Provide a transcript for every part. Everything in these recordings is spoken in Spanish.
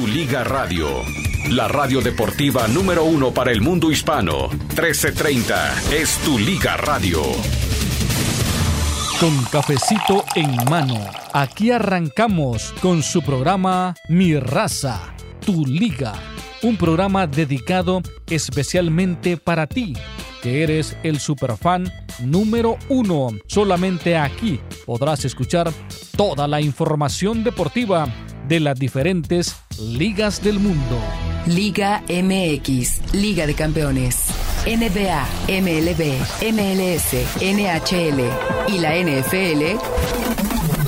Tu Liga Radio, la radio deportiva número uno para el mundo hispano. 1330 es Tu Liga Radio. Con cafecito en mano, aquí arrancamos con su programa Mi Raza, Tu Liga, un programa dedicado especialmente para ti, que eres el superfan número uno. Solamente aquí podrás escuchar toda la información deportiva de las diferentes ligas del mundo. Liga MX, Liga de Campeones, NBA, MLB, MLS, NHL y la NFL.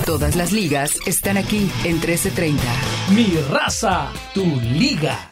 Todas las ligas están aquí en 1330. Mi raza, tu liga.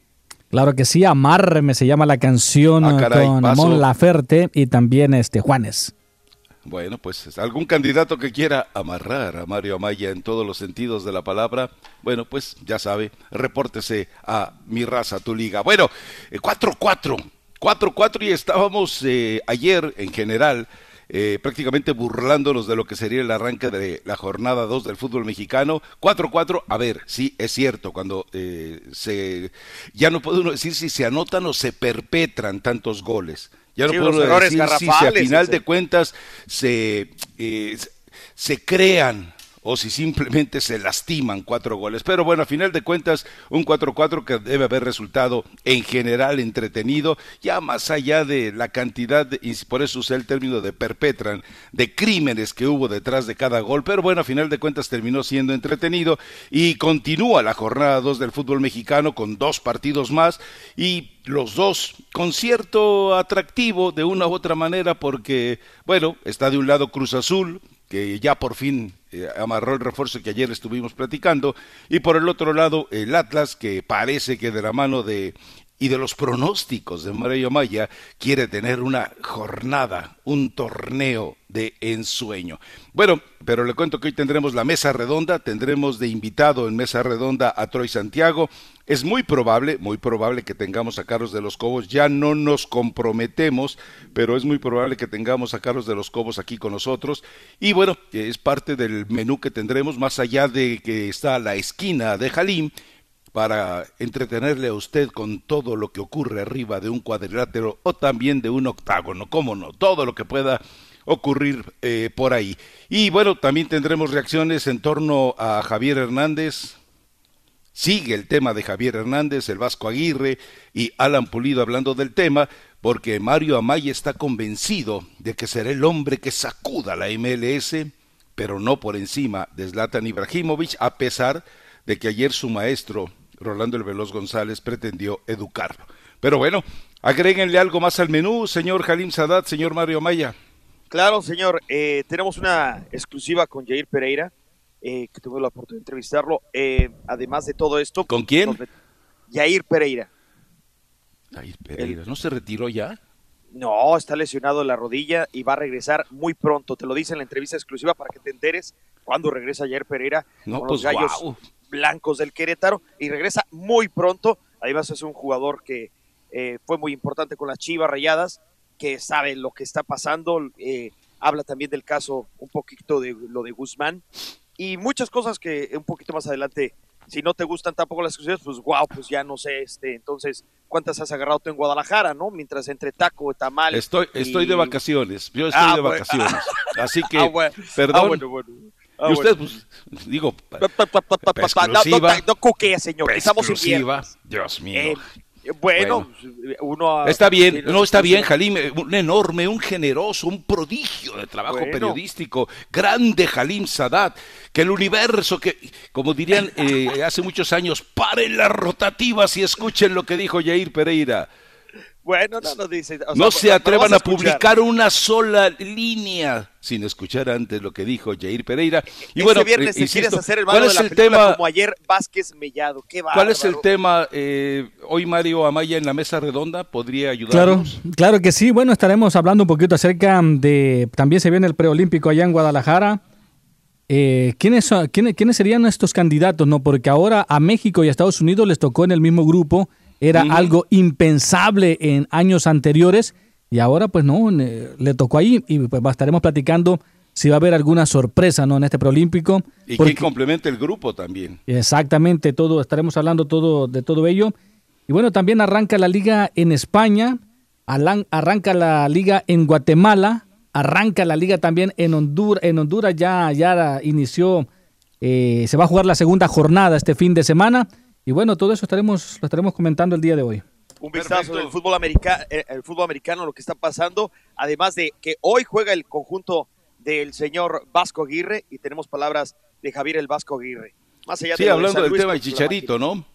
Claro que sí, Amárreme se llama la canción ah, con Mon Laferte y también este Juanes. Bueno, pues algún candidato que quiera amarrar a Mario Amaya en todos los sentidos de la palabra, bueno, pues ya sabe, repórtese a mi raza, tu liga. Bueno, 4-4, eh, 4-4 y estábamos eh, ayer en general eh, prácticamente burlándonos de lo que sería el arranque de la jornada 2 del fútbol mexicano. 4-4, a ver, sí, es cierto, cuando eh, se... Ya no puede uno decir si se anotan o se perpetran tantos goles. Ya no puedo decir si, a final de cuentas se, eh, se crean o si simplemente se lastiman cuatro goles. Pero bueno, a final de cuentas, un 4-4 que debe haber resultado en general entretenido, ya más allá de la cantidad, y por eso usé el término de perpetran, de crímenes que hubo detrás de cada gol. Pero bueno, a final de cuentas terminó siendo entretenido y continúa la jornada 2 del fútbol mexicano con dos partidos más y los dos con cierto atractivo de una u otra manera porque, bueno, está de un lado Cruz Azul, que ya por fin eh, amarró el refuerzo que ayer estuvimos platicando, y por el otro lado el Atlas, que parece que de la mano de y de los pronósticos de Mario Maya quiere tener una jornada, un torneo de ensueño. Bueno, pero le cuento que hoy tendremos la mesa redonda, tendremos de invitado en mesa redonda a Troy Santiago. Es muy probable, muy probable que tengamos a Carlos de los Cobos, ya no nos comprometemos, pero es muy probable que tengamos a Carlos de los Cobos aquí con nosotros. Y bueno, es parte del menú que tendremos, más allá de que está la esquina de Jalim, para entretenerle a usted con todo lo que ocurre arriba de un cuadrilátero o también de un octágono, cómo no, todo lo que pueda ocurrir eh, por ahí. Y bueno, también tendremos reacciones en torno a Javier Hernández. Sigue el tema de Javier Hernández, el Vasco Aguirre y Alan Pulido hablando del tema, porque Mario Amaya está convencido de que será el hombre que sacuda la MLS, pero no por encima de Zlatan Ibrahimovic, a pesar de que ayer su maestro Rolando el Veloz González pretendió educarlo. Pero bueno, agréguenle algo más al menú, señor Jalim Sadat, señor Mario Maya. Claro, señor. Eh, tenemos una exclusiva con Jair Pereira, eh, que tuve la oportunidad de entrevistarlo. Eh, además de todo esto. ¿Con quién? Jair Pereira. Jair Pereira, ¿no se retiró ya? No, está lesionado la rodilla y va a regresar muy pronto. Te lo dice en la entrevista exclusiva para que te enteres cuándo regresa Jair Pereira no, con pues, los gallos blancos del Querétaro y regresa muy pronto. Además es un jugador que eh, fue muy importante con las Chivas Rayadas, que sabe lo que está pasando. Eh, habla también del caso un poquito de lo de Guzmán y muchas cosas que un poquito más adelante, si no te gustan tampoco las exclusivas, pues wow, pues ya no sé, este, entonces, ¿cuántas has agarrado tú en Guadalajara, no? Mientras entre taco, tamal. Estoy, estoy de vacaciones, yo estoy ah, de vacaciones, así que, ah, perdón. Ah, bueno. Ah, y usted, pues, digo, exclusiva, no, no, señor. Estamos exclusiva, Dios mío. Eh, Bueno, uno está bien, no está bien, un enorme, un generoso, un prodigio de trabajo periodístico, grande Jalim Sadat, que el universo, que como dirían eh, hace muchos años, paren las rotativas y escuchen lo que dijo Jair Pereira. Bueno, no nos dice. no se atrevan a, publicar una sola línea sin escuchar antes lo que dijo Jair Pereira. Y este bueno, viernes eh, quieres hacer el ¿cuál es el tema como ayer Vázquez Mellado. Qué ¿Cuál es el tema eh, hoy Mario Amaya en la mesa redonda? ¿Podría ayudarnos? Claro, claro que sí. Bueno, estaremos hablando un poquito acerca de también se viene el preolímpico allá en Guadalajara. Eh, ¿quiénes, quiénes, ¿Quiénes serían estos candidatos? No, porque ahora a México y a Estados Unidos les tocó en el mismo grupo era algo impensable en años anteriores y ahora pues no, le tocó ahí y pues estaremos platicando si va a haber alguna sorpresa ¿no? en este preolímpico. Y que complemente el grupo también. Exactamente, todo, estaremos hablando todo de todo ello. Y bueno, también arranca la liga en España, arranca la liga en Guatemala, arranca la liga también en Honduras, en Honduras ya, ya inició, eh, se va a jugar la segunda jornada este fin de semana y bueno, todo eso estaremos, lo estaremos comentando el día de hoy. Un vistazo del fútbol, americano, eh, el fútbol americano, lo que está pasando, además de que hoy juega el conjunto del señor Vasco Aguirre y tenemos palabras de Javier el Vasco Aguirre. Más allá sí, hablando del tema de Chicharito, ¿no?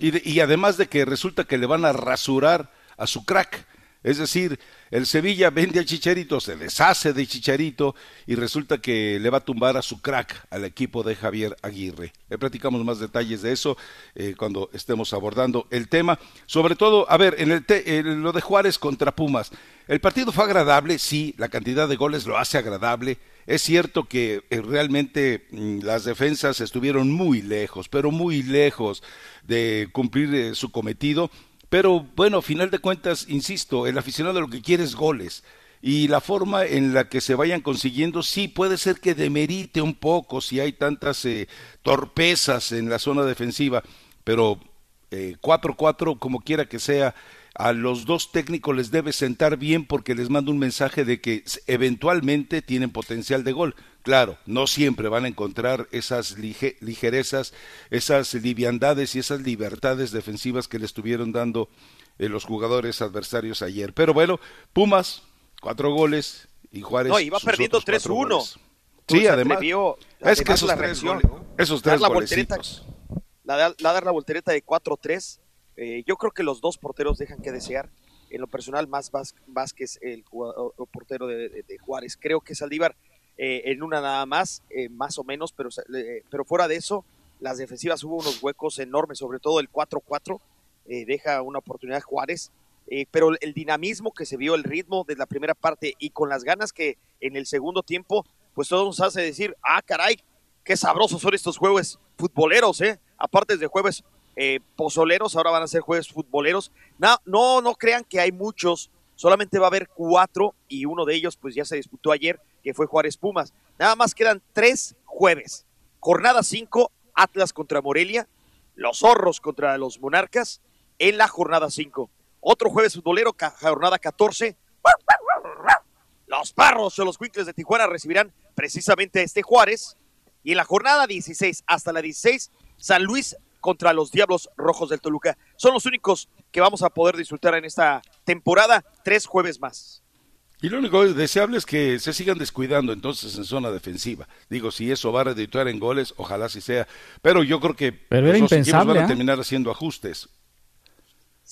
y además de que resulta que le van a rasurar a su crack es decir, el Sevilla vende a Chicharito, se deshace de Chicharito y resulta que le va a tumbar a su crack al equipo de Javier Aguirre. Le platicamos más detalles de eso eh, cuando estemos abordando el tema. Sobre todo, a ver, en, el lo de Juárez contra Pumas. El partido fue agradable, sí, la cantidad de goles lo hace agradable. Es cierto que eh, realmente mm, las defensas estuvieron muy lejos, pero muy lejos de cumplir eh, su cometido pero bueno, final de cuentas, insisto, el aficionado lo que quiere es goles. Y la forma en la que se vayan consiguiendo, sí, puede ser que demerite un poco si hay tantas eh, torpezas en la zona defensiva, pero 4-4, eh, como quiera que sea, a los dos técnicos les debe sentar bien porque les manda un mensaje de que eventualmente tienen potencial de gol. Claro, no siempre van a encontrar esas ligerezas, esas liviandades y esas libertades defensivas que le estuvieron dando eh, los jugadores adversarios ayer. Pero bueno, Pumas, cuatro goles y Juárez. No, iba perdiendo 3-1. Sí, además. es que esos tres, esos tres la, la, dar la voltereta de 4-3. Eh, yo creo que los dos porteros dejan que desear. En lo personal, más Vázquez, el, portero de, Juárez. Creo que Saldívar eh, en una nada más, eh, más o menos, pero, pero fuera de eso, las defensivas hubo unos huecos enormes, sobre todo el 4-4, deja una oportunidad Juárez, pero el dinamismo que se vio, el ritmo de la primera parte y con las ganas que en el segundo tiempo, pues todo nos hace decir, ah, caray, qué sabrosos son estos jueves futboleros, ¿eh? Aparte de jueves pozoleros, ahora van a ser jueves futboleros. No, no, no crean que hay muchos, solamente va a haber cuatro y uno de ellos pues ya se disputó ayer que fue Juárez Pumas. Nada más quedan tres jueves. Jornada 5, Atlas contra Morelia, los zorros contra los monarcas en la jornada 5. Otro jueves futbolero, jornada 14. Los parros o los Quincles de Tijuana recibirán precisamente este Juárez. Y en la jornada 16 hasta la 16, San Luis contra los Diablos Rojos del Toluca. Son los únicos que vamos a poder disfrutar en esta temporada. Tres jueves más. Y lo único deseable es que se sigan descuidando entonces en zona defensiva. Digo, si eso va a redituar en goles, ojalá sí sea. Pero yo creo que Pero los equipos van a ¿eh? terminar haciendo ajustes.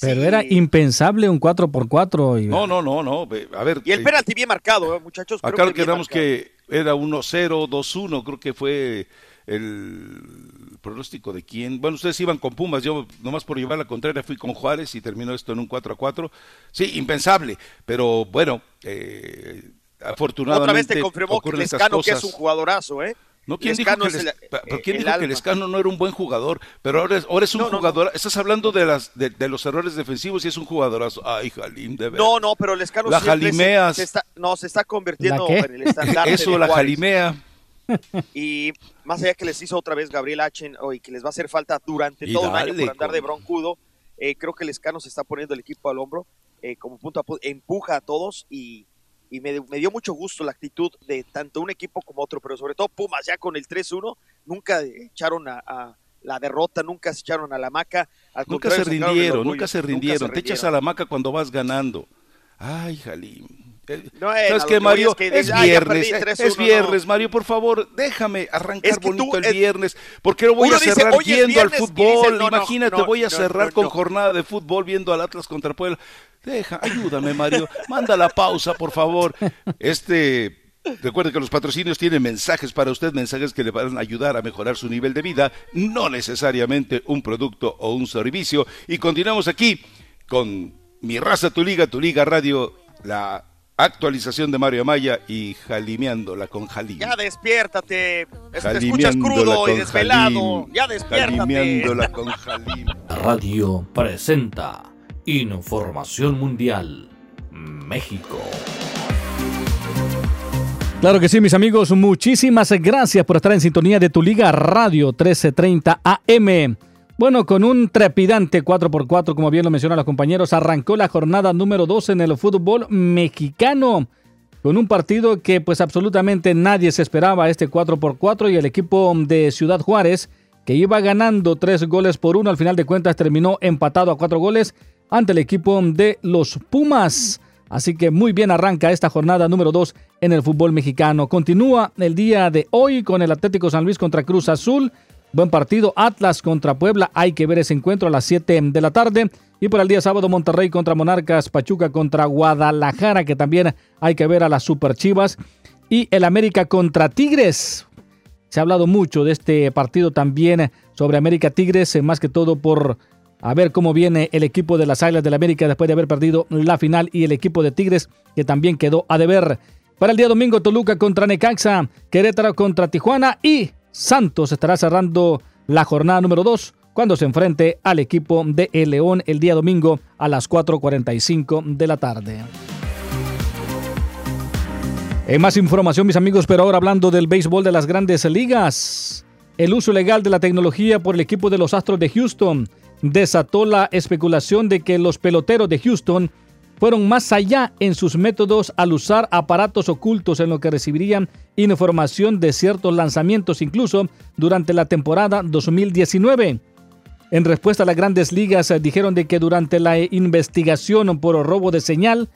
Pero era impensable un 4 por 4 y... No, no, no, no. A ver. Y el eh, penalti bien marcado, ¿eh, muchachos. Acá quedamos que era 1-0, 2-1, creo que fue el pronóstico de quién. Bueno, ustedes iban con Pumas, yo nomás por llevar la contraria fui con Juárez y terminó esto en un 4 a 4. Sí, impensable, pero bueno, eh, afortunadamente. Otra vez te confirmó que Lescano, que es un jugadorazo, ¿eh? No, ¿quién dijo, que, el, ¿quién dijo que Lescano no era un buen jugador? Pero ahora es, ahora es un jugador. Estás hablando de las de, los errores defensivos y es un jugadorazo. Ay, Jalim, de verdad. No, no, pero Lescano la jalimeas. Se, está, no, se está convirtiendo en el estandarte. Eso, la jalimea. Y más allá que les hizo otra vez Gabriel Achen y que les va a hacer falta durante todo el año por andar de broncudo, eh, creo que el Escano se está poniendo el equipo al hombro eh, como punto a punto, empuja a todos y, me, dio mucho gusto la actitud de tanto un equipo como otro, pero sobre todo Pumas ya con el 3-1, nunca echaron a, la derrota, nunca se echaron a la maca. nunca se rindieron, nunca se rindieron, Te echas a la maca cuando vas ganando. Ay, Jalim. Eh, ¿Sabes qué, Mario? Es, viernes, es viernes, Mario, por favor, déjame arrancar bonito el viernes, porque lo voy a cerrar viendo al fútbol. Imagínate, voy a cerrar con jornada de fútbol viendo al Atlas contra Puebla. Deja, ayúdame, Mario. Manda la pausa, por favor. Este Recuerde que los patrocinios tienen mensajes para usted, mensajes que le van a ayudar a mejorar su nivel de vida, no necesariamente un producto o un servicio. Y continuamos aquí con Mi Raza, Tu Liga, Tu Liga Radio, la actualización de Mario Amaya y jalimeándola con Jalim. Ya despiértate, te escuchas crudo y desvelado, ya despiértate. Jalimeándola con Jalim. Radio presenta Información Mundial, México. Claro que sí, mis amigos, muchísimas gracias por estar en sintonía de tu Liga Radio 1330 AM. Bueno, con un trepidante 4x4, como bien lo mencionan los compañeros, arrancó la jornada número 2 en el fútbol mexicano. Con un partido que pues absolutamente nadie se esperaba, este 4x4 y el equipo de Ciudad Juárez, que iba ganando 3 goles por 1, al final de cuentas terminó empatado a 4 goles ante el equipo de los Pumas. Así que muy bien arranca esta jornada número 2 en el fútbol mexicano. Continúa el día de hoy con el Atlético San Luis contra Cruz Azul. Buen partido. Atlas contra Puebla. Hay que ver ese encuentro a las 7 de la tarde. Y por el día sábado Monterrey contra Monarcas. Pachuca contra Guadalajara, que también hay que ver a las Super Chivas. Y el América contra Tigres. Se ha hablado mucho de este partido también sobre América Tigres, más que todo por a ver cómo viene el equipo de las Águilas del América después de haber perdido la final y el equipo de Tigres que también quedó a deber. Para el día domingo, Toluca contra Necaxa, Querétaro contra Tijuana y Santos estará cerrando la jornada número 2 cuando se enfrente al equipo de El León el día domingo a las 4.45 de la tarde. En más información, mis amigos, pero ahora hablando del béisbol de las grandes ligas. El uso legal de la tecnología por el equipo de los Astros de Houston desató la especulación de que los peloteros de Houston fueron más allá en sus métodos al usar aparatos ocultos en lo que recibirían información de ciertos lanzamientos incluso durante la temporada 2019. En respuesta a las grandes ligas dijeron de que durante la investigación por robo de señal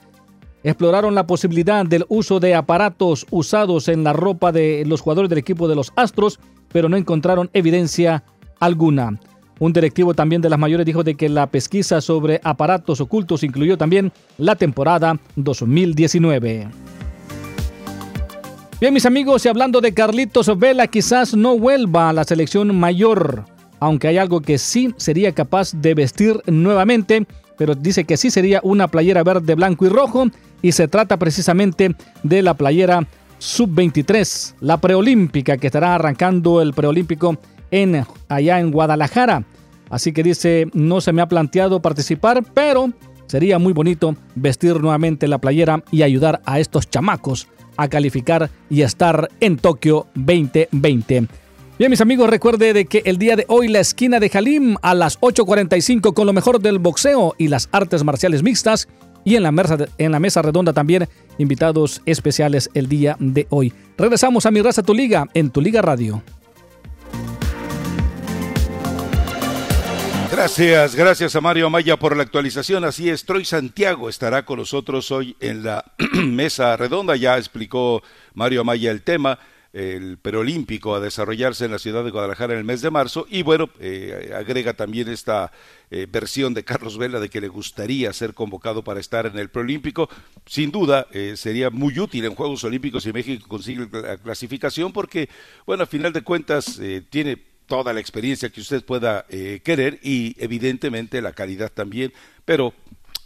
exploraron la posibilidad del uso de aparatos usados en la ropa de los jugadores del equipo de los Astros, pero no encontraron evidencia alguna. Un directivo también de las mayores dijo de que la pesquisa sobre aparatos ocultos incluyó también la temporada 2019. Bien, mis amigos, y hablando de Carlitos Vela, quizás no vuelva a la selección mayor, aunque hay algo que sí sería capaz de vestir nuevamente, pero dice que sí sería una playera verde, blanco y rojo, y se trata precisamente de la playera sub-23, la preolímpica que estará arrancando el preolímpico en, allá en Guadalajara. Así que dice, no se me ha planteado participar, pero sería muy bonito vestir nuevamente la playera y ayudar a estos chamacos a calificar y estar en Tokio 2020. Bien, mis amigos, recuerde de que el día de hoy la esquina de Jalim a las 8.45 con lo mejor del boxeo y las artes marciales mixtas y en la, mesa, en la mesa redonda también invitados especiales el día de hoy. Regresamos a Mi Raza Tu Liga en Tu Liga Radio. Gracias, gracias a Mario Amaya por la actualización. Así es, Troy Santiago estará con nosotros hoy en la mesa redonda. Ya explicó Mario Amaya el tema, el perolímpico a desarrollarse en la ciudad de Guadalajara en el mes de marzo. Y bueno, eh, agrega también esta eh, versión de Carlos Vela de que le gustaría ser convocado para estar en el preolímpico. Sin duda, eh, sería muy útil en Juegos Olímpicos si México consigue la clasificación porque, bueno, a final de cuentas, tiene toda la experiencia que usted pueda eh, querer y evidentemente la calidad también, pero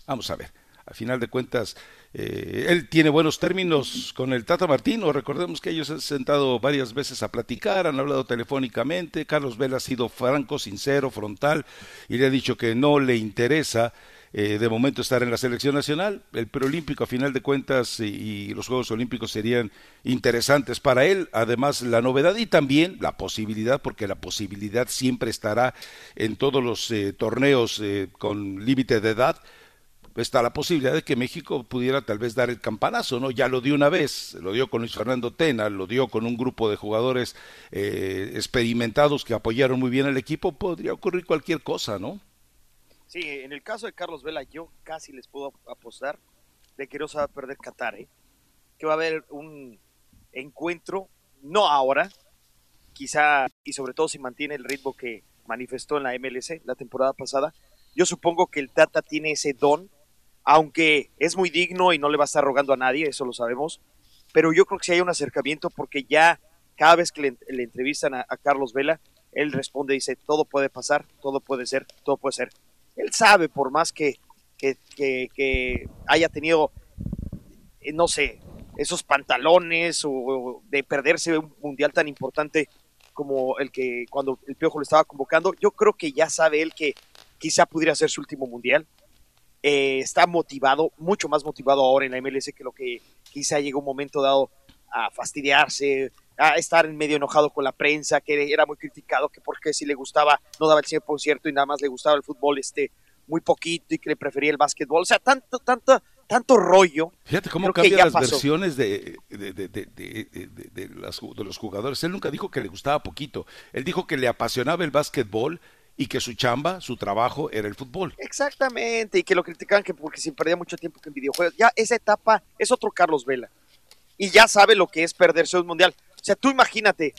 vamos a ver, a final de cuentas, eh, él tiene buenos términos con el Tata Martino. Recordemos que ellos han sentado varias veces a platicar, han hablado telefónicamente. Carlos Vela ha sido franco, sincero, frontal y le ha dicho que no le interesa eh, de momento estar en la selección nacional. El preolímpico, a final de cuentas, y, los Juegos Olímpicos serían interesantes para él. Además, la novedad y también la posibilidad, porque la posibilidad siempre estará en todos los eh, torneos eh, con límite de edad está la posibilidad de que México pudiera tal vez dar el campanazo, ¿no? Ya lo dio una vez, lo dio con Luis Fernando Tena, lo dio con un grupo de jugadores eh, experimentados que apoyaron muy bien al equipo, podría ocurrir cualquier cosa, ¿no? Sí, en el caso de Carlos Vela, yo casi les puedo apostar de que no se va a perder Qatar, ¿eh? que va a haber un encuentro, no ahora, quizá, y sobre todo si mantiene el ritmo que manifestó en la MLC la temporada pasada, yo supongo que el Tata tiene ese don, aunque es muy digno y no le va a estar rogando a nadie, eso lo sabemos, pero yo creo que si hay un acercamiento porque ya cada vez que le, entrevistan a, Carlos Vela, él responde y dice, todo puede pasar, todo puede ser, todo puede ser. Él sabe, por más que, que, que haya tenido, eh, no sé, esos pantalones o de perderse un mundial tan importante como el que cuando el Piojo lo estaba convocando, yo creo que ya sabe él que quizá pudiera ser su último mundial. Eh, está motivado, mucho más motivado ahora en la MLS que lo que quizá llegó un momento dado a fastidiarse, a estar en medio enojado con la prensa, que era muy criticado, que porque si le gustaba, no daba el 100% y nada más le gustaba el fútbol este muy poquito y que le prefería el básquetbol. O sea, tanto, tanto, tanto rollo. Fíjate cómo cambian las versiones de, de, de, de, los jugadores. Él nunca dijo que le gustaba poquito. Él dijo que le apasionaba el básquetbol y que su chamba, su trabajo era el fútbol. Exactamente, y que lo criticaban que porque se perdía mucho tiempo en videojuegos. Ya esa etapa es otro Carlos Vela. Y ya sabe lo que es perderse un mundial. O sea, tú imagínate,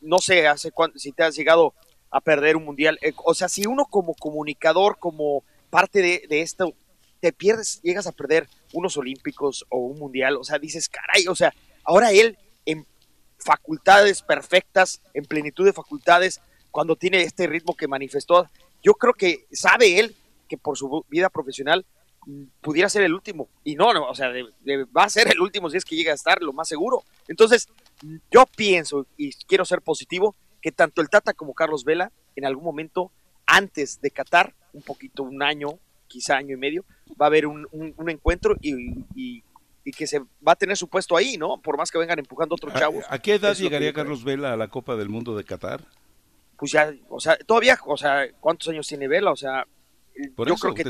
no sé, hace cuánto, si te has llegado a perder un mundial. Eh, o sea, si uno como comunicador, como parte de, de, esto, te pierdes, llegas a perder unos olímpicos o un mundial, o sea, dices, caray, o sea, ahora él en facultades perfectas, en plenitud de facultades, cuando tiene este ritmo que manifestó, yo creo que sabe él que por su vida profesional mm, pudiera ser el último. Y no, no o sea, va a ser el último si es que llega a estar, lo más seguro. Entonces, yo pienso y quiero ser positivo que tanto el Tata como Carlos Vela, en algún momento, antes de Qatar, un poquito, un año, quizá año y medio, va a haber un, encuentro y, que se va a tener su puesto ahí, ¿no? Por más que vengan empujando otros chavos. ¿A, qué edad llegaría Carlos Vela a la Copa del Mundo de Qatar? Pues ya, o sea, todavía, o sea, ¿cuántos años tiene Vela? O sea, yo creo que,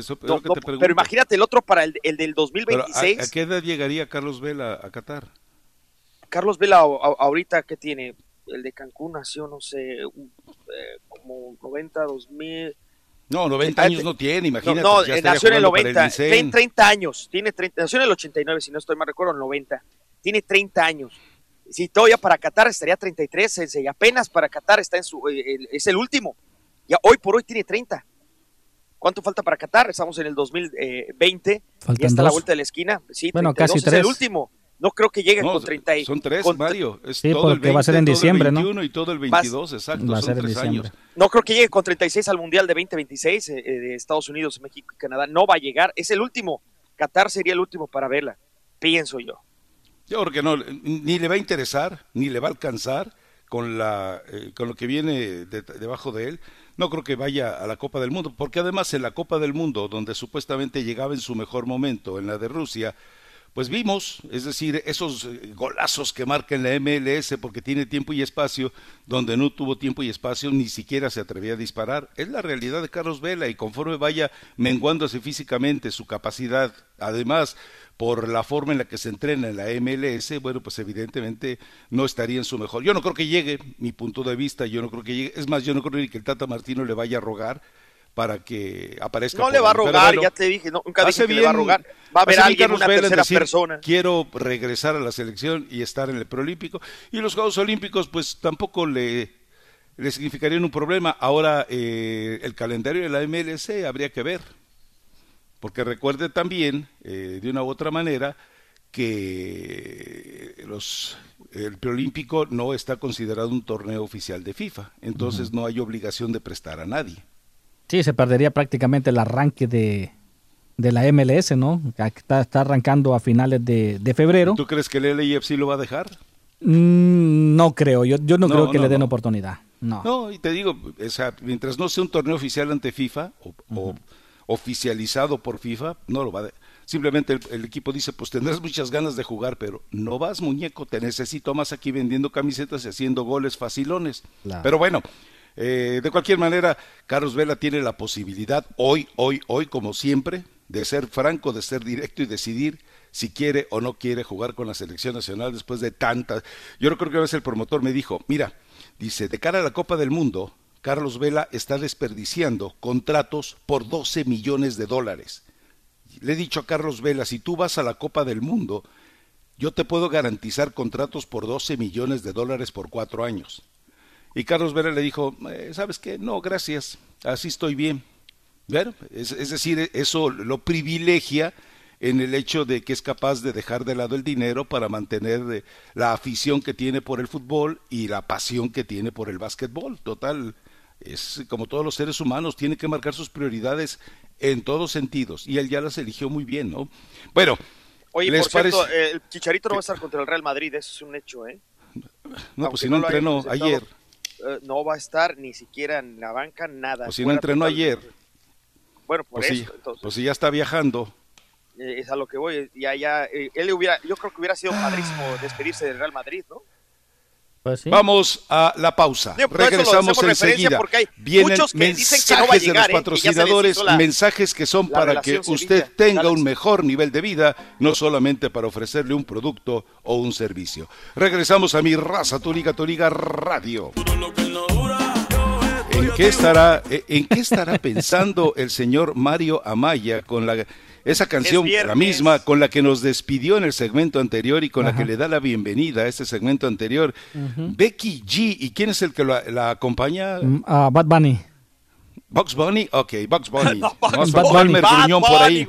pero imagínate el otro para el, del 2026. a, qué edad llegaría Carlos Vela a Qatar? Carlos Vela ahorita, ¿qué tiene? el de Cancún nació, no sé, eh, como 90, 2000. No, 90 años no tiene, imagínate. No, no nació en el 90, tiene 30 años, tiene 30, nació en el 89, si no estoy mal recuerdo, el 90. Tiene 30 años. Si todavía para Qatar estaría 33, y apenas para Qatar está en su, eh, es el último. Ya hoy por hoy tiene 30. ¿Cuánto falta para Qatar? Estamos en el 2020, ya está a la vuelta de la esquina. Sí, bueno, casi tres. Es el último. No creo que llegue con 30 Son tres, Mario. sí, porque va a ser en diciembre, ¿no? el 21 y todo el 22, exacto. Va a ser en diciembre. No creo que llegue con 36 al Mundial de 2026 eh, eh, de Estados Unidos, México y Canadá. No va a llegar. Es el último. Qatar sería el último para verla, pienso yo. Yo creo que no, ni le va a interesar, ni le va a alcanzar con, la, eh, con lo que viene debajo de él. No creo que vaya a la Copa del Mundo, porque además en la Copa del Mundo, donde supuestamente llegaba en su mejor momento, en la de Rusia, pues vimos, es decir, esos eh, golazos que marca en la MLS porque tiene tiempo y espacio, donde no tuvo tiempo y espacio, ni siquiera se atrevía a disparar. Es la realidad de Carlos Vela y conforme vaya menguándose físicamente su capacidad, además por la forma en la que se entrena en la MLS, bueno, pues evidentemente no estaría en su mejor. Yo no creo que llegue, mi punto de vista, yo no creo que llegue. Es más, yo no creo que el Tata Martino le vaya a rogar para que aparezca. No le va a rogar, ya te dije, nunca dije que le va a rogar. Va a haber alguien, una tercera persona. Quiero regresar a la selección y estar en el preolímpico. Y los Juegos Olímpicos, pues tampoco le, le significarían un problema. Ahora, eh, el calendario de la MLC habría que ver. Porque recuerde también, eh, de una u otra manera, que los el preolímpico no está considerado un torneo oficial de FIFA, entonces no hay obligación de prestar a nadie. Sí, se perdería prácticamente el arranque de, la MLS, ¿no? Está, está arrancando a finales de, febrero. ¿Tú crees que el LIFC lo va a dejar? Mm, no creo, yo, yo no, creo que le den oportunidad. No. no, y te digo, mientras no sea un torneo oficial ante FIFA o, oficializado por FIFA, no lo va a Simplemente el, equipo dice, pues tendrás muchas ganas de jugar, pero no vas, muñeco, te necesito más aquí vendiendo camisetas y haciendo goles facilones. Pero bueno, eh, de cualquier manera, Carlos Vela tiene la posibilidad, hoy, hoy, hoy, como siempre, de ser franco, de ser directo y decidir si quiere o no quiere jugar con la selección nacional después de tantas. Yo creo que una vez el promotor me dijo, mira, dice, de cara a la Copa del Mundo, Carlos Vela está desperdiciando contratos por 12 millones de dólares. Le he dicho a Carlos Vela, si tú vas a la Copa del Mundo, yo te puedo garantizar contratos por 12 millones de dólares por cuatro años. Y Carlos Vela le dijo, eh, ¿sabes qué? No, gracias, así estoy bien. Bueno, es, es decir, eso lo privilegia en el hecho de que es capaz de dejar de lado el dinero para mantener eh, la afición que tiene por el fútbol y la pasión que tiene por el básquetbol. Total, es como todos los seres humanos, tiene que marcar sus prioridades en todos sentidos y él ya las eligió muy bien, ¿no? Bueno, Oye, ¿les por cierto, parece- el Chicharito no va a estar contra el Real Madrid, eso es un hecho, ¿eh? no, pues si no entrenó ayer, Eh, no va a estar ni siquiera en la banca, nada. pues si no entrenó totalmente. ayer, Bueno, por pues eso, si, entonces, pues si ya está viajando, eh, es a lo que voy. Ya, ya, eh, él hubiera, yo creo que hubiera sido padrísimo despedirse del Real Madrid, ¿no? Pues sí. Vamos a la pausa. Regresamos enseguida. porque hay Vienen muchos que dicen que no va a mensajes llegar, de ¿eh? los les patrocinadores, mensajes que son para que usted Sevilla. tenga un mejor nivel de vida, no solamente para ofrecerle un producto o un servicio. Regresamos a mi raza, tu liga, tu liga radio. ¿En qué estará, eh, en qué estará pensando el señor Mario Amaya con la esa canción, la misma con la que nos despidió en el segmento anterior y con la que le da la bienvenida a este segmento anterior? Becky G. ¿Y quién es el que la, la acompaña? Ah, Bad Bunny. Bugs Bunny, ok, Bugs Bunny. No, Nomás Bad faltó Bunny. Elmer Bad Gruñón por Bunny, ahí.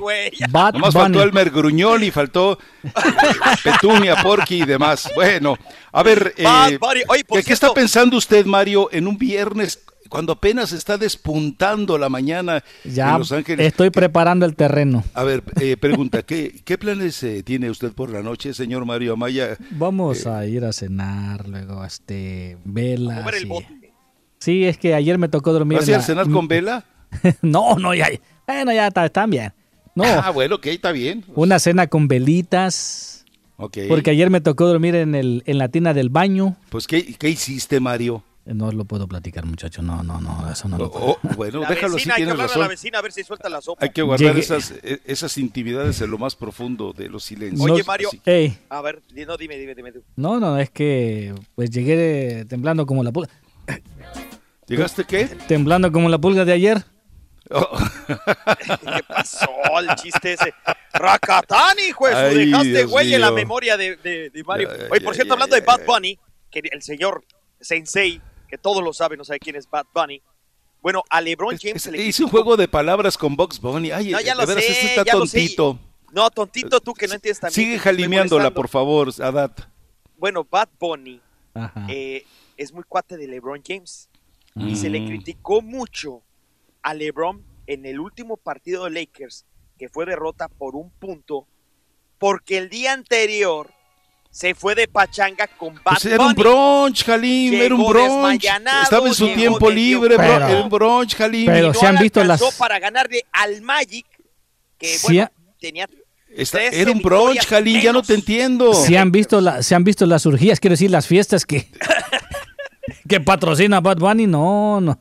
Bad Nomás Bunny. faltó Elmer Gruñón y faltó Petunia, Porky y demás. Bueno, a ver, eh, Bad Bunny. Oye, por ¿qué, qué está cierto- pensando usted, Mario, en un viernes cuando apenas está despuntando la mañana Ya en Los Ángeles? estoy preparando el terreno. A ver, eh, pregunta, ¿qué, qué planes eh, tiene usted por la noche, señor Mario Amaya? Vamos Eh, a ir a cenar, luego este velas. Mover el y- bote. Sí, es que ayer me tocó dormir. ¿Vas a a cenar con Vela? no, no, ya. Bueno, ya está, están bien. No, Ah, bueno, ok, está bien. una cena con velitas. Ok. Porque ayer me tocó dormir en, el, en la tina del baño. Pues, ¿qué, qué hiciste, Mario? No lo puedo platicar, muchacho. No, no, no, eso no lo puedo. Oh, bueno, La déjalo así, vecina, hay que hablarle a la razón. vecina a ver si suelta la sopa. Hay que guardar Llegué- esas, eh, esas intimidades en lo más profundo de los silencios. Oye, Mario. Así- A ver, no, dime, dime, dime tú. no, no, es que pues llegué temblando como la pulga. ¿Llegaste qué? Temblando como la pulga de ayer. Oh, ¿Qué pasó el chiste ese? Racatán, hijo de su, Ay, dejaste Dios güey en la memoria de, de- de Mario. Ay, Oye, por cierto, ay, hablando de Bad. Bunny, que el señor Sensei, que todos lo saben, no sabe quién es Bad Bunny. Bueno, a LeBron es- James es- se le hice un juego de palabras con Box Bunny. Ay, No, ya de lo veras, sé, este está ya lo sé. tontito. No, tontito tú que no entiendes también. Sigue jalimeándola, por favor, Adat. Bueno, Bad Bunny eh, es muy cuate de LeBron James. Y se le Mm. criticó mucho a LeBron en el último partido de Lakers, que fue derrota por un punto, porque el día anterior se fue de pachanga con Bad Pues era un brunch, Jalim, era un brunch. Estaba en su tiempo libre, bro. Era un brunch, Jalim. Pero no se han visto las- para ganarle al Magic, que Sí bueno, ha- tenía Está- 13 era un brunch, Jalim, ya no te entiendo. Se han visto la- se han visto las urgías, quiero decir, las fiestas que que patrocina Bad Bunny. No, no.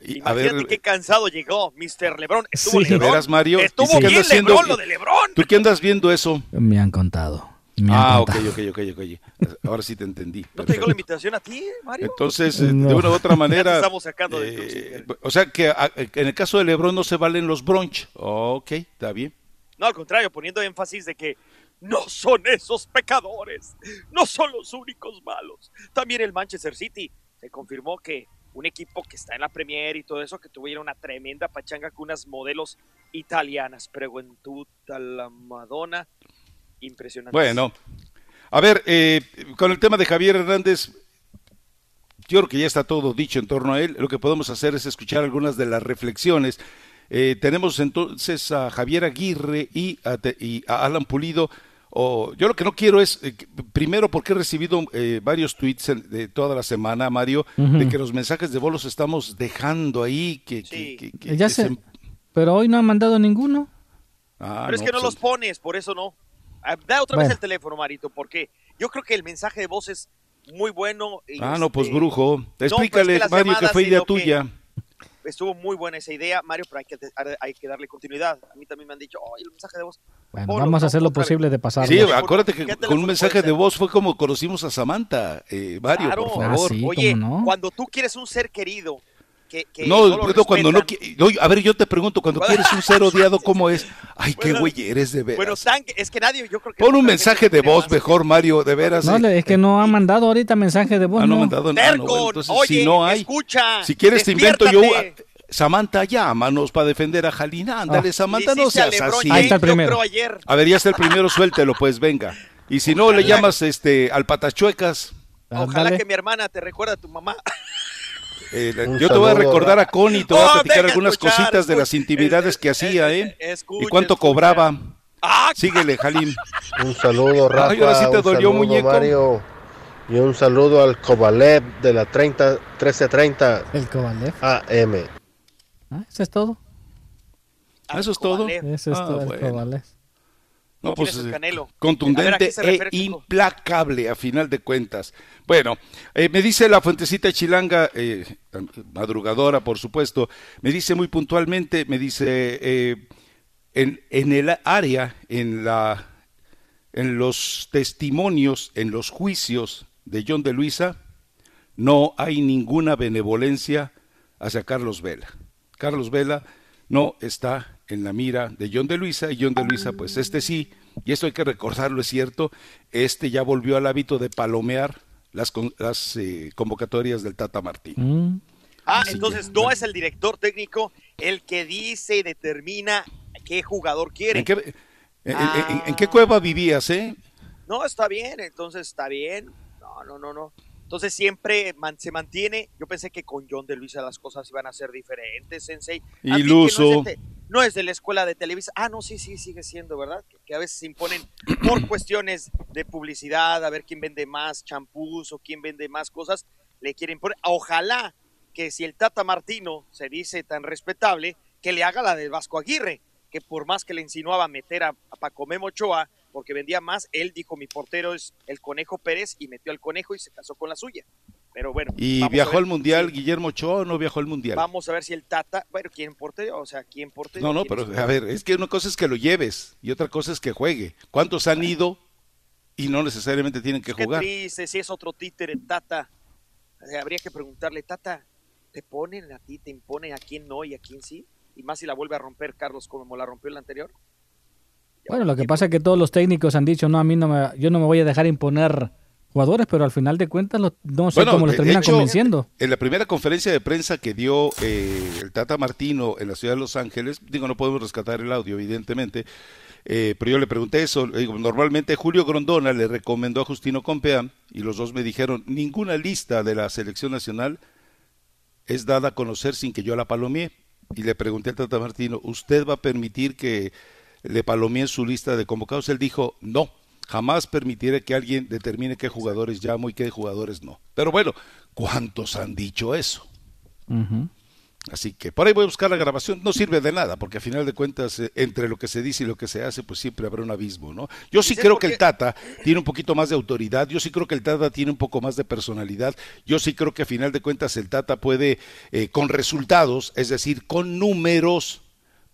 Y, a Imagínate ver, qué cansado llegó Mr. LeBron. Estuvo Sí. ¿de LeBron. veras, Mario? ¿Y Estuvo qué bien? LeBron, lo de LeBron. ¿tú qué andas viendo eso? Me han contado. Me Ah, ok, ok, ok, ok. Ahora sí te entendí. ¿No te llegó la invitación a ti, Mario? Entonces, eh, No. de una u otra manera. Ya te estamos sacando de eh, tus- o sea que a- en el caso de Lebron no se valen los brunch. ok, está bien. No, al contrario, poniendo énfasis de que no son esos pecadores, no son los únicos malos. También el Manchester City se confirmó que un equipo que está en la Premier y todo eso, que tuviera una tremenda pachanga con unas modelos italianas, preguntuta la Madonna, impresionante. Bueno, a ver, eh, con el tema de Javier Hernández, yo creo que ya está todo dicho en torno a él. Lo que podemos hacer es escuchar algunas de las reflexiones. Eh, tenemos entonces a Javier Aguirre y a, te- y a Alan Pulido. O, yo lo que no quiero es, eh, primero porque he recibido eh, varios tweets en- de toda la semana, Mario, de que los mensajes de voz los estamos dejando ahí, que, Sí. que- que- que- Ya que sé. se- Pero hoy no han mandado ninguno. Ah, Pero es que no pues, los pones, por eso no. Ah, Da otra Bueno. vez el teléfono, Marito, porque yo creo que el mensaje de voz es muy bueno. y Ah, no, pues este, brujo. Explícale, que las Mario, que fue idea tuya. estuvo muy buena esa idea, Mario, pero hay que, hay que darle continuidad. A mí también me han dicho, oye, el mensaje de voz. Bueno, vamos a hacer lo posible de pasarlo. Sí, acuérdate que con un mensaje de voz fue como conocimos a Samantha, eh, Mario, por favor. Ah, oye, cuando tú quieres un ser querido no, cuando no, a ver, yo te pregunto, cuando quieres un ser odiado, ¿cómo es? Ay, qué güey eres de veras. Bueno, es que nadie, yo creo que Pon un mensaje de voz mejor, Mario, de veras. No, eh. es que no ha mandado ahorita mensaje de voz. Ah, no, ha mandado nada. entonces, si no hay, escucha, si quieres te invento yo. Samantha, llámanos para defender a Jalina. Ándale, ah. Samantha, no seas así. Ahí está el primero. A ver, ya está el primero, suéltelo, pues, venga. Y si no, le llamas este al patachuecas. Ojalá que mi hermana te recuerde a tu mamá. Eh, yo te voy a recordar a Connie, te voy a oh, platicar algunas cositas de las intimidades que hacía, ¿eh? y cuánto cobraba. Ah, Síguele, Jalim. Un saludo, Rafa. Ay, ahora sí te dolió, muñeco. Mario. Y un saludo al Kovalev de la 30, 1330 El Kovalev. AM. ¿Ah, ¿Eso es todo? ¿Eso es todo? Eso es ah, todo, el Kovalev. No, pues eh, contundente e implacable a final de cuentas. Bueno, eh, me dice la fuentecita chilanga, eh, madrugadora por supuesto, me dice muy puntualmente, me dice, en, en, el área, en, la, en los testimonios, en los juicios de John de Luisa, no hay ninguna benevolencia hacia Carlos Vela. Carlos Vela no está en la mira de John de Luisa y John de Luisa, pues este sí, y esto hay que recordarlo, es cierto, este ya volvió al hábito de palomear las, las eh, convocatorias del Tata Martín. Mm. Ah, entonces no es el director técnico el que dice y determina qué jugador quiere. ¿En qué, en qué cueva vivías, eh? No, está bien, entonces está bien. No, no, no, no. Entonces siempre se mantiene. Yo pensé que con John de Luisa las cosas iban a ser diferentes, Sensei. Iluso. No es, de, la escuela de Televisa. Ah, no, sí, sí, sigue siendo, ¿verdad? Que, a veces se imponen por cuestiones de publicidad, a ver quién vende más champús o quién vende más cosas, le quieren poner. Ojalá que si el Tata Martino se dice tan respetable, que le haga la de Vasco Aguirre, que por más que le insinuaba meter a, a Paco Memochoa porque vendía más. Él dijo, mi portero es el Conejo Pérez y metió al Conejo y se casó con la suya. Pero bueno. ¿Y viajó al Mundial Guillermo Ochoa o no viajó al Mundial? Vamos a ver si el Tata, bueno, ¿quién portero? O sea, ¿quién portero? No, no, pero a ver, es que una cosa es que lo lleves y otra cosa es que juegue. ¿Cuántos han ido y no necesariamente tienen que jugar? Qué triste, si es otro títere, Tata. habría que preguntarle, Tata, ¿te ponen a ti, te imponen a quién no y a quién sí? Y más si la vuelve a romper Carlos como la rompió el anterior. Bueno, lo que pasa es que todos los técnicos han dicho, no, a mí no me, yo no me voy a dejar imponer jugadores, pero al final de cuentas no sé cómo los terminan convenciendo. En la primera conferencia de prensa que dio eh, el Tata Martino en la ciudad de Los Ángeles, digo, no podemos rescatar el audio, evidentemente, eh, pero yo le pregunté eso. normalmente Julio Grondona le recomendó a Justino Compea y los dos me dijeron, ninguna lista de la selección nacional es dada a conocer sin que yo la palomie. Y le pregunté al Tata Martino, ¿usted va a permitir que le palomé en su lista de convocados, él dijo, no, jamás permitiré que alguien determine qué jugadores llamo y qué jugadores no. Pero bueno, ¿cuántos han dicho eso? Así que por ahí voy a buscar la grabación. No sirve de nada, porque a final de cuentas, eh, entre lo que se dice y lo que se hace, pues siempre habrá un abismo, ¿no? Yo sí creo que el Tata tiene un poquito más de autoridad, yo sí creo que el Tata tiene un poco más de personalidad, yo sí creo que a final de cuentas el Tata puede, eh, con resultados, es decir, con números,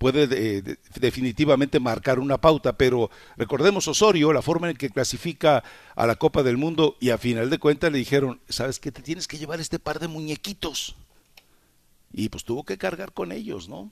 puede definitivamente marcar una pauta, pero recordemos Osorio, la forma en que clasifica a la Copa del Mundo y a final de cuentas le dijeron, ¿sabes qué? Te tienes que llevar este par de muñequitos. Y pues tuvo que cargar con ellos, ¿no?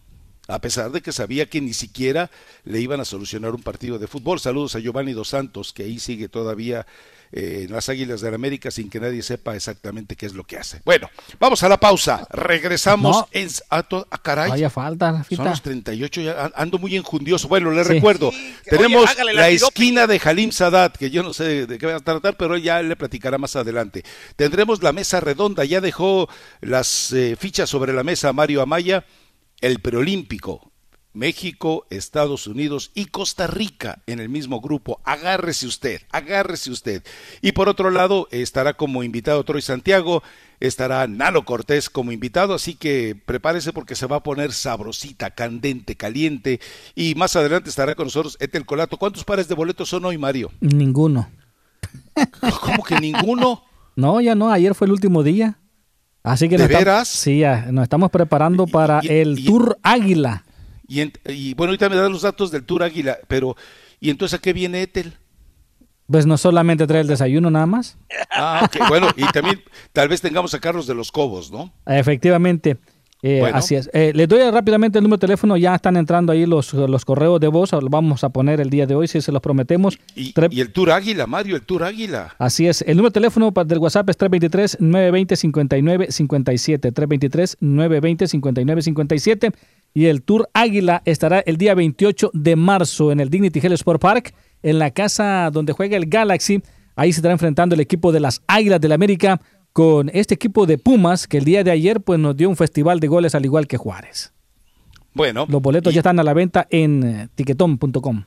A pesar de que sabía que ni siquiera le iban a solucionar un partido de fútbol. Saludos a Giovanni Dos Santos, que ahí sigue todavía en las Águilas de la América sin que nadie sepa exactamente qué es lo que hace. Bueno, vamos a la pausa. Regresamos en a, a caray. Vaya falta, Son los 38, ya ando muy enjundioso. Bueno, le recuerdo, tenemos la, esquina de Halim Sadat, que yo no sé de qué va a tratar, pero ya le platicará más adelante. Tendremos la mesa redonda, ya dejó las eh, fichas sobre la mesa Mario Amaya, el preolímpico, México, Estados Unidos y Costa Rica en el mismo grupo. Agárrese usted, agárrese usted. Y por otro lado, estará como invitado Troy Santiago, estará Nalo Cortés como invitado, así que prepárese porque se va a poner sabrosita, candente, caliente. Y más adelante estará con nosotros Etel Colato. ¿Cuántos pares de boletos son hoy, Mario? Ninguno. ¿Cómo que ninguno? No, ya no, ayer fue el último día. Así que ¿De nos veras? sí, nos estamos preparando para el Tour Águila. Y, bueno, ahorita me dan los datos del Tour Águila, pero ¿y entonces a qué viene Etel? Pues no solamente trae el desayuno nada más. Ah, ok, bueno, y también tal vez tengamos a Carlos de los Cobos, ¿no? Efectivamente. Eh, así es. Eh, les doy rápidamente el número de teléfono. Ya están entrando ahí los, los correos de voz. Lo vamos a poner el día de hoy, si se los prometemos. Y, el Tour Águila, Mario, el Tour Águila. Así es. El número de teléfono del WhatsApp es 323-920-5957. 323-920-5957. Y el Tour Águila estará el día 28 de marzo en el Dignity Health Sport Park, en la casa donde juega el Galaxy. Ahí se estará enfrentando el equipo de las Águilas del la América con este equipo de Pumas que el día de ayer pues nos dio un festival de goles al igual que Juárez. Bueno. Los boletos ya están a la venta en eh, tiquetón.com.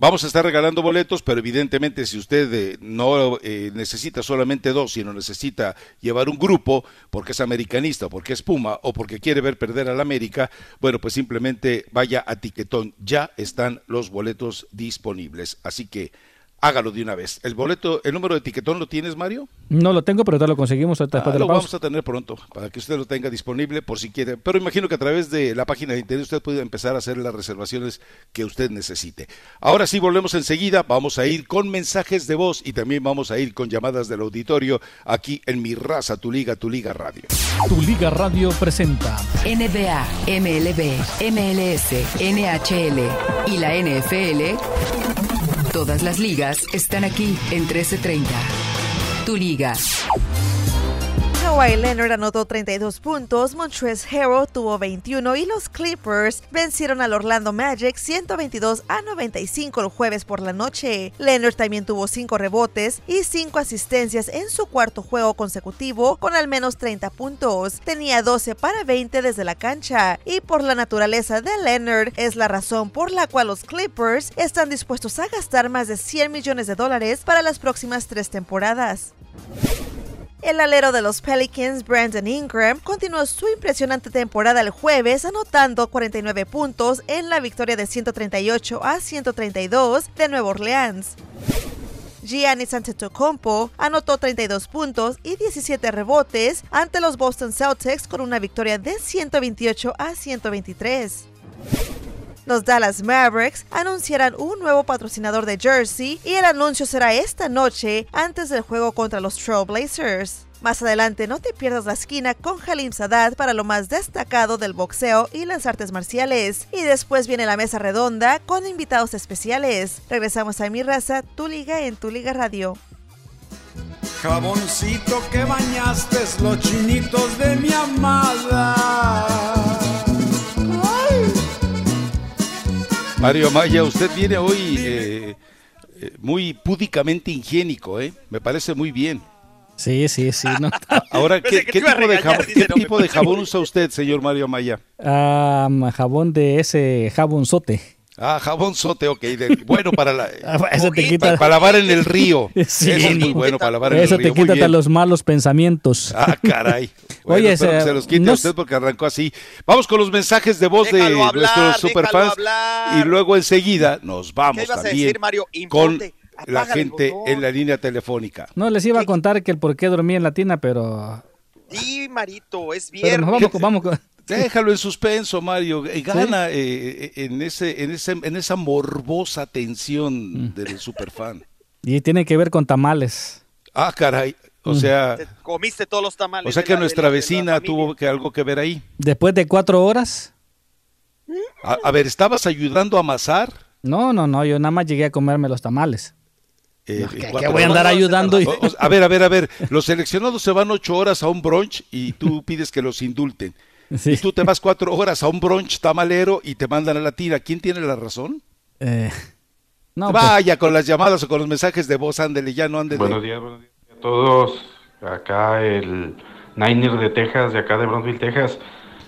Vamos a estar regalando boletos, pero evidentemente si usted eh, no eh, necesita solamente dos, sino necesita llevar un grupo porque es americanista o porque es Puma o porque quiere ver perder al América, bueno, pues simplemente vaya a Tiquetón. Ya están los boletos disponibles. Así que hágalo de una vez. ¿El boleto, el número de etiquetón lo tienes, Mario? No lo tengo, pero te lo conseguimos ahorita ah, Lo vamos a tener pronto, para que usted lo tenga disponible por si quiere. Pero imagino que a través de la página de internet usted puede empezar a hacer las reservaciones que usted necesite. Ahora sí, volvemos enseguida. Vamos a ir con mensajes de voz y también vamos a ir con llamadas del auditorio aquí en Mi Raza, Tu Liga, Tu Liga Radio. Tu Liga Radio presenta NBA, MLB, MLS, NHL y la NFL Todas las ligas están aquí en 1330. Tu liga. Kawhi Leonard anotó 32 puntos, Montrezl Harrell tuvo 21 y los Clippers vencieron al Orlando Magic 122 a 95 el jueves por la noche. Leonard también tuvo 5 rebotes y 5 asistencias en su cuarto juego consecutivo con al menos 30 puntos. Tenía 12 para 20 desde la cancha y por la naturaleza de Leonard es la razón por la cual los Clippers están dispuestos a gastar más de 100 millones de dólares para las próximas tres temporadas. El alero de los Pelicans, Brandon Ingram, continuó su impresionante temporada el jueves anotando 49 puntos en la victoria de 138 a 132 de Nueva Orleans. Giannis Antetokounmpo anotó 32 puntos y 17 rebotes ante los Boston Celtics con una victoria de 128 a 123. Los Dallas Mavericks anunciarán un nuevo patrocinador de jersey y el anuncio será esta noche antes del juego contra los Trailblazers. Más adelante no te pierdas la esquina con Halim Sadat para lo más destacado del boxeo y las artes marciales. Y después viene la mesa redonda con invitados especiales. Regresamos a Mi Raza, Tu Liga en Tu Liga Radio. Jaboncito que bañaste los chinitos de mi amada. Mario Maya, usted viene hoy eh, eh, muy púdicamente higiénico, ¿eh? Me parece muy bien. Sí, sí, sí. No. Ahora, ¿qué, tipo, de, jabón usa usted, señor Mario Maya? jabón de ese jabonzote. Ah, jabón sote, ok. bueno para, la, ah, para, lavar en el río. Sí. Eso es muy bueno para lavar en el río. Eso te quita los malos pensamientos. Ah, caray. Oye, espero se los quite a usted porque arrancó así. Vamos con los mensajes de voz de nuestros superfans. Y luego enseguida nos vamos también con la gente en la línea telefónica. No, les iba a contar que el por qué dormía en la tina, pero... Sí, Marito, es viernes. vamos, vamos, Déjalo en suspenso, Mario. Eh, gana eh, eh, en, ese, en, ese, en esa morbosa tensión mm. del superfan. Y tiene que ver con tamales. Ah, caray. O mm. sea. comiste todos los tamales. O sea que nuestra vecina tuvo que algo que ver ahí. Después de cuatro horas. A, ver, ¿estabas ayudando a amasar? No, no, no. Yo nada más llegué a comerme los tamales. Eh, que, voy a andar ayudando. a ver, a ver, a ver. Los seleccionados se van ocho horas a un brunch y tú pides que los indulten. Y tú te vas cuatro horas a un brunch tamalero y te mandan a la tira. ¿Quién tiene la razón? Eh, no, pues. Vaya con las llamadas o con los mensajes de voz, ándele, ya no ándele. Buenos días, buenos días a todos. Acá el Niner de Texas, de acá de Brownsville, Texas.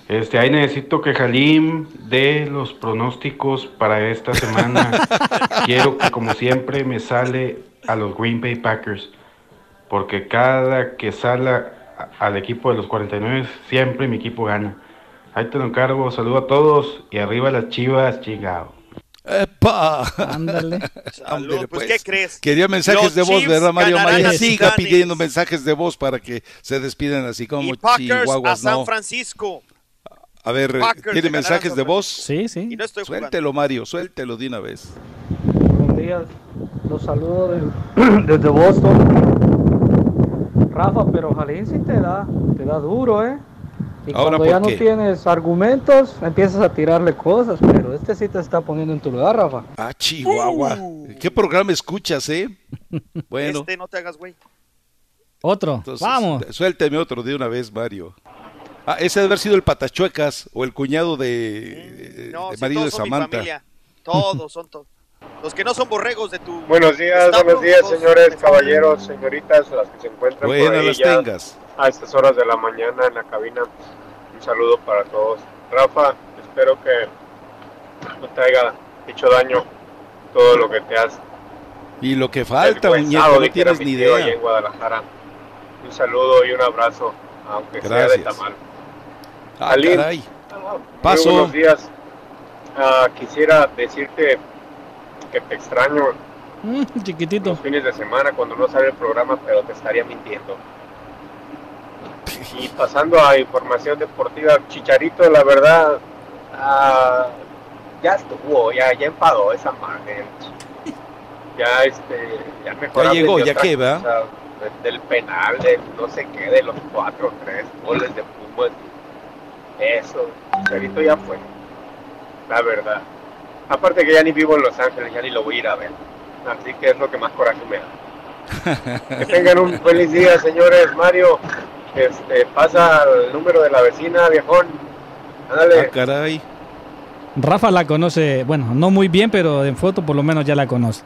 Este, ahí necesito que Jalim dé los pronósticos para esta semana. Quiero que, como siempre, me sale a los Green Bay Packers. Porque cada que sale al equipo de los 49, siempre mi equipo gana. Ahí te lo encargo, saludo a todos y arriba las chivas, chingado. ¡Epa! Ándale. pues, pues, ¿qué crees? Quería mensajes de voz, ¿verdad, Mario Maya? Siga pidiendo mensajes de voz para que se despiden así como y Packers a San Francisco. A ver, ¿tiene mensajes de voz? Sí, sí. suéltelo, Mario, suéltelo de una vez. Buenos días. Los saludo desde Boston. Rafa, pero Jalín sí te da, te da duro, ¿eh? Y cuando ya no tienes argumentos, empiezas a tirarle cosas, pero este sí te está poniendo en tu lugar, Rafa. Ah, Chihuahua. ¿Qué programa escuchas, eh? Bueno. Este no te hagas, güey. Otro. Vamos. Suélteme otro de una vez, Mario. Ah, ese debe haber sido el Patachuecas o el cuñado de, mm, marido de Samantha. Todos son todos. Los que no son borregos de tu. Buenos días, buenos días, señores, caballeros, señoritas, las que se encuentran por ahí las tengas. a estas horas de la mañana en la cabina. Un saludo para todos. Rafa, espero que no te haya hecho daño todo lo que te has. Y lo que falta, muñeco, no tienes ni idea. en Guadalajara. Un saludo y un abrazo, aunque sea de tamal. Ah, caray. Paso. buenos días. Ah, quisiera decirte que te extraño. Mm, chiquitito. Los fines de semana cuando no sale el programa, pero te estaría mintiendo. Y pasando a información deportiva, Chicharito, la verdad, ah, ya estuvo, ya, ya enfadó esa madre. Ya, este, ya mejor. Ya llegó, ya que va. Del penal, de no sé qué, de los cuatro o tres goles de fútbol eso, Chicharito ya fue. La verdad. Aparte que ya ni vivo en Los Ángeles, ya ni lo voy a ir a ver. Así que es lo que más coraje me da. que tengan un feliz día, señores. Mario, este, pasa el número de la vecina, viejón. Ándale. Ah, caray. Rafa la conoce, bueno, no muy bien, pero en foto por lo menos ya la conoce.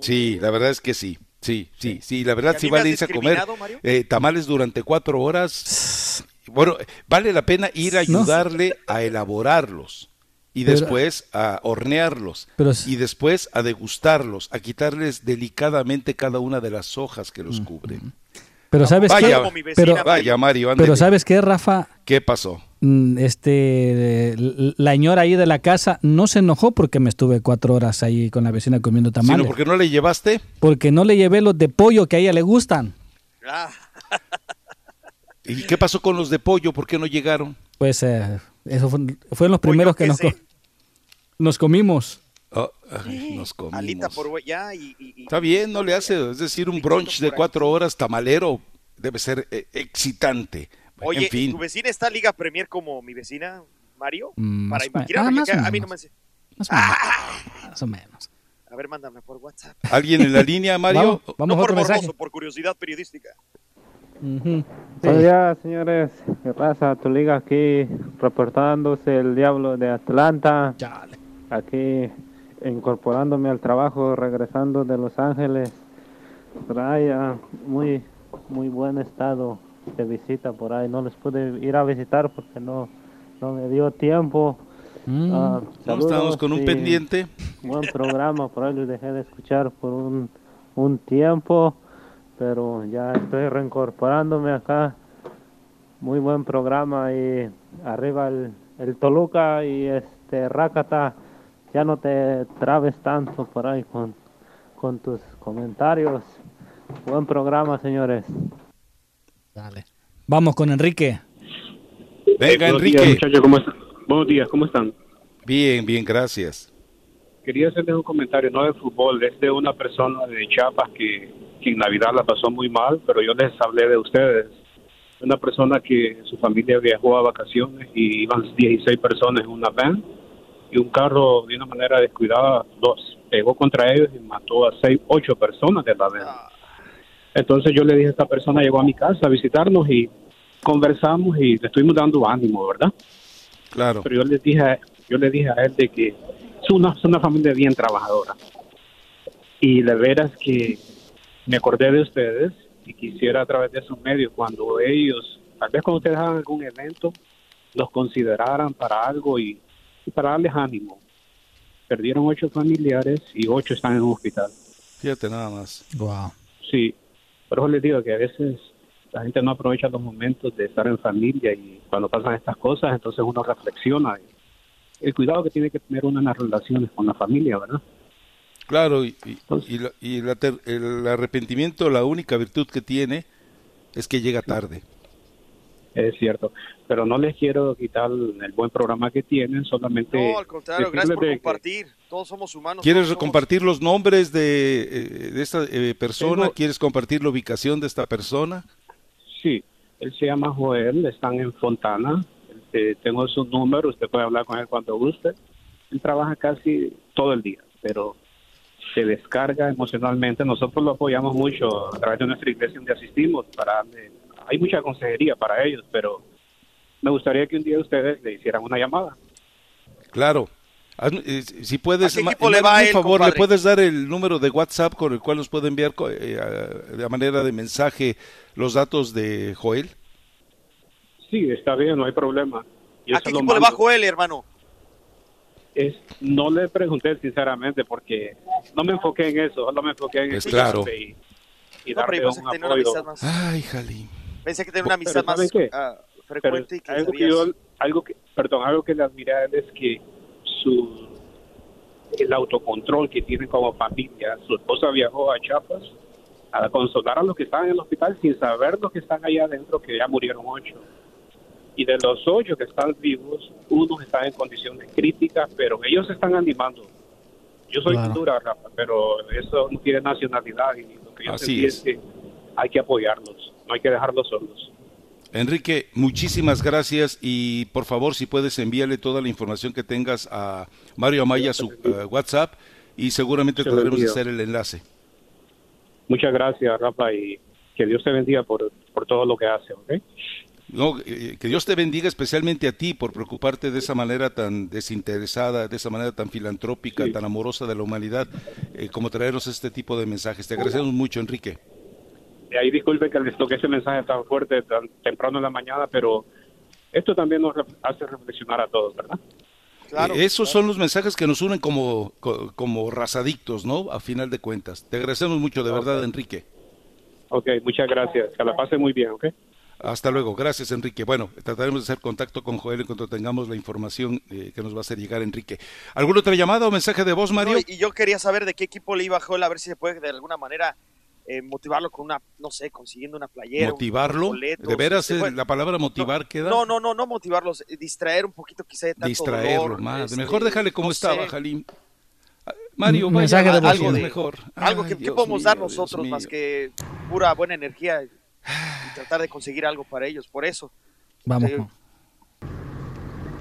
Sí, la verdad es que sí. Sí, sí, sí, la verdad sí vale irse a comer eh, tamales durante cuatro horas. Bueno, vale la pena ir a ayudarle a elaborarlos y después a hornearlos y después a degustarlos, a quitarles delicadamente cada una de las hojas que los cubren. Pero sabes qué, pero, vaya Mario, pero sabes qué, Rafa, ¿qué pasó? Mm, este, la señora ahí de la casa no se enojó porque me estuve cuatro horas ahí con la vecina comiendo tamales. ¿Sino porque no le llevaste? Porque no le llevé los de pollo que a ella le gustan. Ah. ¿Y qué pasó con los de pollo? ¿Por qué no llegaron? Pues eh, eso fue, fueron los primeros que nos, nos comimos. Oh, nos comimos. Está bien, no le hace, es decir, un brunch de cuatro horas tamalero debe ser eh, excitante. Oye, en fin. ¿tu vecina está Liga Premier como mi vecina, Mario? Mm, Para imaginar, ah, a mí no me hace. Más, o menos. A ver, mándame por WhatsApp. ¿Alguien en la línea, Mario? Vamos, no por morboso, por curiosidad periodística. Buenos días, señores. ¿Qué pasa? Tu liga aquí reportándose el Diablo de Atlanta. Aquí incorporándome al trabajo, regresando de Los Ángeles. Traía muy, muy buen estado de visita por ahí. No les pude ir a visitar porque no, no me dio tiempo. Mm. Estamos con un pendiente. Buen programa, por ahí les dejé de escuchar por un, un tiempo pero ya estoy reincorporándome acá. Muy buen programa y arriba el, Toluca y este Rakata. Ya no te trabes tanto por ahí con, con tus comentarios. Buen programa, señores. Dale. Vamos con Enrique. Venga, Enrique. muchachos, ¿cómo están? Buenos días, ¿cómo están? Bien, bien, gracias. Quería hacerles un comentario, no de fútbol, es de una persona de Chiapas que que en Navidad la pasó muy mal, pero yo les hablé de ustedes. Una persona que su familia viajó a vacaciones y iban 16 personas en una van y un carro de una manera descuidada los pegó contra ellos y mató a 6, 8 personas de la van. Entonces yo le dije a esta persona, llegó a mi casa a visitarnos y conversamos y le estuvimos dando ánimo, ¿verdad? Claro. Pero yo le dije, yo le dije a él de que es una, es una familia bien trabajadora. Y de veras que me acordé de ustedes y quisiera a través de esos medios, cuando ellos, tal vez cuando ustedes hagan algún evento, los consideraran para algo y, para darles ánimo. Perdieron ocho familiares y ocho están en un hospital. Fíjate nada más. Wow. Sí, por eso les digo que a veces la gente no aprovecha los momentos de estar en familia y cuando pasan estas cosas, entonces uno reflexiona el cuidado que tiene que tener una en las relaciones con la familia, ¿verdad? Claro, y, y, el arrepentimiento, la única virtud que tiene es que llega tarde. Es cierto, pero no les quiero quitar el buen programa que tienen, solamente... No, al contrario, gracias por compartir, todos somos humanos. ¿Quieres compartir los nombres de, eh, de esta eh, persona? ¿Quieres compartir la ubicación de esta persona? Sí, él se llama Joel, están en Fontana, este, tengo su número, usted puede hablar con él cuando guste. Él trabaja casi todo el día, pero se descarga emocionalmente. Nosotros lo apoyamos mucho a través de nuestra iglesia donde asistimos para darle hay mucha consejería para ellos, pero me gustaría que un día ustedes le hicieran una llamada. Claro. Eh, si puedes, le favor, ¿le puedes dar el número de WhatsApp con el cual nos puede enviar eh, de manera de mensaje los datos de Joel? Sí, está bien, no hay problema. ¿A qué equipo le va Joel, hermano? Es, no le pregunté sinceramente porque no me enfoqué en eso, solo me enfoqué en es claro. y, y darle un apoyo. Ay, Jalín. Pensé que tenía una amistad más uh, frecuente y que algo que yo, algo que, perdón, algo que le admiré a él es que su el autocontrol que tiene como familia. Su esposa viajó a Chiapas a consolar a los que estaban en el hospital sin saber los que están allá adentro, que ya murieron ocho. Y de los ocho que están vivos, uno está en condiciones críticas, pero ellos se están animando. Yo soy dura, Rafa, pero eso no tiene nacionalidad y lo que yo Así es. es que hay que apoyarlos no hay que dejarlos solos. Enrique, muchísimas gracias y por favor si puedes envíale toda la información que tengas a Mario Amaya su eh, WhatsApp y seguramente tendremos que hacer el enlace. Muchas gracias Rafa y que Dios te bendiga por, por todo lo que hace, ¿ok? No, eh, que Dios te bendiga especialmente a ti por preocuparte de esa manera tan desinteresada, de esa manera tan filantrópica, tan amorosa de la humanidad, eh, como traernos este tipo de mensajes. Te agradecemos mucho, Enrique ahí disculpe que les toque ese mensaje tan fuerte, tan temprano en la mañana, pero esto también nos hace reflexionar a todos, ¿verdad? Claro, eh, Esos son los mensajes que nos unen como, como razadictos, ¿no? A final de cuentas. Te agradecemos mucho, de verdad, Enrique. Ok, muchas gracias. Que la pase muy bien, ¿ok? Hasta luego. Gracias, Enrique. Bueno, trataremos de hacer contacto con Joel en cuanto tengamos la información eh, que nos va a hacer llegar Enrique. ¿Alguna otra llamada o mensaje de voz, Mario? y yo quería saber de qué equipo le iba a Joel, a ver si se puede de alguna manera eh, motivarlo con una, no sé, consiguiendo una playera. ¿Motivarlo? ¿De veras este, la palabra motivar queda? No, no, no, no motivarlos, eh, distraer un poquito quizá de tanto Distraerlo más, este, mejor déjale como estaba, Jalim. Ah, Mario, vaya, de algo de, mejor. Algo que, podemos dar nosotros más que pura buena energía y tratar de conseguir algo para ellos, por eso. Vamos.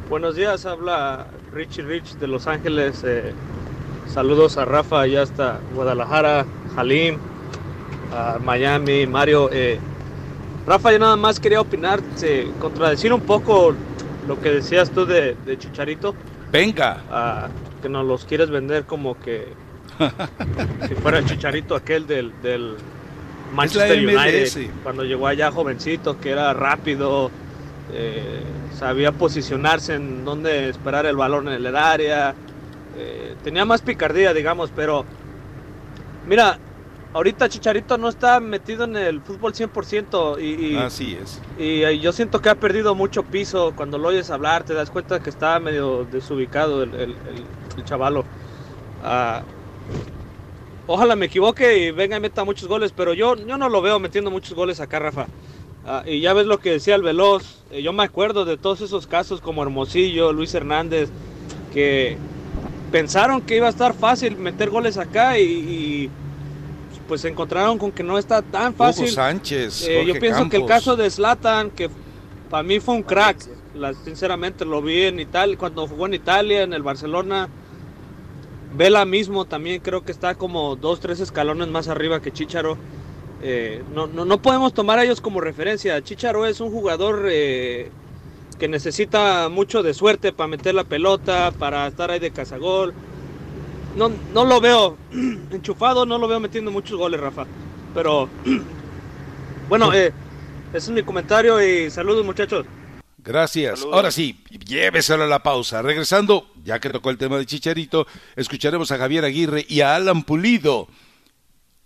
Buenos días, habla Richie Rich de Los Ángeles. Eh, saludos a Rafa allá hasta Guadalajara, Jalim, Miami, Mario. Eh, Rafa, yo nada más quería opinar, contradecir un poco lo que decías tú de, Chicharito. Venga. que nos los quieres vender como que si fuera el Chicharito aquel del, del Manchester United, cuando llegó allá jovencito, que era rápido, eh, sabía posicionarse en donde esperar el balón en el área, eh, tenía más picardía, digamos, pero mira, ahorita Chicharito no está metido en el fútbol 100% y, y así es. Y, yo siento que ha perdido mucho piso. Cuando lo oyes hablar, te das cuenta que está medio desubicado el, el, chavalo. Ah, ojalá me equivoque y venga y meta muchos goles, pero yo, yo no lo veo metiendo muchos goles acá, Rafa. Ah, y ya ves lo que decía el Veloz. Eh, yo me acuerdo de todos esos casos como Hermosillo, Luis Hernández, que pensaron que iba a estar fácil meter goles acá y pues se encontraron con que no está tan fácil. Sánchez. Eh, yo pienso que el caso de Slatan, que para mí fue un crack, sinceramente lo vi en Italia, cuando jugó en Italia, en el Barcelona. Vela mismo también creo que está como dos, tres escalones más arriba que Chicharo. Eh, no, no, podemos tomar a ellos como referencia. Chicharo es un jugador eh, que necesita mucho de suerte para meter la pelota, para estar ahí de cazagol no, no lo veo enchufado, no lo veo metiendo muchos goles, Rafa. Pero bueno, eh, ese es mi comentario y saludos muchachos. Gracias. Ahora sí, lléveselo a la pausa. Regresando, ya que tocó el tema de Chicharito, escucharemos a Javier Aguirre y a Alan Pulido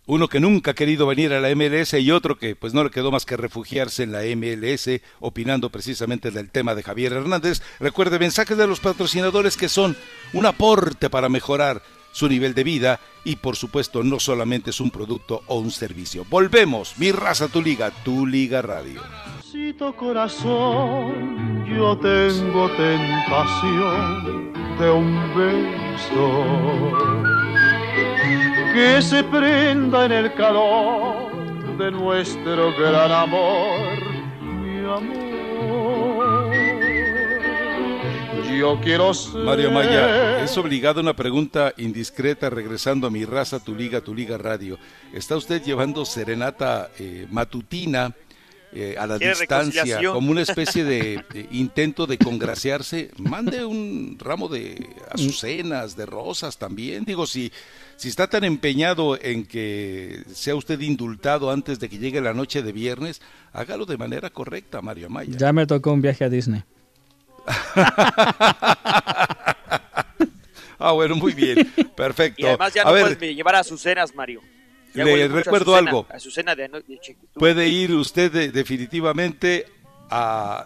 uno que nunca ha querido venir a la MLS y otro que pues no le quedó más que refugiarse en la MLS, opinando precisamente del tema de Javier Hernández. Recuerde mensajes de los patrocinadores que son un aporte para mejorar su nivel de vida y por supuesto no solamente es un producto o un servicio. Volvemos, mi raza, tu liga, tu liga radio. corazón, yo tengo tentación de un beso que se prenda en el calor de nuestro gran amor, mi amor. Yo quiero ser... Mario Maya, es obligada una pregunta indiscreta regresando a mi raza, tu liga, tu liga radio. ¿Está usted llevando serenata eh, matutina? Eh, a la distancia, como una especie de, intento de congraciarse, mande un ramo de azucenas, de rosas también. Digo, si, si está tan empeñado en que sea usted indultado antes de que llegue la noche de viernes, hágalo de manera correcta, Mario Maya. Ya me tocó un viaje a Disney. ah, bueno, muy bien, perfecto. Y además ya no puedes llevar azucenas, Mario. Le recuerdo algo. Puede ir usted definitivamente a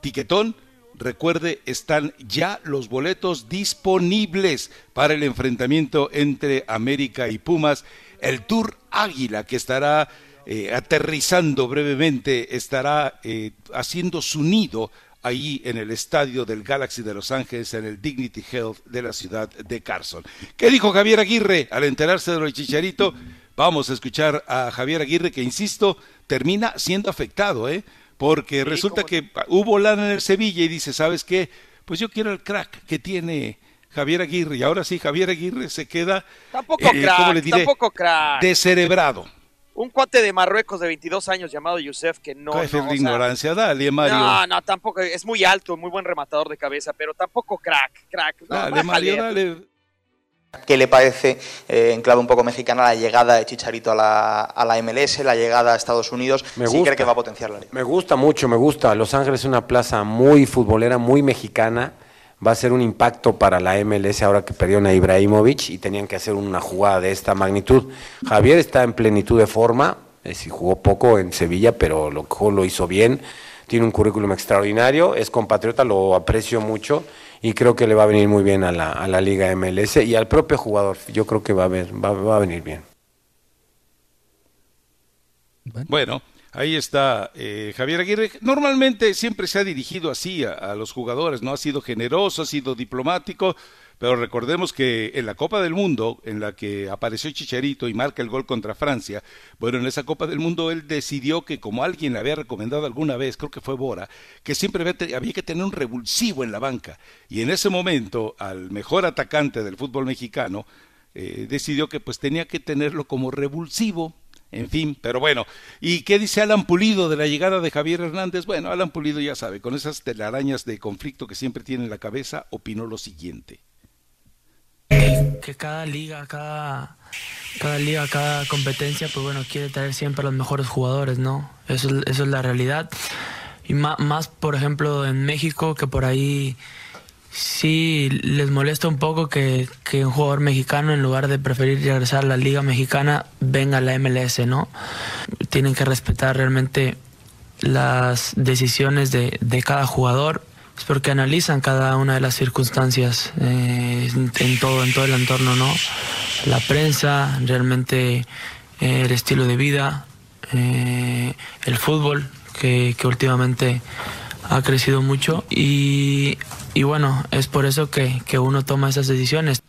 Tiquetón. Recuerde, están ya los boletos disponibles para el enfrentamiento entre América y Pumas. El Tour Águila que estará eh, aterrizando brevemente, estará eh, haciendo su nido ahí en el estadio del Galaxy de Los Ángeles, en el Dignity Health de la ciudad de Carson. ¿Qué dijo Javier Aguirre al enterarse de lo de Chicharito? Vamos a escuchar a Javier Aguirre que, insisto, termina siendo afectado, ¿eh? Porque resulta que hubo lana en el Sevilla y dice, ¿sabes qué? Pues yo quiero el crack que tiene Javier Aguirre. Y ahora sí, Javier Aguirre se queda, tampoco eh, crack, le diré? Tampoco crack. Descerebrado. Un cuate de Marruecos de 22 años llamado Yusef que no... no de ignorancia, dale, Mario. No, no, tampoco, es muy alto, muy buen rematador de cabeza, pero tampoco crack, crack. dale, Mario, dale. ¿Qué le parece, eh, en clave un poco mexicana, la llegada de Chicharito a la, a la MLS, la llegada a Estados Unidos? Me ¿Sí cree que va a potenciar la liga? Me gusta mucho, me gusta. Los Ángeles es una plaza muy futbolera, muy mexicana. Va a ser un impacto para la MLS ahora que perdieron a Ibrahimovic y tenían que hacer una jugada de esta magnitud. Javier está en plenitud de forma, eh, jugó poco en Sevilla, pero lo, lo hizo bien. Tiene un currículum extraordinario, es compatriota, lo aprecio mucho y creo que le va a venir muy bien a la, a la Liga MLS y al propio jugador. Yo creo que va a, ver, va, a venir bien. Bueno, ahí está eh, Javier Aguirre. Normalmente siempre se ha dirigido así a, los jugadores, ¿no? Ha sido generoso, ha sido diplomático, pero recordemos que en la Copa del Mundo, en la que apareció Chicharito y marca el gol contra Francia, bueno, en esa Copa del Mundo él decidió que, como alguien le había recomendado alguna vez, creo que fue Bora, que siempre había que tener un revulsivo en la banca. Y en ese momento, al mejor atacante del fútbol mexicano, eh, decidió que pues tenía que tenerlo como revulsivo. En fin, pero bueno. ¿Y qué dice Alan Pulido de la llegada de Javier Hernández? Bueno, Alan Pulido ya sabe, con esas telarañas de conflicto que siempre tiene en la cabeza, opinó lo siguiente que cada liga, cada, competencia, pues bueno, quiere traer siempre a los mejores jugadores, ¿no? Eso, eso es la realidad. Y más, más, por ejemplo, en México, que por ahí sí les molesta un poco que, que, un jugador mexicano, en lugar de preferir regresar a la liga mexicana, venga a la MLS, ¿no? Tienen que respetar realmente las decisiones de, de cada jugador es porque analizan cada una de las circunstancias eh, en todo, en todo el entorno, ¿no? La prensa, realmente eh, el estilo de vida, eh, el fútbol, que, últimamente ha crecido mucho y, bueno, es por eso que, uno toma esas decisiones.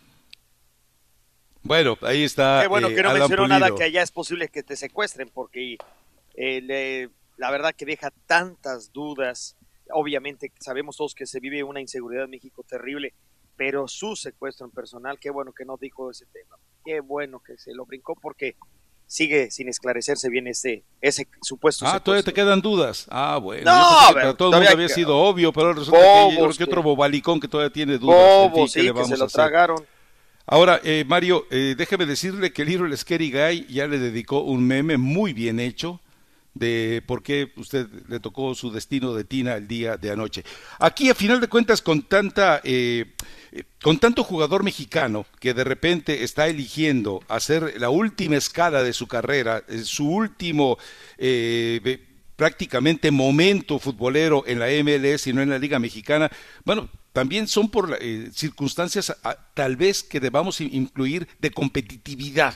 Bueno, ahí está. Qué bueno que no mencionó nada que allá es posible que te secuestren, porque la verdad que deja tantas dudas Obviamente sabemos todos que se vive una inseguridad en México terrible, pero su secuestro en personal, qué bueno que no dijo ese tema. Qué bueno que se lo brincó porque sigue sin esclarecerse bien ese, ese supuesto Ah, todavía te quedan dudas. Ah, bueno. No, todo el mundo había sido obvio, pero resulta que hay otro bobalicón que todavía tiene dudas. Bobos, sí, que se lo tragaron. Ahora, eh, Mario, eh, déjeme decirle que el libro El Scary Guy ya le dedicó un meme muy bien hecho de por qué usted le tocó su destino de Tina el día de anoche. Aquí, a final de cuentas, con tanta... Eh, con tanto jugador mexicano que de repente está eligiendo hacer la última escala de su carrera, eh, su último eh, prácticamente momento futbolero en la MLS y no en la Liga Mexicana, bueno, también son por eh, circunstancias tal vez que debamos incluir de competitividad.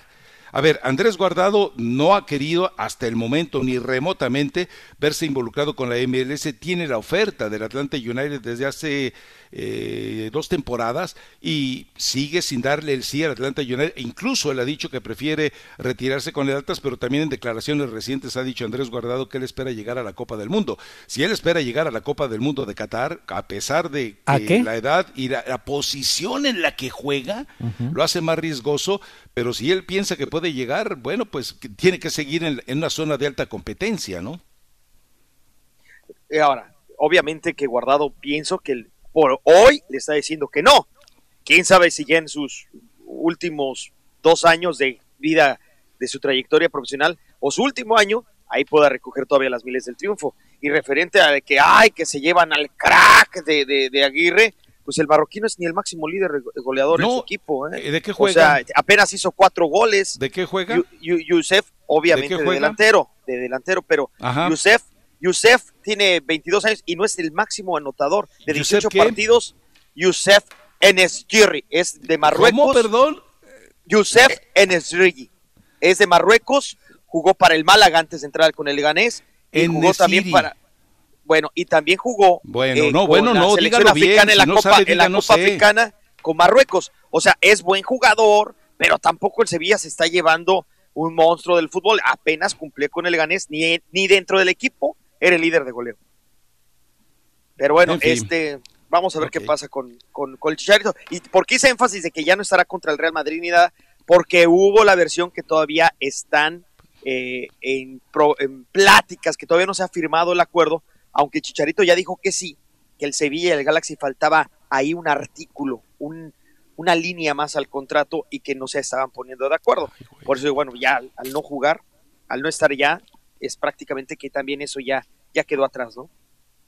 A ver, Andrés Guardado no ha querido hasta el momento ni remotamente verse involucrado con la MLS. Tiene la oferta del Atlanta United desde hace eh, dos temporadas y sigue sin darle el sí al Atlanta United. Incluso él ha dicho que prefiere retirarse con el Atlas, pero también en declaraciones recientes ha dicho Andrés Guardado que él espera llegar a la Copa del Mundo. Si él espera llegar a la Copa del Mundo de Qatar, a pesar de la edad y la, posición en la que juega, lo hace más riesgoso, pero si él piensa que puede llegar, bueno, pues tiene que seguir en, una zona de alta competencia, ¿no? Ahora, obviamente que Guardado pienso que por hoy le está diciendo que no. Quién sabe si ya en sus últimos dos años de vida de su trayectoria profesional o su último año, ahí pueda recoger todavía las miles del triunfo. Y referente a que, ay, que se llevan al crack de, de, Aguirre, pues el marroquino es ni el máximo líder goleador en su equipo. ¿eh? ¿De qué juega? O sea, apenas hizo cuatro goles. ¿De qué juega? Yusef, obviamente, ¿De, delantero, de delantero, pero Yusef Youssef tiene 22 años y no es el máximo anotador de 18 partidos. Youssef Enesgiri es de Marruecos. ¿Cómo, perdón? Youssef Enesgiri es de Marruecos, jugó para el Málaga antes de entrar con el Leganés y jugó también para bueno, y también jugó bueno, eh, no, bueno, no, selección africana en la Copa, en la Copa Africana con Marruecos. O sea, es buen jugador, pero tampoco el Sevilla se está llevando un monstruo del fútbol. Apenas cumplió con el Leganés ni, ni dentro del equipo era el líder de goleo. Pero bueno, este, vamos a ver qué pasa con, con, el Chicharito. ¿Y por qué hice énfasis de que ya no estará contra el Real Madrid ni nada? Porque hubo la versión que todavía están eh, en, en, pláticas, que todavía no se ha firmado el acuerdo, aunque Chicharito ya dijo que sí, que el Sevilla y el Galaxy faltaba ahí un artículo, un, una línea más al contrato y que no se estaban poniendo de acuerdo. Por eso, bueno, ya al no jugar, al no estar ya, es prácticamente que también eso ya, ya quedó atrás, ¿no?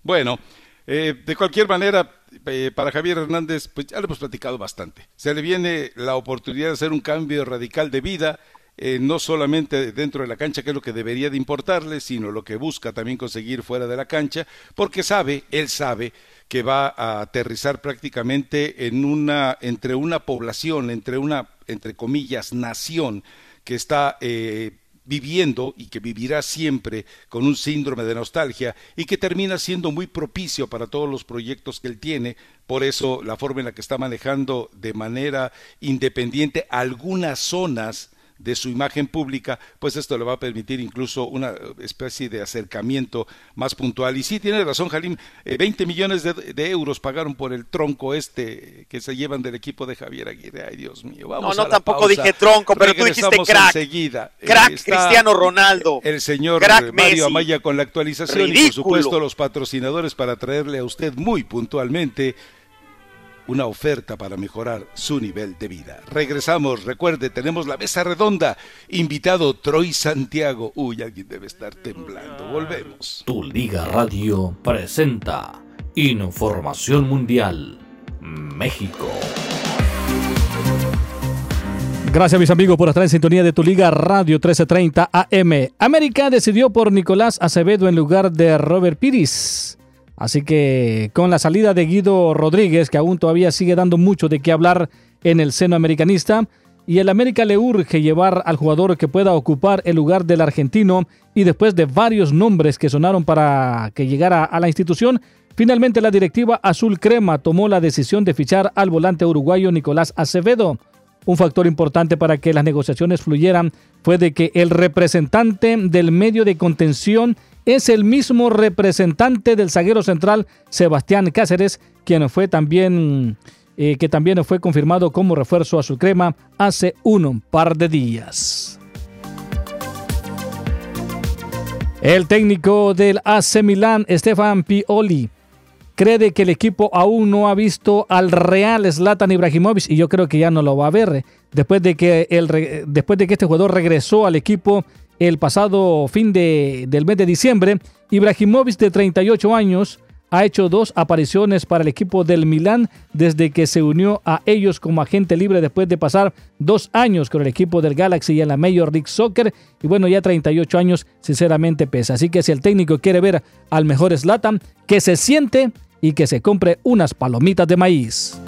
Bueno, eh, de cualquier manera, eh, para Javier Hernández, pues ya lo hemos platicado bastante. Se le viene la oportunidad de hacer un cambio radical de vida, eh, no solamente dentro de la cancha, que es lo que debería de importarle, sino lo que busca también conseguir fuera de la cancha, porque sabe, él sabe que va a aterrizar prácticamente en una, entre una población, entre una, entre comillas, nación que está eh, viviendo y que vivirá siempre con un síndrome de nostalgia y que termina siendo muy propicio para todos los proyectos que él tiene. Por eso la forma en la que está manejando de manera independiente algunas zonas de su imagen pública, pues esto le va a permitir incluso una especie de acercamiento más puntual. Y sí, tiene razón, Jalim, 20 eh, millones de, euros pagaron por el tronco este que se llevan del equipo de Javier Aguirre. Ay, Dios mío, vamos No, no, tampoco dije tronco, pero tú dijiste crack. Enseguida. Crack Cristiano Ronaldo. El señor Mario Amaya con la actualización y por supuesto los patrocinadores para traerle a usted muy puntualmente una oferta para mejorar su nivel de vida. Regresamos, recuerde, tenemos la mesa redonda. Invitado Troy Santiago. Uy, alguien debe estar temblando. Volvemos. Tu Liga Radio presenta Información Mundial México. Gracias mis amigos por estar en sintonía de tu Liga Radio 1330 AM. América decidió por Nicolás Acevedo en lugar de Robert Piris. Así que con la salida de Guido Rodríguez, que aún todavía sigue dando mucho de qué hablar en el seno americanista, y el América le urge llevar al jugador que pueda ocupar el lugar del argentino y después de varios nombres que sonaron para que llegara a la institución, finalmente la directiva Azul Crema tomó la decisión de fichar al volante uruguayo Nicolás Acevedo. Un factor importante para que las negociaciones fluyeran fue de que el representante del medio de contención es el mismo representante del zaguero central Sebastián Cáceres, quien fue también eh, que también fue confirmado como refuerzo a su crema hace un par de días. El técnico del AC Milán, Stefan Pioli, cree que el equipo aún no ha visto al real Zlatan Ibrahimovic y yo creo que ya no lo va a ver. Después de que, el, después de que este jugador regresó al equipo el pasado fin de, del mes de diciembre. Ibrahimovic, de 38 años, ha hecho dos apariciones para el equipo del Milán desde que se unió a ellos como agente libre después de pasar dos años con el equipo del Galaxy en la Major League Soccer. Y bueno, ya 38 años sinceramente pesa. Así que si el técnico quiere ver al mejor Slatan, que se siente y que se compre unas palomitas de maíz.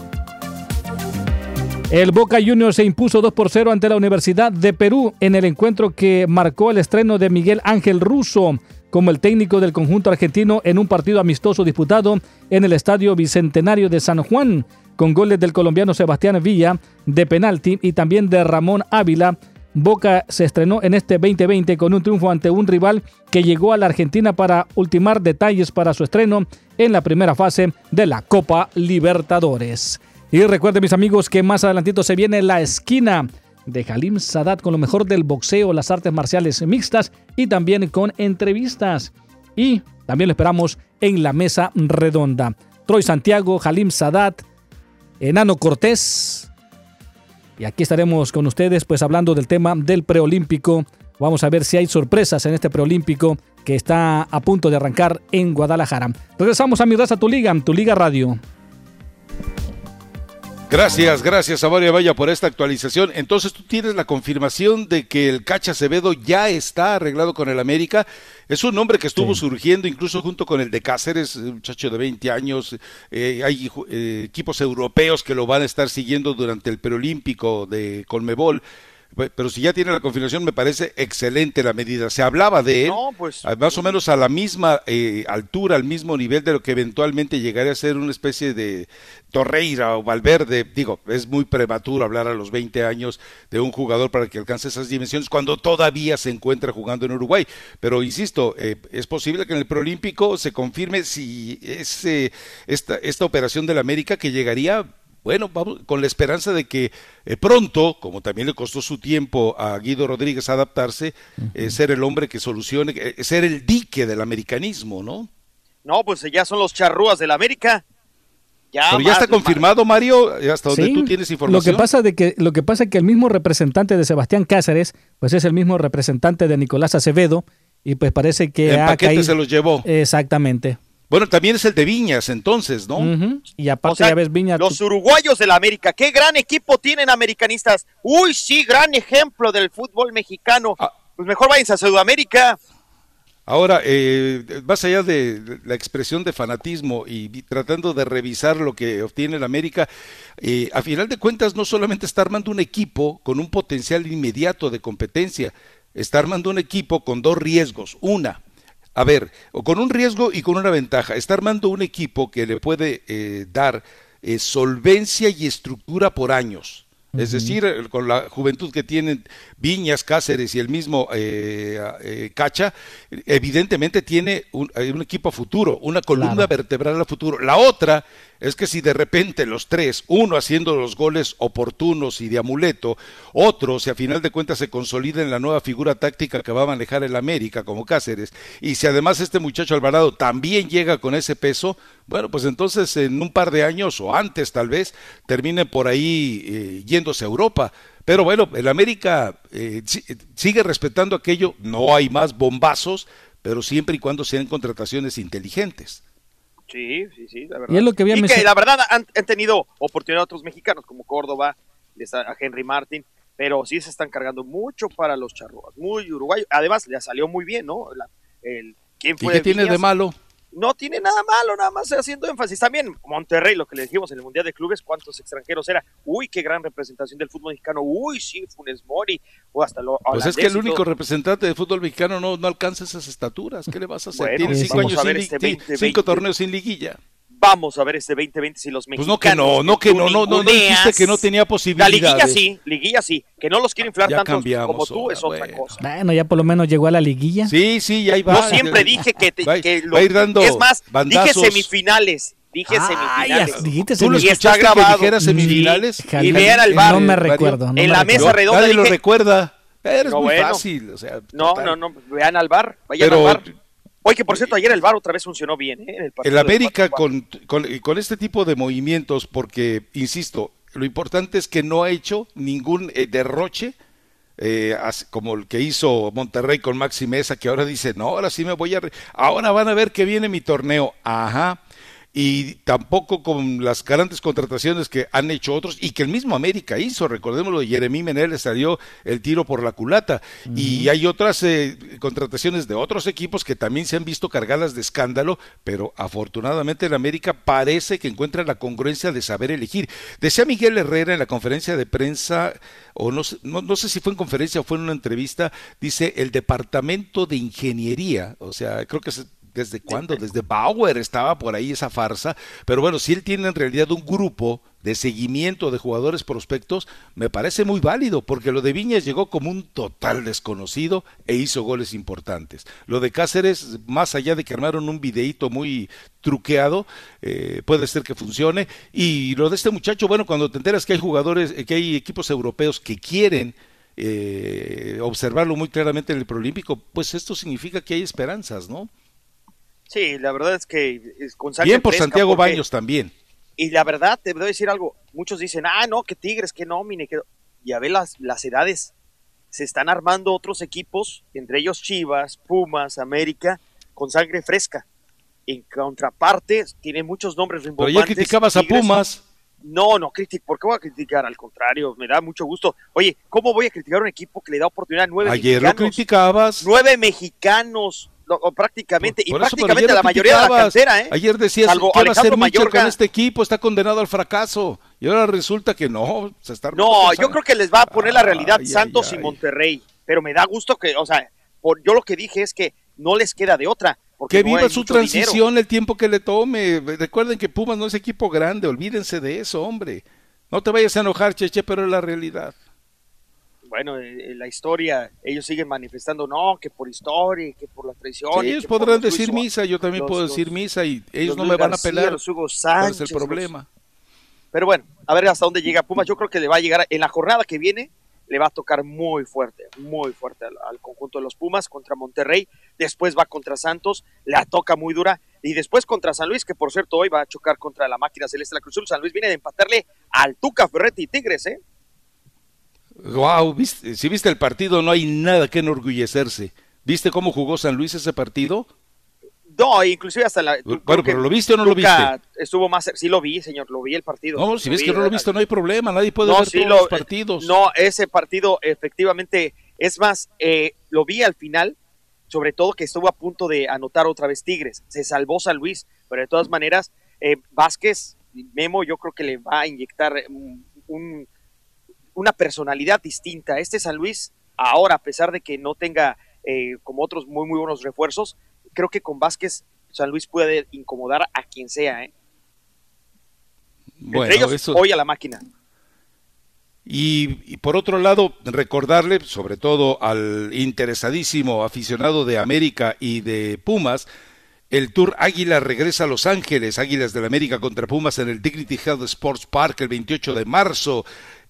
El Boca Juniors se impuso 2 por 0 ante la Universidad de Perú en el encuentro que marcó el estreno de Miguel Ángel Russo como el técnico del conjunto argentino en un partido amistoso disputado en el Estadio Bicentenario de San Juan, con goles del colombiano Sebastián Villa de penalti y también de Ramón Ávila. Boca se estrenó en este 2020 con un triunfo ante un rival que llegó a la Argentina para ultimar detalles para su estreno en la primera fase de la Copa Libertadores. Y recuerden mis amigos que más adelantito se viene la esquina de Halim Sadat con lo mejor del boxeo, las artes marciales mixtas y también con entrevistas. Y también lo esperamos en la mesa redonda. Troy Santiago, Halim Sadat, Enano Cortés. Y aquí estaremos con ustedes pues hablando del tema del preolímpico. Vamos a ver si hay sorpresas en este preolímpico que está a punto de arrancar en Guadalajara. Regresamos a Mi Raza Tu Liga, Tu Liga Radio. Gracias, gracias a Mario Vaya por esta actualización. Entonces tú tienes la confirmación de que el Cacha Acevedo ya está arreglado con el América. Es un nombre que estuvo surgiendo incluso junto con el de Cáceres, un muchacho de 20 años. Eh, hay eh, equipos europeos que lo van a estar siguiendo durante el preolímpico de Colmebol. Pero si ya tiene la confirmación, me parece excelente la medida. Se hablaba de él, pues, más o menos a la misma eh, altura, al mismo nivel de lo que eventualmente llegaría a ser una especie de Torreira o Valverde. Digo, es muy prematuro hablar a los 20 años de un jugador para que alcance esas dimensiones cuando todavía se encuentra jugando en Uruguay. Pero insisto, eh, es posible que en el Proolímpico se confirme si es esta, esta operación del América que llegaría bueno, vamos con la esperanza de que eh, pronto, como también le costó su tiempo a Guido Rodríguez adaptarse, eh, ser el hombre que solucione, eh, ser el dique del americanismo, ¿no? No, pues ya son los charrúas del América. Ya Pero ya está confirmado, Mario, hasta donde tú tienes información. Lo que pasa de que lo que pasa es que el mismo representante de Sebastián Cáceres, pues es el mismo representante de Nicolás Acevedo y pues parece que el paquete se los llevó. Exactamente. Bueno, también es el de Viñas, entonces, ¿no? Y aparte ya ves Viñas. Los uruguayos de la América, qué gran equipo tienen americanistas. Uy, sí, gran ejemplo del fútbol mexicano. Ah. Pues mejor váyanse a Sudamérica. Ahora, eh, más allá de la expresión de fanatismo y, tratando de revisar lo que obtiene la América, eh, a final de cuentas no solamente está armando un equipo con un potencial inmediato de competencia, está armando un equipo con dos riesgos. Una, a ver, con un riesgo y con una ventaja. Está armando un equipo que le puede eh, dar eh, solvencia y estructura por años. Es decir, con la juventud que tienen Viñas, Cáceres y el mismo eh, Cacha, evidentemente tiene un, equipo a futuro, una columna vertebral a futuro. La otra es que si de repente los tres, uno haciendo los goles oportunos y de amuleto, otro si a final de cuentas se consolida en la nueva figura táctica que va a manejar el América como Cáceres, y si además este muchacho Alvarado también llega con ese peso, bueno, pues entonces en un par de años o antes tal vez termine por ahí eh, yéndose a Europa. Pero bueno, el América eh, sigue respetando aquello, no hay más bombazos, pero siempre y cuando sean contrataciones inteligentes. Sí, sí, sí, la verdad. Y, es lo que, que la verdad han, tenido oportunidad otros mexicanos como Córdoba, a Henry Martin, pero sí se están cargando mucho para los charrúas, muy uruguayo. Además, le salió muy bien, ¿no? el, ¿quién fue ¿Y qué tiene de malo? No tiene nada malo, nada más haciendo énfasis. También Monterrey, lo que le dijimos en el Mundial de Clubes, cuántos extranjeros era. Uy, qué gran representación del fútbol mexicano. Uy, sí, Funes Mori. O hasta lo. Pues es que el único representante de fútbol mexicano no, no alcanza esas estaturas. ¿Qué le vas a hacer? Tiene cinco años sin, este cinco torneos sin liguilla vamos a ver este 2020 si los mexicanos. Pues no que no, no que no, no, no, no dijiste que no tenía posibilidad. La liguilla sí, liguilla sí, que no los quiere inflar tanto como tú es otra cosa. Bueno, ya por lo menos llegó a la liguilla. Sí, sí, ya iba. Yo siempre dije que, que lo, va a ir dando es más, dije semifinales. Dije semifinales. dijiste ¿Tú lo está grabado. que semifinales? Y vean al bar. No me recuerdo. en la mesa redonda. Nadie lo recuerda. Eres muy fácil. O sea, no, no, no. Vean al bar. Vayan al bar Oye, que por cierto, ayer el VAR otra vez funcionó bien. ¿eh? el, América con, con, este tipo de movimientos, porque, insisto, lo importante es que no ha hecho ningún eh, derroche eh, como el que hizo Monterrey con Maxi Mesa, que ahora dice, no, ahora sí me voy a... Ahora van a ver que viene mi torneo. Ajá y tampoco con las grandes contrataciones que han hecho otros y que el mismo América hizo. Recordémoslo, Jeremy Menel le salió el tiro por la culata. Y hay otras eh, contrataciones de otros equipos que también se han visto cargadas de escándalo, pero afortunadamente en América parece que encuentra la congruencia de saber elegir. Decía Miguel Herrera en la conferencia de prensa, o no, no, no sé si fue en conferencia o fue en una entrevista, dice el departamento de ingeniería, o sea, creo que se ¿Desde cuándo? Desde Bauer estaba por ahí esa farsa. Pero bueno, si él tiene en realidad un grupo de seguimiento de jugadores prospectos, me parece muy válido, porque lo de Viñas llegó como un total desconocido e hizo goles importantes. Lo de Cáceres, más allá de que armaron un videíto muy truqueado, eh, puede ser que funcione. Y lo de este muchacho, bueno, cuando te enteras que hay jugadores, que hay equipos europeos que quieren eh, observarlo muy claramente en el Prolímpico, pues esto significa que hay esperanzas, ¿no? Sí, la verdad es que con Bien por Santiago Baños también. Y la verdad, te debo decir algo. Muchos dicen, ah, no, que Tigres, que nómine, que. Ya ve las, las edades. Se están armando otros equipos, entre ellos Chivas, Pumas, América, con sangre fresca. En contraparte, tiene muchos nombres Pero ya criticabas a Pumas. No, no critico. ¿Por qué voy a criticar? Al contrario, me da mucho gusto. Oye, ¿cómo voy a criticar a un equipo que le da oportunidad a nueve Ayer lo criticabas. Nueve mexicanos prácticamente, y prácticamente la mayoría de la cantera, ¿eh? Ayer decías, que ¿qué va a ser Micho con este equipo? Está condenado al fracaso. Y ahora resulta que no, se está No, yo creo que les va a poner la realidad Santos y Monterrey. Pero me da gusto que, o sea, por, yo lo que dije es que no les queda de otra. Que viva su transición el tiempo que le tome. Recuerden que Pumas no es equipo grande, olvídense de eso, hombre. No te vayas a enojar, Cheche, pero es la realidad bueno, en la historia ellos siguen manifestando, no, que por historia, que por la traición. Sí, ellos podrán decir misa, yo también puedo decir misa y ellos no me van a pelar. Los Hugo Sánchez, es el problema. Pero bueno, a ver hasta dónde llega Pumas. Yo creo que le va a llegar en la jornada que viene, le va a tocar muy fuerte, muy fuerte al, conjunto de los Pumas contra Monterrey. Después va contra Santos, la toca muy dura. Y después contra San Luis, que por cierto hoy va a chocar contra la máquina celeste de la Cruz San Luis viene de empatarle al Tuca Ferretti y Tigres, ¿eh? Wow, si viste el partido, no hay nada que enorgullecerse. ¿Viste cómo jugó San Luis ese partido? No, inclusive hasta la. Bueno, pero ¿lo viste o no lo viste? Estuvo más. Sí, lo vi, señor, lo vi el partido. No, si ves que no lo viste, no hay problema, nadie puede ver todos los partidos. No, ese partido, efectivamente, es más, eh, lo vi al final, sobre todo que estuvo a punto de anotar otra vez Tigres. Se salvó San Luis, pero de todas maneras, eh, Vázquez, Memo, yo creo que le va a inyectar un una personalidad distinta. Este San Luis, ahora, a pesar de que no tenga eh, como otros muy, muy buenos refuerzos, creo que con Vázquez San Luis puede incomodar a quien sea. ¿eh? Entre ellos, hoy a la máquina. Y, y, por otro lado, recordarle, sobre todo al interesadísimo aficionado de América y de Pumas, el Tour Águila regresa a Los Ángeles, Águilas del América contra Pumas en el Dignity Health Sports Park el 28 de marzo.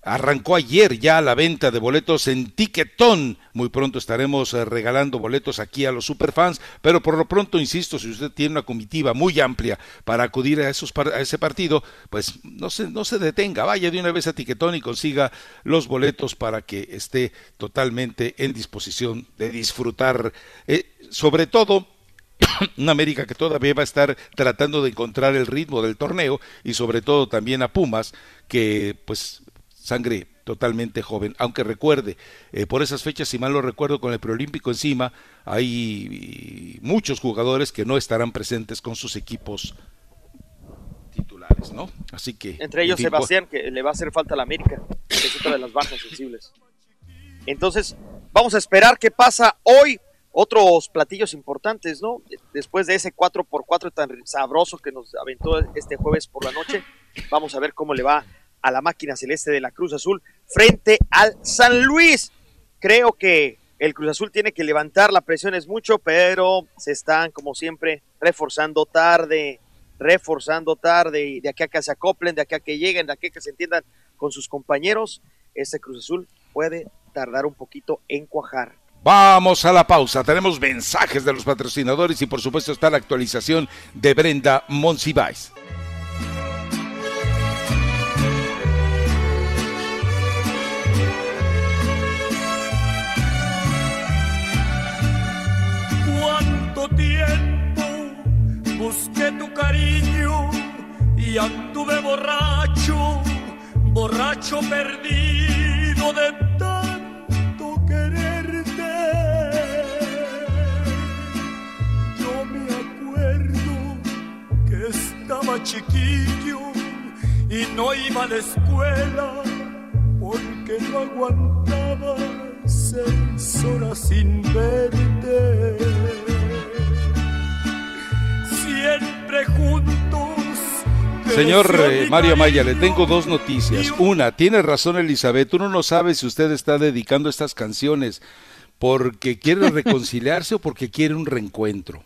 Arrancó ayer ya la venta de boletos en Tiquetón. Muy pronto estaremos eh, regalando boletos aquí a los superfans, pero por lo pronto, insisto, si usted tiene una comitiva muy amplia para acudir a, ese partido, pues no se, no se detenga, vaya de una vez a Tiquetón y consiga los boletos para que esté totalmente en disposición de disfrutar, eh, sobre todo una América que todavía va a estar tratando de encontrar el ritmo del torneo y sobre todo también a Pumas que pues sangre totalmente joven. Aunque recuerde, eh, por esas fechas, si mal lo recuerdo, con el preolímpico encima, hay muchos jugadores que no estarán presentes con sus equipos titulares, ¿no? Así que. Entre ellos Sebastián, que le va a hacer falta a la América, que es otra de las bajas sensibles. Entonces, vamos a esperar qué pasa hoy. Otros platillos importantes, ¿no? Después de ese 4x4 tan sabroso que nos aventó este jueves por la noche, vamos a ver cómo le va a la máquina celeste de la Cruz Azul frente al San Luis. Creo que el Cruz Azul tiene que levantar la presión es mucho, pero se están, como siempre, reforzando tarde, reforzando tarde, y de aquí a que se acoplen, de aquí a que lleguen, de aquí a que se entiendan con sus compañeros, este Cruz Azul puede tardar un poquito en cuajar. Vamos a la pausa. Tenemos mensajes de los patrocinadores y por supuesto está la actualización de Brenda Monsiváis. y anduve borracho, borracho perdido de tanto quererte. Yo me acuerdo que estaba chiquillo y no iba a la escuela porque no aguantaba seis horas sin verte. Siempre juntos Señor eh, Mario Maya, le tengo dos noticias. Una, tiene razón Elizabeth, uno no sabe si usted está dedicando estas canciones porque quiere reconciliarse o porque quiere un reencuentro.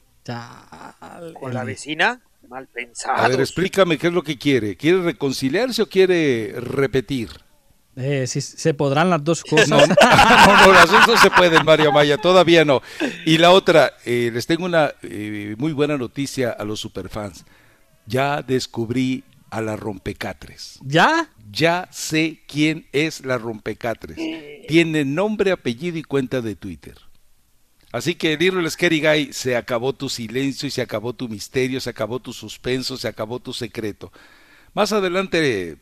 ¿Con la vecina? Mal pensado. A ver, explícame qué es lo que quiere. ¿Quiere reconciliarse o quiere repetir? Eh, si se podrán las dos cosas. No, no, no, las dos no se pueden, Mario Maya, todavía no. Y la otra, eh, les tengo una eh, muy buena noticia a los superfans. Ya descubrí a la rompecatres. ¿Ya? Ya sé quién es la rompecatres. Tiene nombre, apellido y cuenta de Twitter. Así que, Little Scary Guy, se acabó tu silencio y se acabó tu misterio, se acabó tu suspenso, se acabó tu secreto. Más adelante,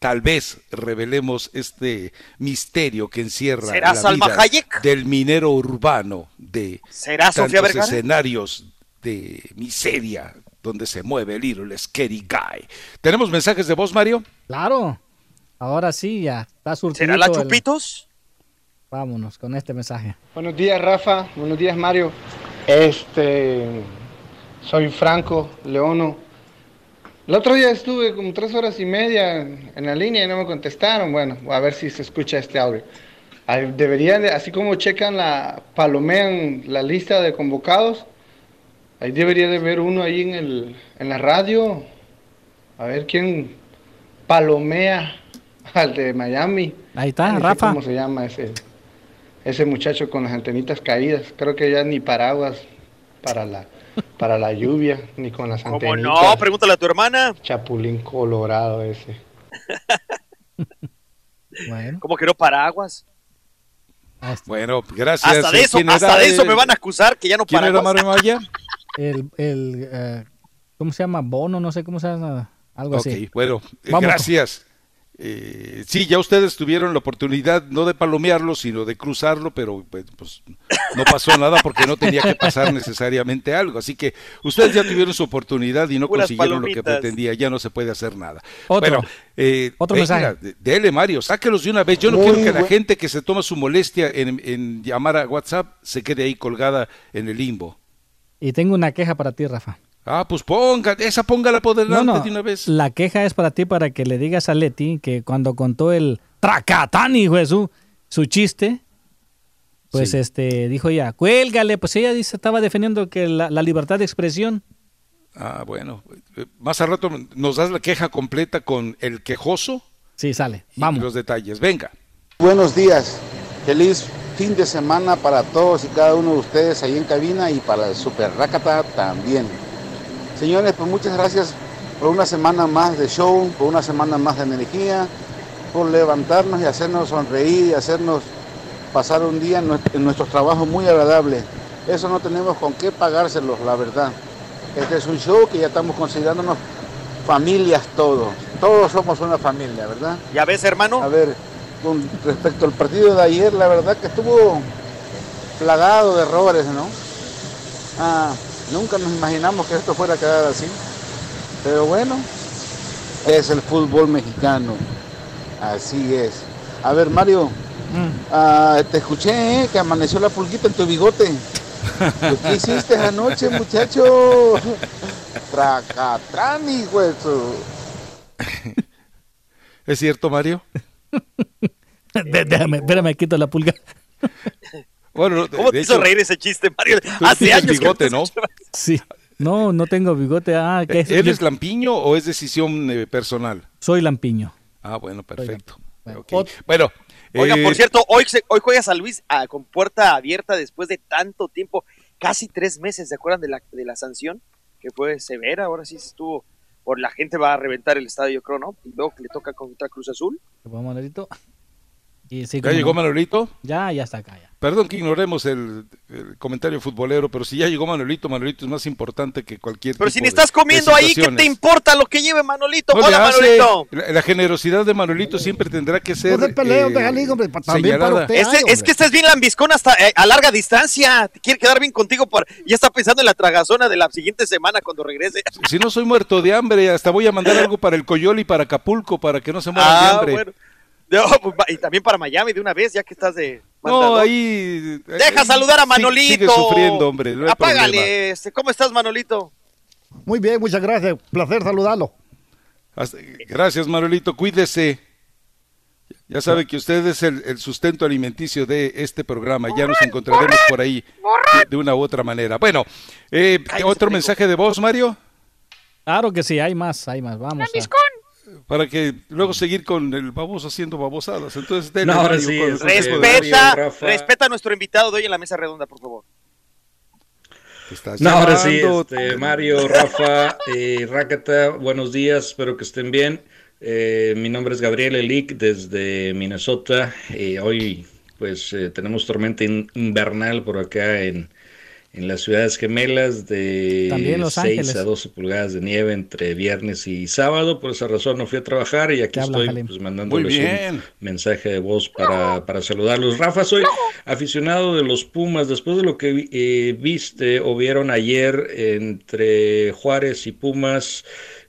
tal vez revelemos este misterio que encierra ¿Será la Salma vida Hayek? del minero urbano de ¿Será tantos escenarios de miseria donde se mueve Little Scary Guy. ¿Tenemos mensajes de voz, Mario? Claro. Ahora sí, ya está surtido. ¿Será la el- Chupitos? Vámonos con este mensaje. Buenos días, Rafa. Buenos días, Mario. Este, soy Franco Leono. El otro día estuve como tres horas y media en la línea y no me contestaron. Bueno, a ver si se escucha este audio. Deberían, de- así como checan la, palomean la lista de convocados, ahí debería de haber uno ahí en, el, en la radio. A ver quién palomea al de Miami. Ahí está, No sé Rafa. ¿Cómo se llama ese? Ese muchacho con las antenitas caídas. Creo que ya ni paraguas para la, para la lluvia, ni con las ¿Cómo antenitas. no? Pregúntale a tu hermana. Chapulín colorado ese. Bueno. ¿Cómo que no paraguas? Bueno, gracias. Hasta de eso, ¿Quién era hasta de eso el- me van a acusar que ya no ¿Quién era paraguas. Mario Maya? El, el eh, ¿cómo se llama? Bono, no sé cómo se llama. Algo así. bueno, Vamos. gracias. Eh, sí, ya ustedes tuvieron la oportunidad no de palomearlo, sino de cruzarlo, pero pues, pues, no pasó nada porque no tenía que pasar necesariamente algo. Así que ustedes ya tuvieron su oportunidad y no consiguieron lo que pretendía. Ya no se puede hacer nada. Otro. Bueno, eh, Otro venga, mensaje. de- Dele, Mario, sáquelos de una vez. Yo no Muy quiero que la gente que se toma su molestia en, en llamar a WhatsApp se quede ahí colgada en el limbo. Y tengo una queja para ti, Rafa. Ah, pues ponga, esa póngala por delante no. de una vez. La queja es para ti para que le digas a Leti que cuando contó el tracatán, hijo de su, su chiste, pues Sí. este dijo ya, cuélgale, pues ella dice, estaba defendiendo que la, la libertad de expresión. Ah, bueno. Más al rato nos das la queja completa con el quejoso Sí, sale. y Vamos. los detalles. Venga. Buenos días, feliz fin de semana para todos y cada uno de ustedes ahí en cabina y para el Super Rakata también. Señores, pues muchas gracias por una semana más de show, por una semana más de energía, por levantarnos y hacernos sonreír y hacernos pasar un día en, nues- en nuestros trabajos muy agradable. Eso no tenemos con qué pagárselos, la verdad. Este es un show que ya estamos considerándonos familias todos. Todos somos una familia, ¿verdad? ¿Ya ves, hermano? A ver, con respecto al partido de ayer, la verdad que estuvo plagado de errores, ¿no? Ah, nunca nos imaginamos que esto fuera a quedar así. Pero bueno, es el fútbol mexicano. Así es. A ver, Mario, ah, te escuché ¿eh? que amaneció la pulguita en tu bigote. ¿Qué hiciste anoche, muchacho? Tracatrani, hueso. ¿Es cierto, Mario? De- déjame, espérame, quito la pulga. Bueno, de- ¿Cómo de te hizo hecho, reír ese chiste, Mario? Hace años bigote, te ¿no? escuchaba. Sí. No, no tengo bigote. Ah, ¿qué es? ¿Eres Yo lampiño o es decisión eh, personal? soy lampiño. Ah, bueno, perfecto. Bueno, Oiga, eh, por cierto, hoy, se- hoy juega San Luis ah, con puerta abierta después de tanto tiempo, casi tres meses, ¿se acuerdan de la, de la sanción? Que fue severa, ahora sí estuvo, por la gente va a reventar el estadio, yo creo, ¿no? Y luego que le toca contra Cruz Azul. ¿Ya llegó no. Manolito? Ya, ya está acá. Ya. Perdón que ignoremos el, comentario futbolero, pero si ya llegó Manolito, Manolito es más importante que cualquier. Pero si ni estás comiendo ahí, ¿qué te importa lo que lleve Manolito? Hola, Manolito. La, generosidad de Manolito siempre tendrá que ser. No peleo, eh, hombre, también para usted, es, que estás bien lambiscón hasta eh, a larga distancia. quiere quedar bien contigo. Por, ya está pensando en la tragazona de la siguiente semana cuando regrese. Si no soy muerto de hambre, hasta voy a mandar algo para el Coyol y para Acapulco para que no se mueran de ah, Pues, y también para Miami de una vez, ya que estás de. No, ahí. Deja saludar a Manolito. Sigue sufriendo, hombre. Apágale. Este, ¿Cómo estás, Manolito? Muy bien, muchas gracias. Placer saludarlo. Gracias, Manolito. Cuídese. Ya sabe que usted es el, sustento alimenticio de este programa. Ya nos encontraremos por ahí de, una u otra manera. Bueno, eh, ¿otro mensaje de voz, Mario? Claro que sí, hay más, hay más. Vamos. Para que luego seguir con el baboso haciendo babosadas. Entonces, no, respeta, respeta a nuestro invitado de hoy en la mesa redonda, por favor. No, ahora sí, este, Mario, Rafa, eh, Rakata, buenos días, espero que estén bien. Eh, mi nombre es Gabriel Elick desde Minnesota. Eh, hoy pues eh, tenemos tormenta invernal por acá en, en las ciudades gemelas de 6 a 12 pulgadas de nieve entre viernes y sábado. Por esa razón no fui a trajar y aquí estoy pues, mandándoles un mensaje de voz para, para, saludarlos. Rafa, soy aficionado de los Pumas. Después de lo que eh, viste o vieron ayer entre Juárez y Pumas,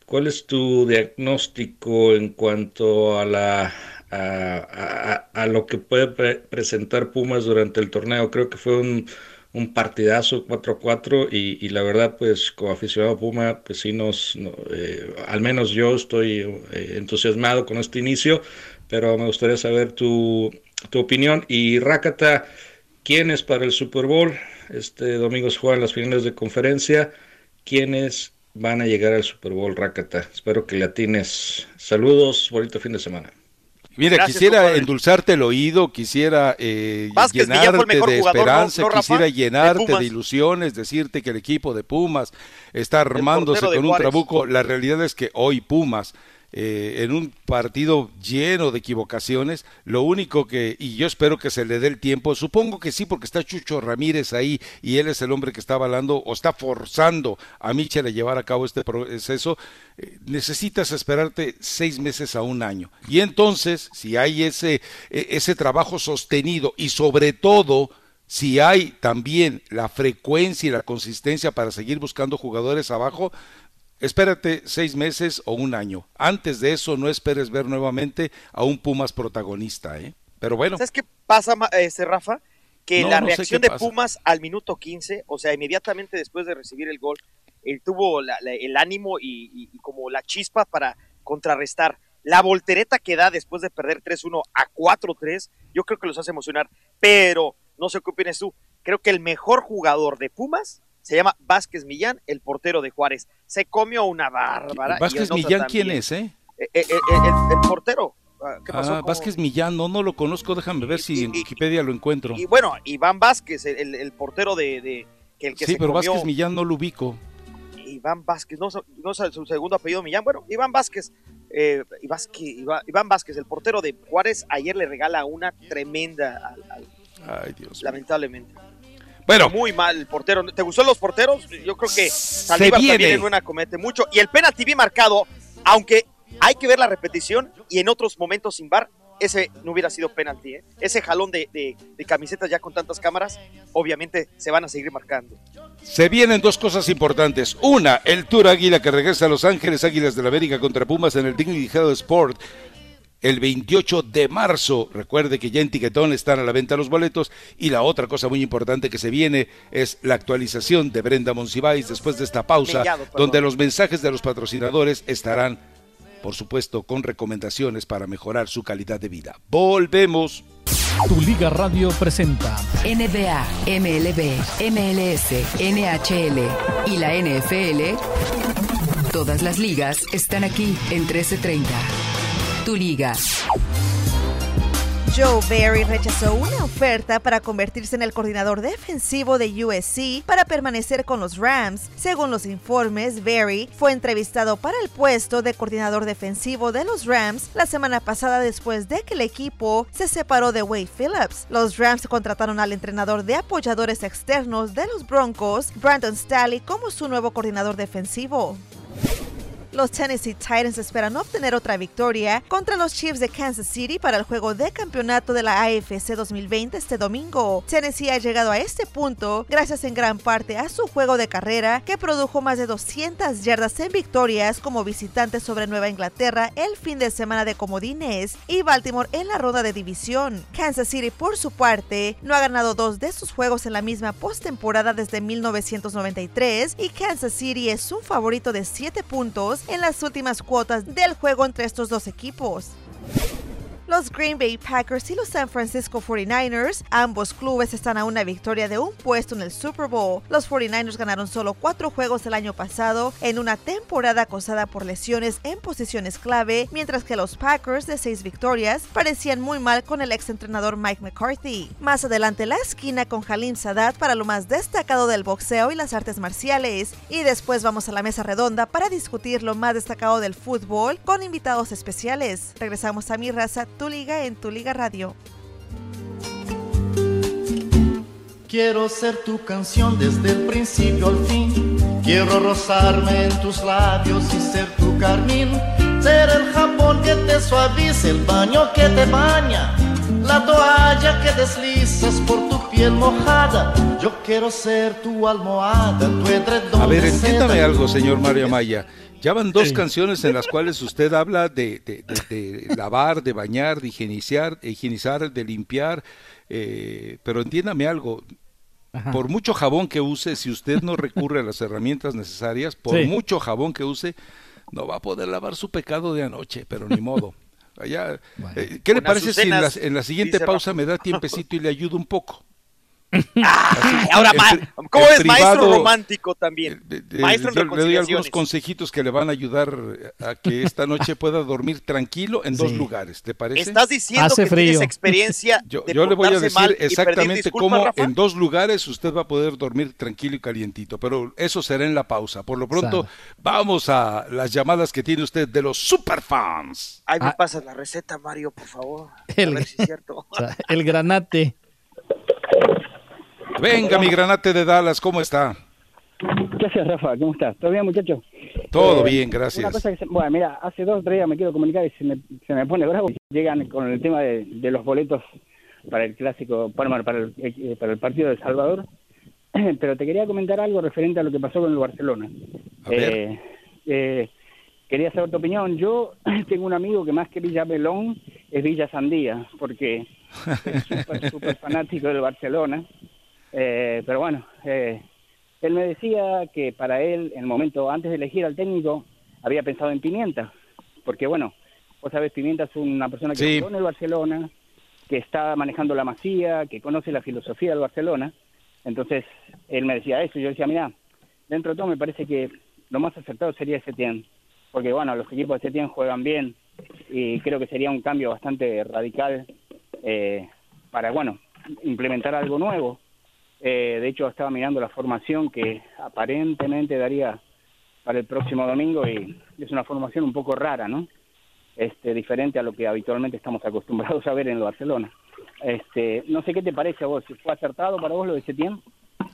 ¿cuál es tu diagnóstico en cuanto a la a, a, lo que puede presentar Pumas durante el torneo? Creo que fue un un partidazo 4-4 y, y, la verdad pues como aficionado Puma pues sí nos, eh, al menos yo estoy eh, entusiasmado con este inicio, pero me gustaría saber tu, tu opinión y Rakata, ¿quiénes para el Super Bowl? Este domingo se juegan las finales de conferencia, ¿quiénes van a llegar al Super Bowl Rakata? Espero que le atines. Saludos, bonito fin de semana. Mira, quisiera endulzarte el oído, quisiera eh, llenarte de esperanza, quisiera llenarte de, ilusiones, decirte que el equipo de Pumas está armándose con un trabuco. La realidad es que hoy Pumas eh, en un partido lleno de equivocaciones. Lo único que, y yo espero que se le dé el tiempo, supongo que sí, porque está Chucho Ramírez ahí y él es el hombre que está avalando o está forzando a Michel a llevar a cabo este proceso. Eh, necesitas esperarte seis meses a un año. Y entonces, si hay ese, e, ese trabajo sostenido y sobre todo, si hay también la frecuencia y la consistencia para seguir buscando jugadores abajo, Espérate seis meses o un año. Antes de eso, no esperes ver nuevamente a un Pumas protagonista, ¿eh? Pero bueno. ¿Sabes qué pasa, ese Rafa? Que la reacción de Pumas al minuto 15, o sea, inmediatamente después de recibir el gol, él tuvo el ánimo y, como la chispa para contrarrestar. La voltereta que da después de perder 3-1 a 4-3, yo creo que los hace emocionar. Pero, no sé qué opinas tú, creo que el mejor jugador de Pumas se llama Vázquez Millán, el portero de Juárez. Se comió una bárbara. ¿Vázquez Millán quién es, eh? eh, eh, eh el, portero. Ah, ¿Qué pasó ah, Vázquez Millán, no, no lo conozco, déjame ver si en Wikipedia lo encuentro. Y bueno, Iván Vázquez, el, portero de, que el que Sí, pero Vázquez Millán no lo ubico. Iván Vázquez, no, no su segundo apellido Millán, bueno, Iván Vázquez, eh, Iván, Vázquez, el portero de Juárez, ayer le regala una tremenda al, Ay, Dios lamentablemente. Bueno. Muy mal el portero. ¿Te gustó los porteros? Yo creo que Saldívar también en una comete mucho. Y el penalti bien marcado, aunque hay que ver la repetición y en otros momentos sin bar, ese no hubiera sido penalti. ¿eh? Ese jalón de, de, camisetas ya con tantas cámaras, obviamente se van a seguir marcando. Se vienen dos cosas importantes. Una, el Tour Águila que regresa a Los Ángeles, Águilas de la América contra Pumas en el Dignity Health Sport el 28 de marzo. Recuerde que ya en Tiquetón están a la venta los boletos. Y la otra cosa muy importante que se viene es la actualización de Brenda Monsiváis después de esta pausa, donde los mensajes de los patrocinadores estarán, por supuesto, con recomendaciones para mejorar su calidad de vida. Volvemos. Tu Liga Radio presenta NBA, MLB, MLS, NHL y la NFL. Todas las ligas están aquí en 1330 liga. Joe Barry rechazó una oferta para convertirse en el coordinador defensivo de USC para permanecer con los Rams. Según los informes, Barry fue entrevistado para el puesto de coordinador defensivo de los Rams la semana pasada después de que el equipo se separó de Wade Phillips. Los Rams contrataron al entrenador de apoyadores externos de los Broncos, Brandon Staley, como su nuevo coordinador defensivo. Los Tennessee Titans esperan obtener otra victoria contra los Chiefs de Kansas City para el juego de campeonato de la AFC 2020 este domingo. Tennessee ha llegado a este punto gracias en gran parte a su juego de carrera que produjo más de 200 yardas en victorias como visitante sobre Nueva Inglaterra el fin de semana de comodines y Baltimore en la ronda de división. Kansas City por su parte no ha ganado dos de sus juegos en la misma postemporada desde 1993 y Kansas City es un favorito de 7 puntos en las últimas cuotas del juego entre estos dos equipos. Los Green Bay Packers y los San Francisco 49ers, ambos clubes están a una victoria de un puesto en el Super Bowl. Los 49ers ganaron solo cuatro juegos el año pasado en una temporada acosada por lesiones en posiciones clave, mientras que los Packers de seis victorias parecían muy mal con el exentrenador Mike McCarthy. Más adelante la esquina con Halim Sadat para lo más destacado del boxeo y las artes marciales. Y después vamos a la mesa redonda para discutir lo más destacado del fútbol con invitados especiales. Regresamos a mi raza tu liga en tu liga radio. Quiero ser tu canción desde el principio al fin. Quiero rozarme en tus labios y ser tu carmín. Ser el jabón que te suavice, el baño que te baña. La toalla que deslizas por tu piel mojada. Yo quiero ser tu almohada, tu edredón. A ver, entiéndame algo, señor Mario Maya. Ya van dos Sí. canciones en las cuales usted habla de, de- de- de lavar, de bañar, de higienizar, de, higienizar, de limpiar, eh, pero entiéndame algo. Por mucho jabón que use, si usted no recurre a las herramientas necesarias, por Sí. mucho jabón que use, no va a poder lavar su pecado de anoche, pero ni modo. Allá, eh, ¿Qué le Con parece si en la, azucenas, en la siguiente pausa Rafa. me da tiempecito y le ayudo un poco? Ahora, pri- ¿cómo es maestro romántico también? Eh, maestro en le doy algunos consejitos que le van a ayudar a que esta noche pueda dormir tranquilo en dos lugares, ¿te parece? Estás diciendo que tienes experiencia Yo, de yo le voy a decir exactamente cómo Rafa? en dos lugares usted va a poder dormir tranquilo y calientito, pero eso será en la pausa. Por lo pronto, Sabe. vamos a las llamadas que tiene usted de los superfans. Ay, me Ah. pasas la receta, Mario, por favor. El- A ver si es cierto. O sea, el granate. Venga, mi granate de Dallas, ¿cómo está? ¿Qué haces, Rafa? ¿Cómo estás? ¿Todo bien, muchacho? Todo Eh, bien, gracias. Una cosa que se- bueno, mira, hace dos o tres días me quiero comunicar y se me, se me pone bravo. Llegan con el tema de, de los boletos para el clásico, para, para, el, eh, para el partido de Salvador. Pero te quería comentar algo referente a lo que pasó con el Barcelona. A ver. Eh, eh, quería saber tu opinión. Yo tengo un amigo que más que Villa Belón es Villa Sandía, porque es súper, súper fanático del Barcelona. Eh, pero bueno, eh, él me decía que para él, en el momento antes de elegir al técnico, había pensado en Pimienta, porque bueno, vos sabés, Pimienta es una persona que Sí. en el Barcelona, que está manejando la masía, que conoce la filosofía del Barcelona. Entonces, él me decía eso, y yo decía, mira, dentro de todo me parece que lo más acertado sería Setién, porque bueno, los equipos de Setién juegan bien y creo que sería un cambio bastante radical eh, para, bueno, implementar algo nuevo. Eh, de hecho, estaba mirando la formación que aparentemente daría para el próximo domingo y es una formación un poco rara, ¿no? Este, diferente a lo que habitualmente estamos acostumbrados a ver en el Barcelona. Este, no sé qué te parece a vos, ¿fue acertado para vos lo de Setién?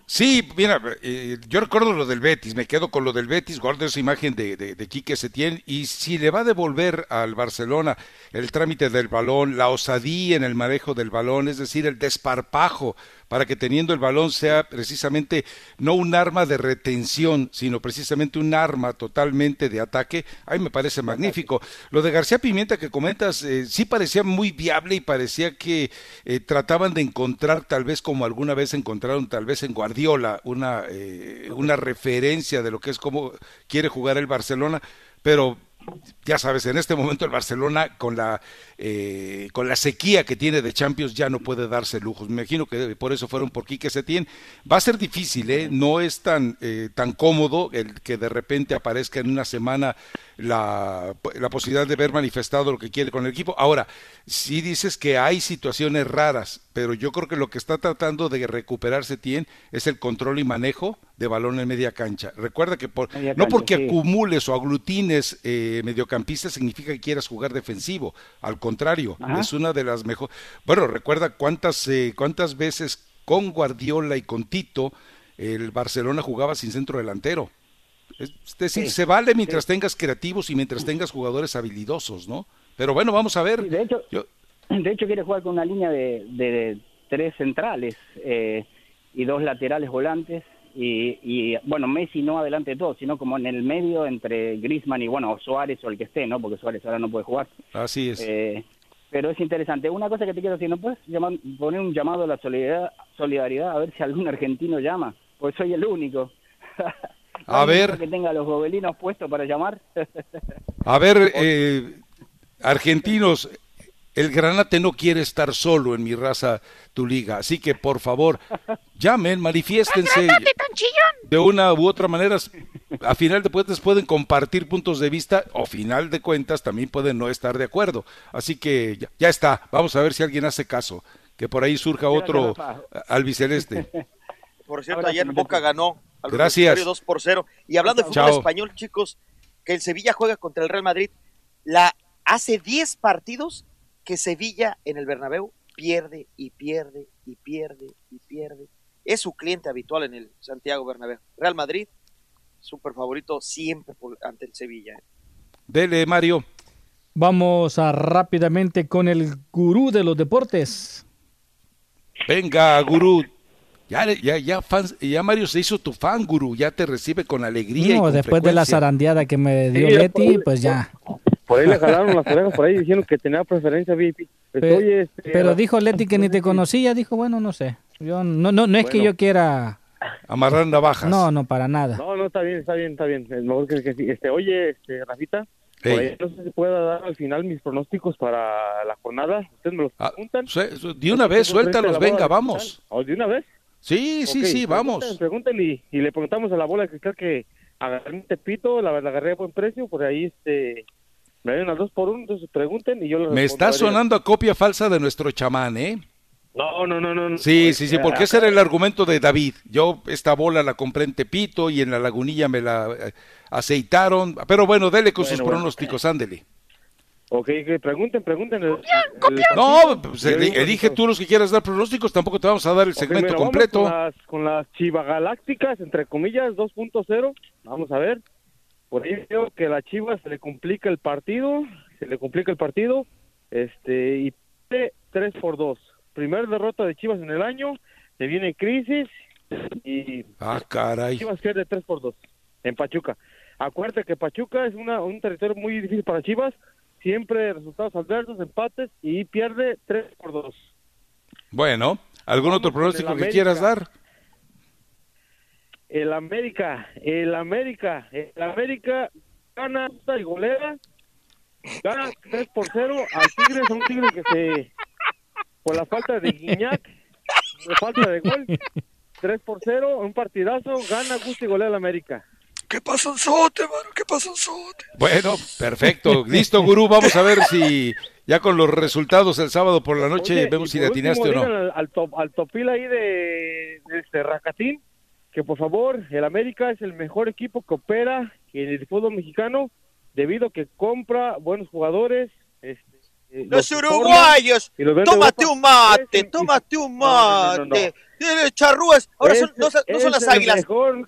Sí, mira, eh, yo recuerdo lo del Betis, me quedo con lo del Betis, guardo esa imagen de, de, de Quique Setién, y si le va a devolver al Barcelona el trámite del balón, la osadía en el manejo del balón, es decir, el desparpajo, para que teniendo el balón sea precisamente no un arma de retención, sino precisamente un arma totalmente de ataque, ahí me parece magnífico. Lo de García Pimienta que comentas, eh, sí parecía muy viable y parecía que eh, trataban de encontrar, tal vez como alguna vez encontraron, tal vez en Guardiola, una, eh, una referencia de lo que es cómo quiere jugar el Barcelona, pero ya sabes, en este momento el Barcelona con la eh, con la sequía que tiene de Champions ya no puede darse lujos. Me imagino que por eso fueron por Quique Setién. Va a ser difícil, ¿eh? No es tan eh, tan cómodo el que de repente aparezca en una semana la, la posibilidad de ver manifestado lo que quiere con el equipo. Ahora, sí dices que hay situaciones raras, pero yo creo que lo que está tratando de recuperar Setién es el control y manejo de balón en media cancha. Recuerda que por, no porque acumules o aglutines eh, mediocampistas significa que quieras jugar defensivo. Al contrario, es una de las mejores. Bueno, recuerda cuántas, eh, cuántas veces con Guardiola y con Tito el Barcelona jugaba sin centro delantero. Es decir, se vale mientras tengas creativos y mientras tengas jugadores habilidosos, ¿no? Pero bueno, vamos a ver. de, hecho, de hecho, quiere jugar con una línea de, tres centrales eh, y dos laterales volantes y, bueno, Messi no adelante de todo, sino como en el medio entre Griezmann y bueno, Suárez o el que esté, ¿no? Porque Suárez ahora no puede jugar. Así es. Eh, pero es interesante. Una cosa que te quiero decir, ¿no puedes poner un llamado a la solidaridad, solidaridad a ver si algún argentino llama? Pues soy el único. a ver. Que tenga los gobelinos puestos para llamar. a ver, eh, argentinos, el Granate no quiere estar solo en mi raza, tu liga. Así que, por favor, llamen, manifiéstense. De una u otra manera, a final de cuentas pueden compartir puntos de vista o final de cuentas también pueden no estar de acuerdo. Así que ya, está. Vamos a ver si alguien hace caso. Que por ahí surja otro albiceleste. Por cierto, ayer Boca ganó. Gracias. 2 por 0. Y hablando de fútbol español, chicos, que el Sevilla juega contra el Real Madrid. La hace 10 partidos que Sevilla en el Bernabéu pierde y pierde y pierde y pierde. Es su cliente habitual en el Santiago Bernabéu. Real Madrid, súper favorito siempre ante el Sevilla. ¿eh? Dele, Mario. Vamos a rápidamente con el gurú de los deportes. Venga, gurú. Ya, ya, ya, ya Mario se hizo tu fan, gurú. Ya te recibe con alegría. No, después de la zarandeada que me dio Leti, pues ya. Por ahí le jalaron las orejas, por ahí diciendo que tenía preferencia VIP. Este, pero, dijo Leti que ni te conocía, dijo, bueno, no sé. Yo no no no es que yo quiera amarrar navajas. No, no para nada. No, no está bien, está bien, está bien. Es mejor que, que este, oye, este Rafita, por ahí no sé si pueda dar al final mis pronósticos para la jornada. Ustedes me los ah, preguntan. de una vez, suéltalos, venga, vamos. ¿O de una vez? Sí, sí, sí, vamos. Pregúntenle y, le preguntamos a la bola de cristal que agarré un tepito, la, la agarré a buen precio, por ahí este me ven a dos por uno, entonces pregunten y yo les Me está sonando a copia falsa de nuestro chamán, ¿eh? No, no, no, no. Sí, sí, sí, porque ese era el argumento de David. Yo esta bola la compré en Tepito y en la lagunilla me la eh, aceitaron. Pero bueno, dele con sus pronósticos, ándele. Ok, que pregunten, pregunten. no, pues, elige tú los que quieras dar pronósticos, tampoco te vamos a dar el segmento completo. Con las, con las Galácticas, entre comillas, 2.0. Vamos a ver. Por ahí veo que a la Chivas se le complica el partido, se le complica el partido, este, y 3 por 2. Primer derrota de Chivas en el año, se viene crisis y ah, caray. Chivas pierde 3 por 2 en Pachuca. Acuérdate que Pachuca es una, un territorio muy difícil para Chivas, siempre resultados adversos, empates y pierde 3 por 2. Bueno, ¿algún otro pronóstico que quieras dar? El América, el América, el América gana y golea, gana 3 por 0 al Tigres, un Tigre que se, por la falta de Guiñac, por falta de gol, 3 por 0, un partidazo, gana, gusta y golea el América. ¿Qué pasa un sote, mano? ¿Qué pasa un sote? Bueno, perfecto. Listo, gurú. Vamos a ver si ya con los resultados el sábado por la noche vemos si le atinaste o no. Al, al, top, al topil ahí de, de este Racatín, que por favor, el América es el mejor equipo que opera en el fútbol mexicano debido a que compra buenos jugadores. Este, eh, los, uruguayos, tómate un mate, tómate un mate. charrúas, ahora son, no, son las águilas,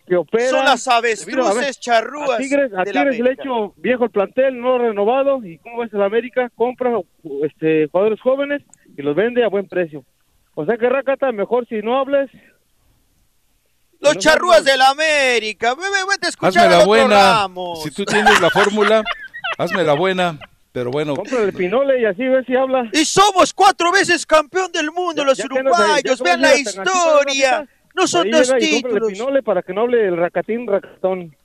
que opera, son las avestruces charrúas. A Tigres, a Tigres le hecho viejo el plantel, no renovado, y como ves el América, compra este, jugadores jóvenes y los vende a buen precio. O sea que Rakata, mejor si no hables, los charrúas del América. Vete a escuchar hazme la buena. Si tú tienes la fórmula, hazme la buena. Pero bueno. Compra el Pinole y así ve si habla. Y somos cuatro veces campeón del mundo, los uruguayos. Vean la historia. No son dos títulos. El Pinole para que no hable el racatín racatón.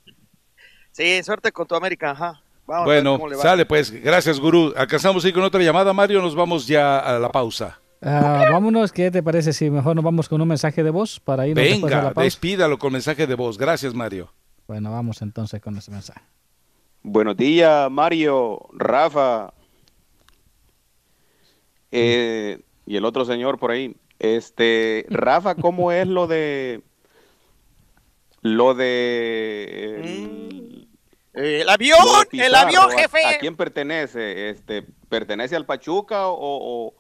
Sí, suerte con tu América, ajá. bueno, sale pues. Gracias, Gurú. Alcanzamos ir con otra llamada, Mario. Nos vamos ya a la pausa. Ah, vámonos, ¿qué te parece si mejor nos vamos con un mensaje de voz para irnos Venga, a la pausa? despídalo con mensaje de voz. Gracias, Mario. Bueno, vamos entonces con ese mensaje. Buenos días, Mario, Rafa eh, y el otro señor por ahí. Este, Rafa, ¿cómo es lo de lo de el, el avión, el avión, jefe? ¿A, quién pertenece? Este, ¿pertenece al Pachuca o, o,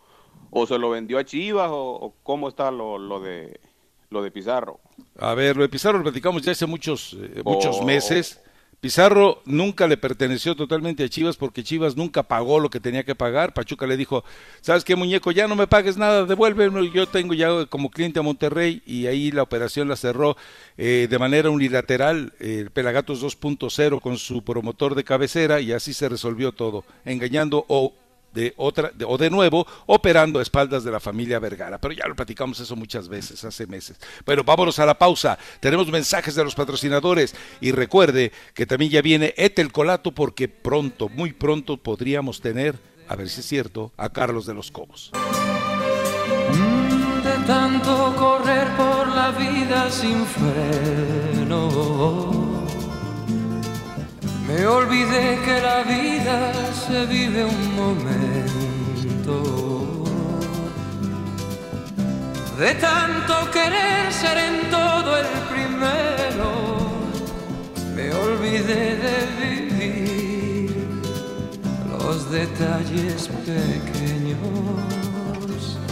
se lo vendió a Chivas o, cómo está lo, lo de lo de Pizarro? A ver, lo de Pizarro lo platicamos ya hace muchos eh, muchos Oh. meses. Pizarro nunca le perteneció totalmente a Chivas porque Chivas nunca pagó lo que tenía que pagar. Pachuca le dijo, ¿sabes qué, muñeco? Ya no me pagues nada, devuélveme. Yo tengo ya como cliente a Monterrey y ahí la operación la cerró eh, de manera unilateral el Pelagatos 2.0 con su promotor de cabecera y así se resolvió todo, engañando o de otra o de nuevo operando a espaldas de la familia Vergara. Pero ya lo platicamos eso muchas veces, hace meses. Bueno, vámonos a la pausa. Tenemos mensajes de los patrocinadores y recuerde que también ya viene Etel Colato porque pronto, muy pronto podríamos tener, a ver si es cierto, a Carlos de los Cobos. De tanto correr por la vida sin freno. Me olvidé que la vida se vive un momento. De tanto querer ser en todo el primero, me olvidé de vivir los detalles pequeños.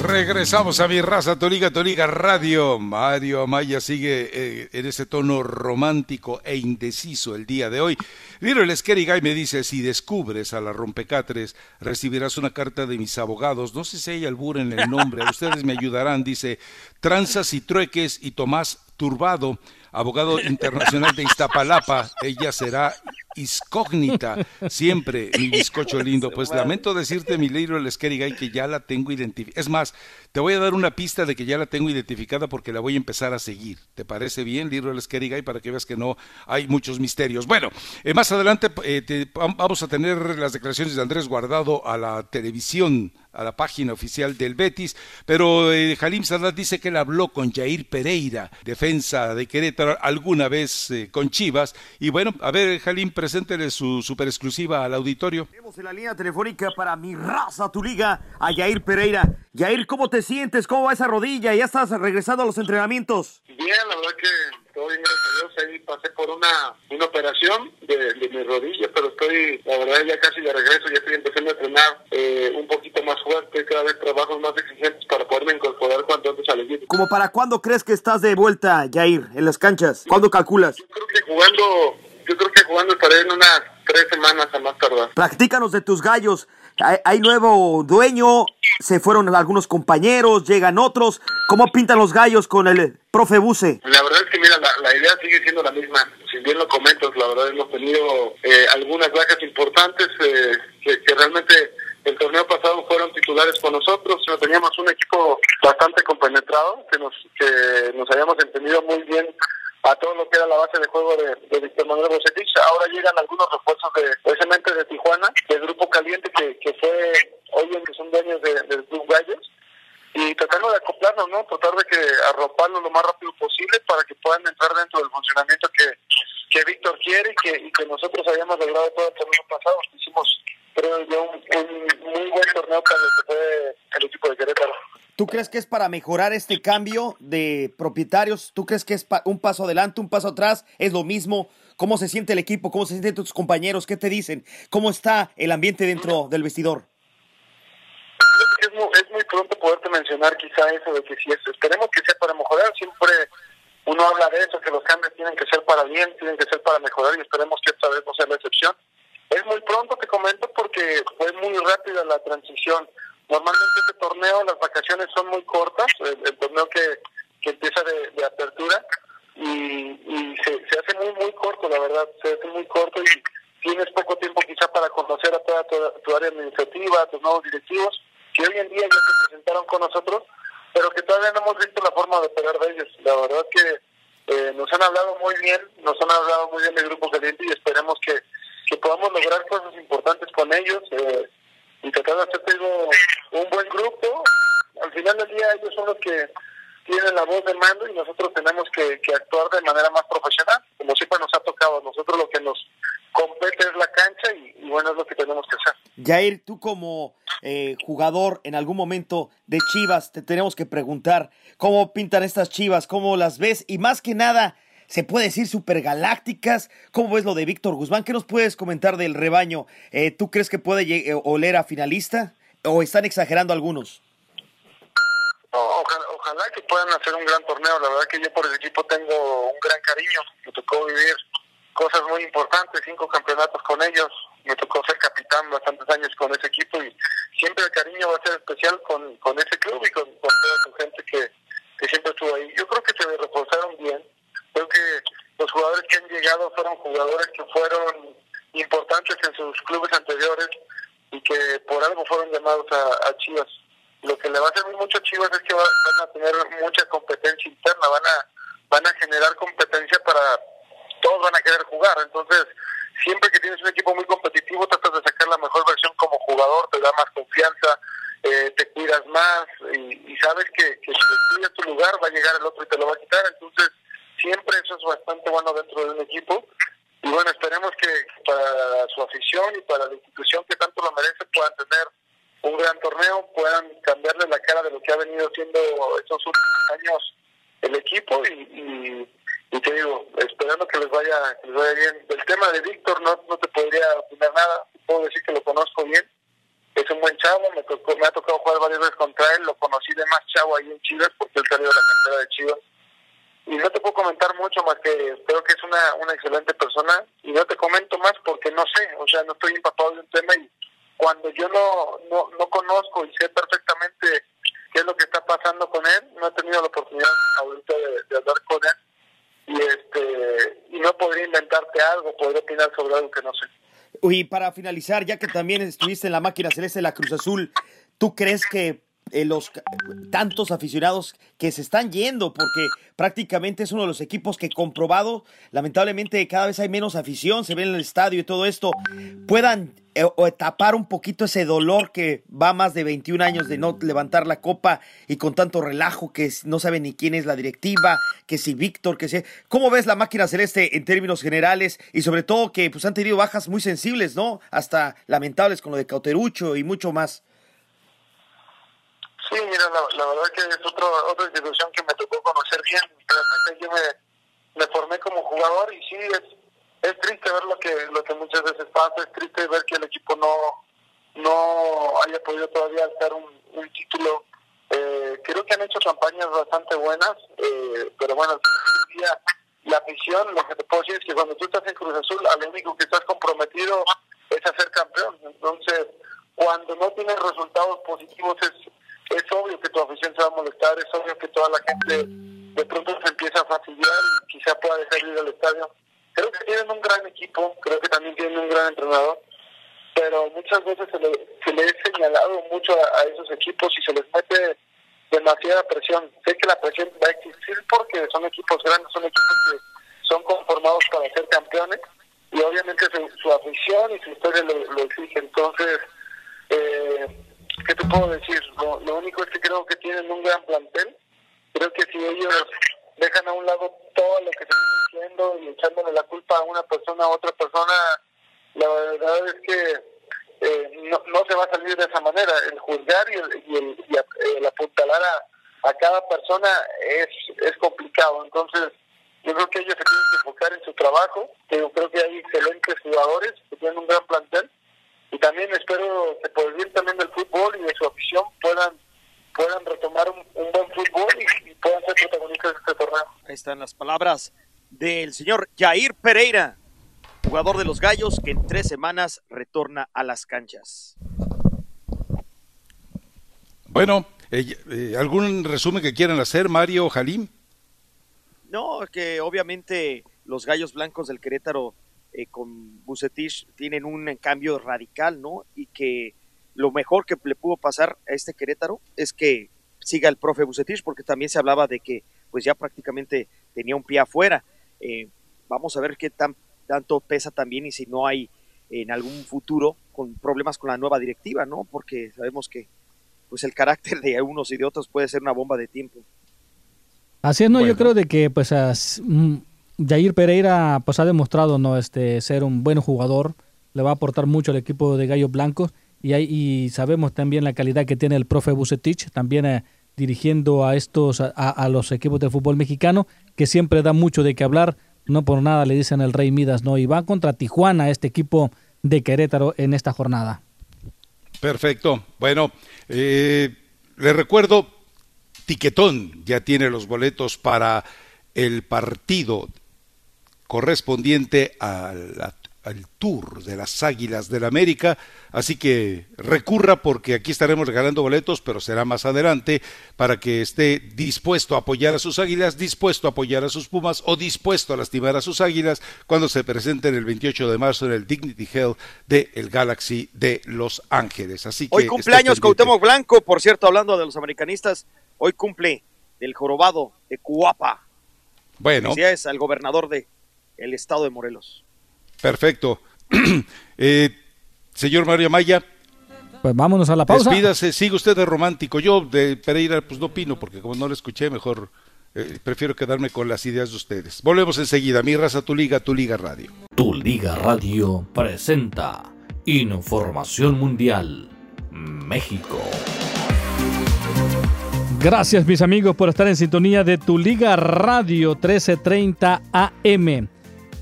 Regresamos a mi raza, Toliga, Toliga Radio. Mario Amaya sigue eh, en ese tono romántico e indeciso el día de hoy. El Scary Guy me dice, si descubres a la rompecatres, recibirás una carta de mis abogados. No sé si hay albur en el nombre, ustedes me ayudarán. Dice, Tranzas y Trueques y Tomás Turbado, abogado internacional de Iztapalapa. Ella será incógnita siempre, mi bizcocho lindo. Pues lamento decirte, mi Liro el Guy, que ya la tengo identificada. Es más, te voy a dar una pista de que ya la tengo identificada porque la voy a empezar a seguir. ¿Te parece bien, Liro el Guy, para que veas que no hay muchos misterios? Bueno, eh, más adelante eh, te- vamos a tener las declaraciones de Andrés Guardado a la televisión a la página oficial del Betis, pero eh, Jalim Sadat dice que él habló con Jair Pereira, defensa de Querétaro, alguna vez eh, con Chivas, y bueno, a ver, Jalim, preséntele su super exclusiva al auditorio. Tenemos en la línea telefónica para mi raza, tu liga, a Yair Pereira. Yair, ¿cómo te sientes? ¿Cómo va esa rodilla? ¿Ya estás regresando a los entrenamientos? Bien, la verdad que todo bien, gracias a Dios. Ahí pasé por una, una operación de, de mi rodilla, pero estoy, la verdad, ya casi de regreso. Ya estoy empezando a entrenar eh, un poquito más fuerte, cada vez trabajos más exigentes para poderme incorporar cuanto antes al equipo. ¿Como para cuándo crees que estás de vuelta, Yair, en las canchas? ¿Cuándo calculas? Yo creo que jugando estaré en unas tres semanas a más tardar. Platícanos de tus gallos. Hay, hay nuevo dueño, se fueron algunos compañeros, llegan otros. ¿Cómo pintan los gallos con el profe Buse? La verdad es que, mira, la, la idea sigue siendo la misma. Si bien lo comentas, la verdad hemos tenido eh, algunas bajas importantes eh, que, que realmente el torneo pasado fueron titulares con nosotros. No teníamos un equipo bastante compenetrado, que nos, que nos habíamos entendido muy bien a todo lo que era la base de juego de, Víctor Manuel Bocetich. Ahora llegan algunos refuerzos de, precisamente de Tijuana, del Grupo Caliente, que, fue hoy en que son dueños de- del Club Gallos y tratando de acoplarnos, ¿no? Tratar de que arroparlos lo más rápido posible para que puedan entrar dentro del funcionamiento que, que Víctor quiere y que, nosotros habíamos logrado todo el torneo pasado. Hicimos, creo yo, un, un muy buen torneo para el equipo de Querétaro. ¿Tú crees que es para mejorar este cambio de propietarios? ¿Tú crees que es un paso adelante, un paso atrás? ¿Es lo mismo? ¿Cómo se siente el equipo? ¿Cómo se sienten tus compañeros? ¿Qué te dicen? ¿Cómo está el ambiente dentro del vestidor? Es muy, es muy pronto poderte mencionar quizá eso de que si es, esperemos que sea para mejorar, siempre uno habla de eso, que los cambios tienen que ser para bien, tienen que ser para mejorar y esperemos que esta vez no sea la excepción. Es muy pronto, te comento, porque fue muy rápida la transición. Normalmente este torneo, las vacaciones son muy cortas, el, torneo que, que empieza de, de apertura y, y se, se hace muy, muy corto, la verdad, se hace muy corto y tienes poco tiempo quizá para conocer a toda tu, tu área administrativa, a tus nuevos directivos, que hoy en día ya se presentaron con nosotros, pero que todavía no hemos visto la forma de operar de ellos. La verdad que eh, nos han hablado muy bien, nos han hablado muy bien del Grupo Caliente y esperemos que, que podamos lograr cosas importantes con ellos eh, y tratar de hacer un buen grupo. Al final del día ellos son los que tienen la voz de mando y nosotros tenemos que, actuar de manera más profesional, como siempre nos ha tocado. Nosotros lo que nos compete es la cancha y, bueno, es lo que tenemos que hacer. Jair, tú como eh, jugador en algún momento de Chivas, te tenemos que preguntar cómo pintan estas Chivas, cómo las ves y más que nada, se puede decir supergalácticas. ¿Cómo ves lo de Víctor Guzmán? ¿Qué nos puedes comentar del rebaño? Eh, ¿Tú crees que puede eh, oler a finalista o están exagerando algunos? ojalá, ojalá, que puedan hacer un gran torneo. La verdad que yo por el equipo tengo un gran cariño. Me tocó vivir cosas muy importantes, cinco campeonatos con ellos. Me tocó ser capitán bastantes años con ese equipo y siempre el cariño va a ser especial con, con ese club y con, toda su gente que, que siempre estuvo ahí. Yo creo que se reforzaron bien. Creo que los jugadores que han llegado fueron jugadores que fueron importantes en sus clubes anteriores y que por algo fueron llamados a, Chivas. Lo que le va a servir mucho a Chivas es que van a tener mucha competencia interna, van a van a generar competencia para todos van a querer jugar, entonces siempre que tienes un equipo muy competitivo tratas de sacar la mejor versión como jugador, te da más confianza, eh, te cuidas más y, sabes que, que si destruyes tu lugar va a llegar el otro y te lo va a quitar, entonces siempre eso es bastante bueno dentro de un equipo. Y bueno, esperemos que para su afición y para la institución que tanto lo merece puedan tener un gran torneo, puedan cambiarle la cara de lo que ha venido siendo estos últimos años el equipo. Y, te digo, esperando que les vaya que les vaya bien. El tema de Víctor no, no te podría opinar nada, puedo decir que lo conozco bien, es un buen chavo, me, tocó, me ha tocado jugar varias veces contra él, lo conocí de más chavo ahí en Chivas porque él salió de la cantera de Chivas. Y no te puedo comentar mucho más que creo que es una, una excelente persona y no te comento más porque no sé, o sea, no estoy empapado de un tema y cuando yo no, no, no conozco y sé perfectamente qué es lo que está pasando con él, no he tenido la oportunidad ahorita de, hablar con él y este y no podría inventarte algo, podría opinar sobre algo que no sé. Y para finalizar, ya que también estuviste en la máquina celeste de la Cruz Azul, ¿tú crees que eh, los tantos aficionados que se están yendo porque prácticamente es uno de los equipos que comprobado lamentablemente cada vez hay menos afición se ve en el estadio y todo esto puedan eh, tapar un poquito ese dolor que va más de 21 años de no levantar la copa y con tanto relajo que no sabe ni quién es la directiva, que si Víctor, que si... ¿Cómo ves la máquina celeste en términos generales y sobre todo que pues han tenido bajas muy sensibles, ¿no? Hasta lamentables con lo de Cauterucho y mucho más. Sí, mira, la, verdad que es otro, otra institución que me tocó conocer bien. Realmente yo me, me formé como jugador y sí, es, es triste ver lo que, lo que muchas veces pasa, es triste ver que el equipo no, no haya podido todavía alzar un, título. Eh, creo que han hecho campañas bastante buenas, eh, pero bueno, al la misión, lo que te puedo decir es que cuando tú estás en Cruz Azul, lo único que estás comprometido es a ser campeón. Entonces, cuando no tienes resultados positivos es es obvio que tu afición se va a molestar, es obvio que toda la gente de pronto se empieza a fastidiar y quizá pueda dejar de ir al estadio. Creo que tienen un gran equipo, creo que también tienen un gran entrenador, pero muchas veces se le, se le he señalado mucho a, esos equipos y se les mete demasiada presión. Sé que la presión va a existir porque son equipos grandes, son equipos que son conformados para ser campeones y obviamente su, afición y su historia lo, lo exige. Entonces, eh, ¿qué te puedo decir? Lo, único es que creo que tienen un gran plantel. Creo que si ellos dejan a un lado todo lo que se está diciendo y echándole la culpa a una persona a otra persona, la verdad es que eh, no, no se va a salir de esa manera. El juzgar y el, y el, y el apuntalar a, a cada persona es, es complicado. Entonces, yo creo que ellos se tienen que enfocar en su trabajo. Yo creo que hay excelentes jugadores que tienen un gran plantel y también espero que por el bien también del fútbol y de su afición puedan puedan retomar un, buen fútbol y, puedan ser protagonistas de este torneo. Ahí están las palabras del señor Jair Pereira, jugador de los Gallos, que en tres semanas retorna a las canchas. Bueno, eh, eh, ¿algún resumen que quieran hacer, Mario Jalim? No, que obviamente los Gallos Blancos del Querétaro eh, con Bucetich tienen un cambio radical, ¿no? Y que lo mejor que le pudo pasar a este Querétaro es que siga el profe Bucetich, porque también se hablaba de que pues ya prácticamente tenía un pie afuera. Eh, vamos a ver qué tan, tanto pesa también y si no hay en algún futuro con problemas con la nueva directiva, ¿no? Porque sabemos que pues el carácter de unos y de otros puede ser una bomba de tiempo. Así es, no, yo creo de que pues mm, Jair Pereira pues ha demostrado no este ser un buen jugador, le va a aportar mucho al equipo de Gallo Blanco y, y sabemos también la calidad que tiene el profe Bucetich, también eh, dirigiendo a estos a, los equipos de fútbol mexicano que siempre da mucho de qué hablar, no por nada le dicen el Rey Midas, no, y va contra Tijuana este equipo de Querétaro en esta jornada. Perfecto. Bueno, eh, le recuerdo, Tiquetón ya tiene los boletos para el partido correspondiente a la al tour de las Águilas del la América, así que recurra porque aquí estaremos regalando boletos, pero será más adelante para que esté dispuesto a apoyar a sus Águilas, dispuesto a apoyar a sus Pumas o dispuesto a lastimar a sus Águilas cuando se presenten el 28 de marzo en el Dignity Hell de el Galaxy de Los Ángeles. Así que hoy cumpleaños Cautemo Blanco, por cierto, hablando de los americanistas, hoy cumple el jorobado de Cuapa. Bueno, es al gobernador de el estado de Morelos. Perfecto. Eh, señor Mario Maya. Pues vámonos a la pausa. Despídase, sigue usted de romántico. Yo de Pereira pues no opino porque como no lo escuché mejor eh, prefiero quedarme con las ideas de ustedes. Volvemos enseguida. Mi raza, tu liga, tu liga radio. Tu liga radio presenta Información Mundial México. Gracias mis amigos por estar en sintonía de Tu Liga Radio 1330 AM.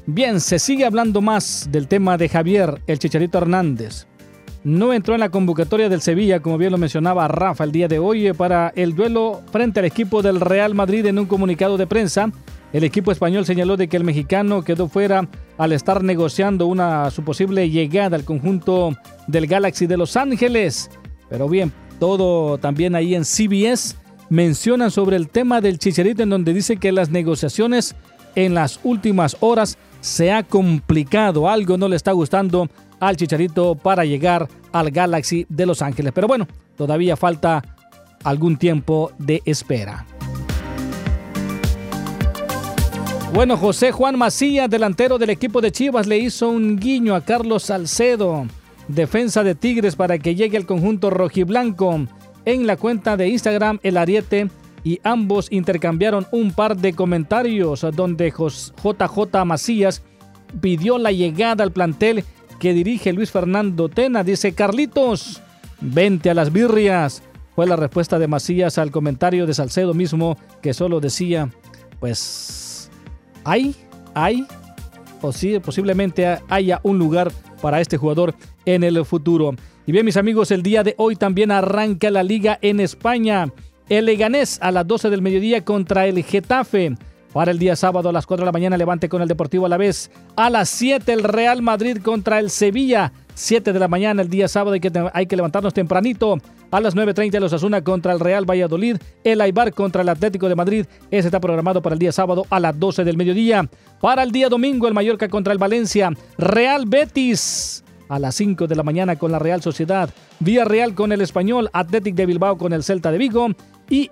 Bien, se sigue hablando más del tema de Javier, el Chicharito Hernández. No entró en la convocatoria del Sevilla, como bien lo mencionaba Rafa el día de hoy, eh, para el duelo frente al equipo del Real Madrid en un comunicado de prensa. El equipo español señaló de que el mexicano quedó fuera al estar negociando una su posible llegada al conjunto del Galaxy de Los Ángeles. Pero bien, todo también ahí en CBS mencionan sobre el tema del Chicharito en donde dice que las negociaciones en las últimas horas se ha complicado, algo no le está gustando al Chicharito para llegar al Galaxy de Los Ángeles. Pero bueno, todavía falta algún tiempo de espera. Bueno, José Juan Macías, delantero del equipo de Chivas, le hizo un guiño a Carlos Salcedo, defensa de Tigres, para que llegue al conjunto rojiblanco. En la cuenta de Instagram, el Ariete y ambos intercambiaron un par de comentarios donde JJ Macías pidió la llegada al plantel que dirige Luis Fernando Tena. Dice, Carlitos, vente a las birrias. Fue la respuesta de Macías al comentario de Salcedo mismo que solo decía, pues, hay, hay, o sí, posiblemente haya un lugar para este jugador en el futuro. Y bien, mis amigos, el día de hoy también arranca la liga en España. El Leganés a las 12 del mediodía contra el Getafe. Para el día sábado a las 4 de la mañana, Levante con el Deportivo a la vez. A las 7 el Real Madrid contra el Sevilla. 7 de la mañana el día sábado hay que, hay que levantarnos tempranito. A las 9.30 los Asuna contra el Real Valladolid. El Aibar contra el Atlético de Madrid. Ese está programado para el día sábado a las 12 del mediodía. Para el día domingo el Mallorca contra el Valencia. Real Betis a las 5 de la mañana con la Real Sociedad. Vía Real con el Español. Athletic de Bilbao con el Celta de Vigo y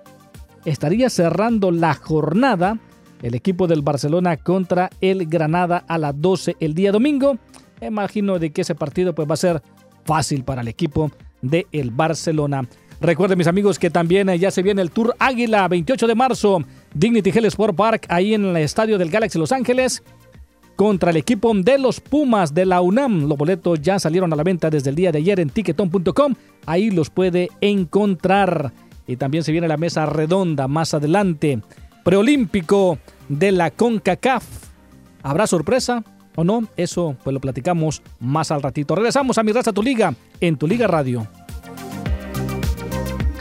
estaría cerrando la jornada el equipo del Barcelona contra el Granada a las 12 el día domingo. Imagino de que ese partido pues va a ser fácil para el equipo del el Barcelona. Recuerden mis amigos que también ya se viene el Tour Águila 28 de marzo, Dignity Hell Sport Park ahí en el estadio del Galaxy Los Ángeles contra el equipo de los Pumas de la UNAM. Los boletos ya salieron a la venta desde el día de ayer en ticketon.com. Ahí los puede encontrar. Y también se viene la mesa redonda más adelante. Preolímpico de la CONCACAF. ¿Habrá sorpresa o no? Eso pues lo platicamos más al ratito. Regresamos a Mi Raza Tu Liga en Tu Liga Radio.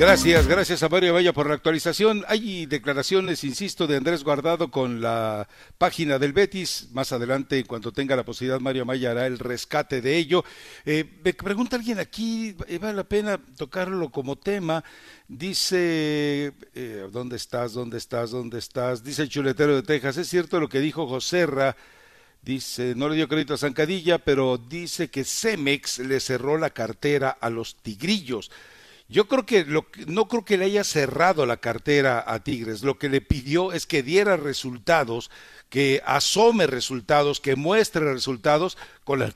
Gracias, gracias a Mario Bella por la actualización. Hay declaraciones, insisto, de Andrés Guardado con la página del Betis. Más adelante, en cuanto tenga la posibilidad, Mario Maya hará el rescate de ello. Eh, me pregunta alguien aquí, eh, vale la pena tocarlo como tema. Dice, eh, ¿dónde estás? ¿Dónde estás? ¿Dónde estás? Dice el chuletero de Texas. Es cierto lo que dijo Joserra. Dice, no le dio crédito a Zancadilla, pero dice que Cemex le cerró la cartera a los tigrillos. Yo creo que lo, no creo que le haya cerrado la cartera a Tigres. Lo que le pidió es que diera resultados, que asome resultados, que muestre resultados con la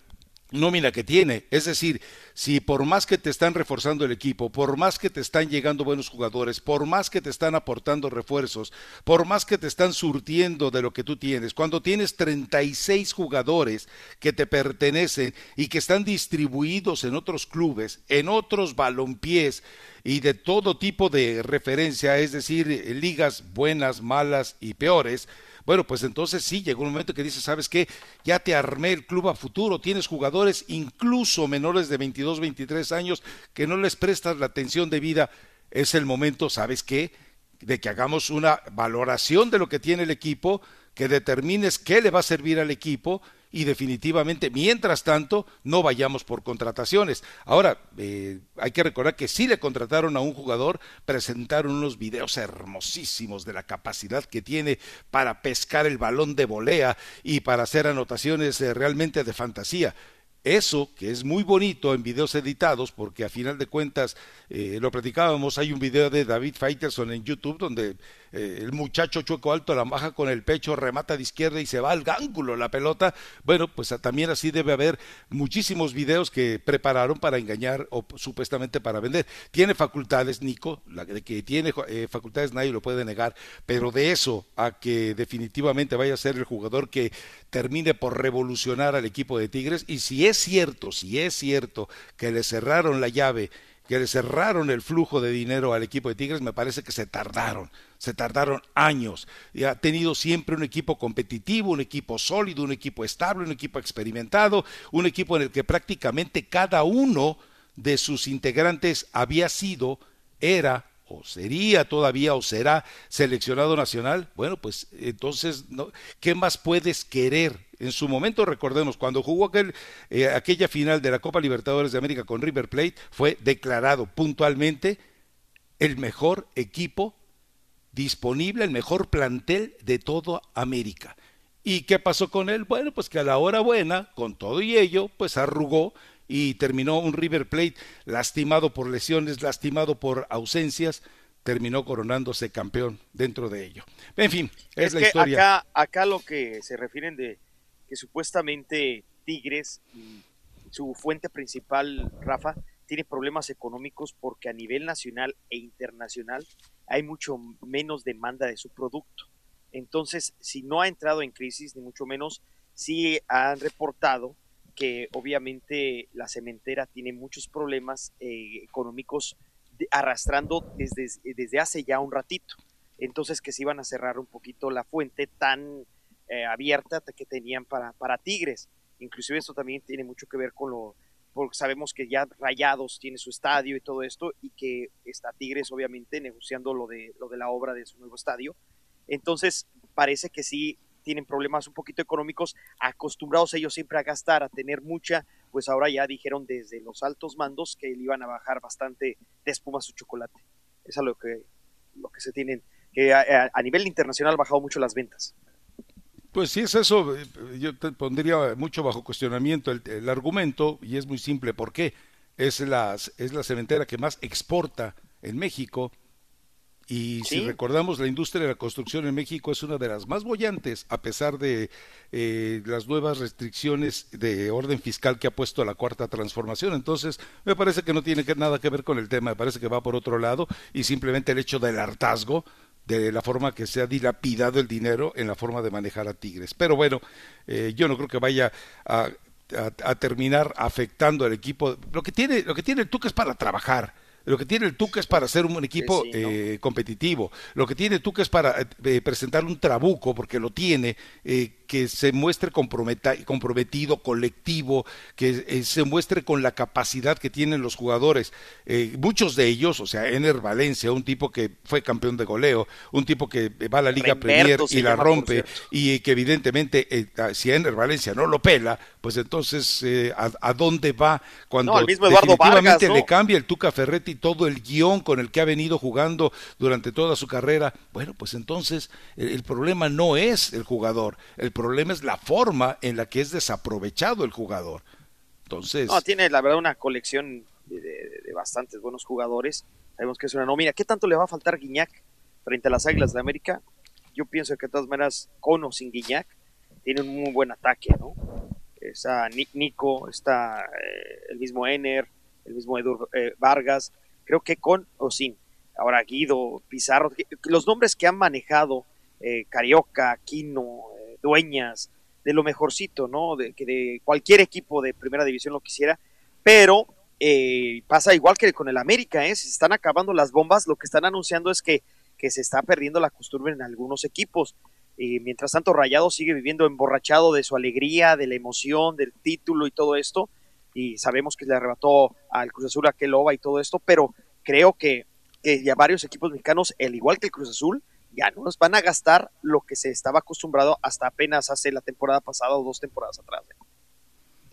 nómina que tiene. Es decir, si por más que te están reforzando el equipo, por más que te están llegando buenos jugadores, por más que te están aportando refuerzos, por más que te están surtiendo de lo que tú tienes, cuando tienes 36 jugadores que te pertenecen y que están distribuidos en otros clubes, en otros balompiés y de todo tipo de referencia, es decir, ligas buenas, malas y peores, bueno, pues entonces sí, llegó un momento que dices, ¿sabes qué? Ya te armé el club a futuro, tienes jugadores incluso menores de 22, 23 años que no les prestas la atención debida. Es el momento, ¿sabes qué? De que hagamos una valoración de lo que tiene el equipo, que determines qué le va a servir al equipo y definitivamente, mientras tanto, no vayamos por contrataciones. Ahora, eh, hay que recordar que sí le contrataron a un jugador, presentaron unos videos hermosísimos de la capacidad que tiene para pescar el balón de volea y para hacer anotaciones eh, realmente de fantasía. Eso, que es muy bonito en videos editados, porque a final de cuentas, eh, lo platicábamos, hay un video de David Faitelson en YouTube donde eh, el muchacho chueco alto la baja con el pecho, remata de izquierda y se va al gángulo la pelota. Bueno, pues también así debe haber muchísimos videos que prepararon para engañar o supuestamente para vender. Tiene facultades, Nico, la de que tiene eh, facultades nadie lo puede negar, pero de eso a que definitivamente vaya a ser el jugador que termine por revolucionar al equipo de Tigres y si es cierto, si es cierto que le cerraron la llave que le cerraron el flujo de dinero al equipo de Tigres, me parece que se tardaron, se tardaron años. Y ha tenido siempre un equipo competitivo, un equipo sólido, un equipo estable, un equipo experimentado, un equipo en el que prácticamente cada uno de sus integrantes había sido, era o sería todavía o será seleccionado nacional, bueno, pues entonces, ¿qué más puedes querer? En su momento, recordemos, cuando jugó aquel, eh, aquella final de la Copa Libertadores de América con River Plate, fue declarado puntualmente el mejor equipo disponible, el mejor plantel de toda América. ¿Y qué pasó con él? Bueno, pues que a la hora buena, con todo y ello, pues arrugó y terminó un River Plate lastimado por lesiones, lastimado por ausencias, terminó coronándose campeón dentro de ello. En fin, es, la historia. Acá, acá lo que se refieren de que supuestamente Tigres y su fuente principal, Rafa, tiene problemas económicos porque a nivel nacional e internacional hay mucho menos demanda de su producto. Entonces, si no ha entrado en crisis, ni mucho menos, sí han reportado que obviamente la cementera tiene muchos problemas eh, económicos arrastrando desde, desde hace ya un ratito. Entonces que se iban a cerrar un poquito la fuente tan eh, abierta que tenían para, para Tigres. Inclusive esto también tiene mucho que ver con lo, porque sabemos que ya Rayados tiene su estadio y todo esto, y que está Tigres obviamente negociando lo de, lo de la obra de su nuevo estadio. Entonces parece que sí tienen problemas un poquito económicos, acostumbrados ellos siempre a gastar, a tener mucha, pues ahora ya dijeron desde los altos mandos que le iban a bajar bastante de espuma su chocolate. Eso es lo que, lo que se tienen, que a, nivel internacional ha bajado mucho las ventas. Pues sí es eso, yo te pondría mucho bajo cuestionamiento el, el argumento y es muy simple, ¿por qué? Es la, es la cementera que más exporta en México, y si recordamos, la industria de la construcción en México es una de las más bollantes, a pesar de eh, las nuevas restricciones de orden fiscal que ha puesto la cuarta transformación. Entonces, me parece que no tiene nada que ver con el tema, me parece que va por otro lado y simplemente el hecho del hartazgo de la forma que se ha dilapidado el dinero en la forma de manejar a Tigres. Pero bueno, eh, yo no creo que vaya a, terminar afectando al equipo. Lo que tiene, lo que tiene el Tuca es para trabajar lo que tiene el Tuca es para ser un equipo eh, competitivo. Lo que tiene el Tuca es para eh, presentar un trabuco, porque lo tiene, eh, que se muestre comprometido, colectivo, que eh, se muestre con la capacidad que tienen los jugadores. Eh, muchos de ellos, o sea, Ener Valencia, un tipo que fue campeón de goleo, un tipo que va a la Liga Premier y la rompe, y que evidentemente eh, si Ener Valencia no lo pela, pues entonces a, dónde va cuando definitivamente le cambia el Tuca Ferretti todo el guion con el que ha venido jugando durante toda su carrera. Bueno, pues entonces el, el problema no es el jugador, el problema es la forma en la que es desaprovechado el jugador. Entonces. No, tiene la verdad una colección de, bastantes buenos jugadores. Sabemos que es una nómina. ¿Qué tanto le va a faltar Guiñac frente a las Águilas de América? Yo pienso que de todas maneras, con o sin Guiñac, tiene un muy buen ataque, ¿no? está Nico, está eh, el mismo Ener, el mismo Edu eh, Vargas, creo que con o sin. Ahora Guido, Pizarro, los nombres que han manejado eh, Carioca, Aquino, Dueñas, de lo mejorcito, ¿no? De que de cualquier equipo de primera división lo quisiera, pero pasa igual que con el América, ¿eh? Se están acabando las bombas, lo que están anunciando es que, que se está perdiendo la costumbre en algunos equipos. Y mientras tanto, Rayado sigue viviendo emborrachado de su alegría, de la emoción, del título y todo esto. Y sabemos que le arrebató al Cruz Azul aquel OVA y todo esto, pero creo que, que ya varios equipos mexicanos, al igual que el Cruz Azul, no nos van a gastar lo que se estaba acostumbrado hasta apenas hace la temporada pasada o dos temporadas atrás. ¿eh?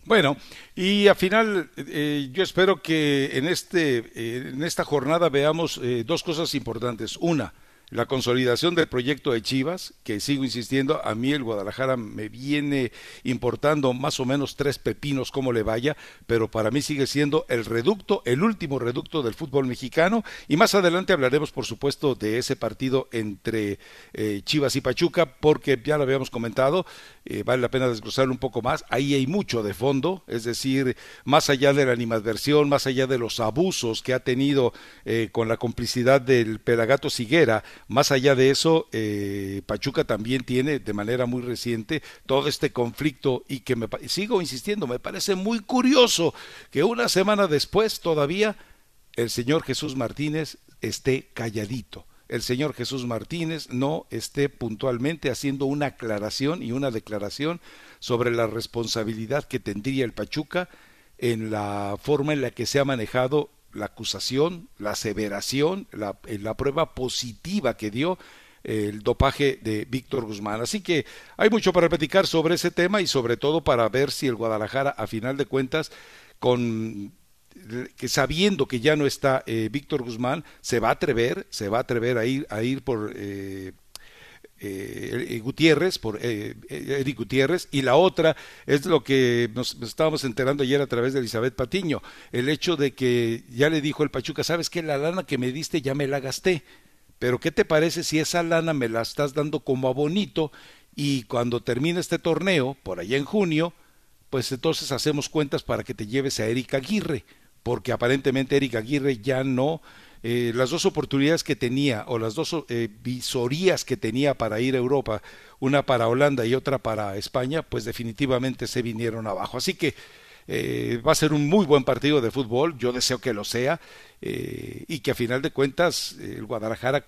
Bueno, y al final eh, yo espero que en, este, eh, en esta jornada veamos dos cosas importantes. Una, la consolidación del proyecto de Chivas, que sigo insistiendo, a mí el Guadalajara me viene importando más o menos tres pepinos como le vaya, pero para mí sigue siendo el reducto, el último reducto del fútbol mexicano. Y más adelante hablaremos por supuesto de ese partido entre eh, Chivas y Pachuca porque ya lo habíamos comentado, eh, vale la pena desglosarlo un poco más, ahí hay mucho de fondo, es decir, más allá de la animadversión, más allá de los abusos que ha tenido eh, con la complicidad del Pelagato Siguera, más allá de eso, eh, Pachuca también tiene de manera muy reciente todo este conflicto y que me sigo insistiendo, me parece muy curioso que una semana después todavía el señor Jesús Martínez esté calladito. El señor Jesús Martínez no esté puntualmente haciendo una aclaración y una declaración sobre la responsabilidad que tendría el Pachuca en la forma en la que se ha manejado la acusación, la aseveración, la, eh, la prueba positiva que dio el dopaje de Víctor Guzmán. Así que hay mucho para platicar sobre ese tema y sobre todo para ver si el Guadalajara, a final de cuentas, con que sabiendo que ya no está eh, Víctor Guzmán, se va a atrever, se va a atrever a ir, a ir por eh, eh, Gutiérrez, por eh, Eric Gutiérrez, y la otra es lo que nos, estábamos enterando ayer a través de Elizabeth Patiño, el hecho de que ya le dijo el Pachuca, sabes que la lana que me diste ya me la gasté, pero ¿qué te parece si esa lana me la estás dando como abonito y cuando termine este torneo, por allá en junio, pues entonces hacemos cuentas para que te lleves a Eric Aguirre, porque aparentemente Eric Aguirre ya no eh, las dos oportunidades que tenía o las dos eh, visorías que tenía para ir a Europa, una para Holanda y otra para España, pues definitivamente se vinieron abajo. Así que eh, va a ser un muy buen partido de fútbol, yo deseo que lo sea y que a final de cuentas el Guadalajara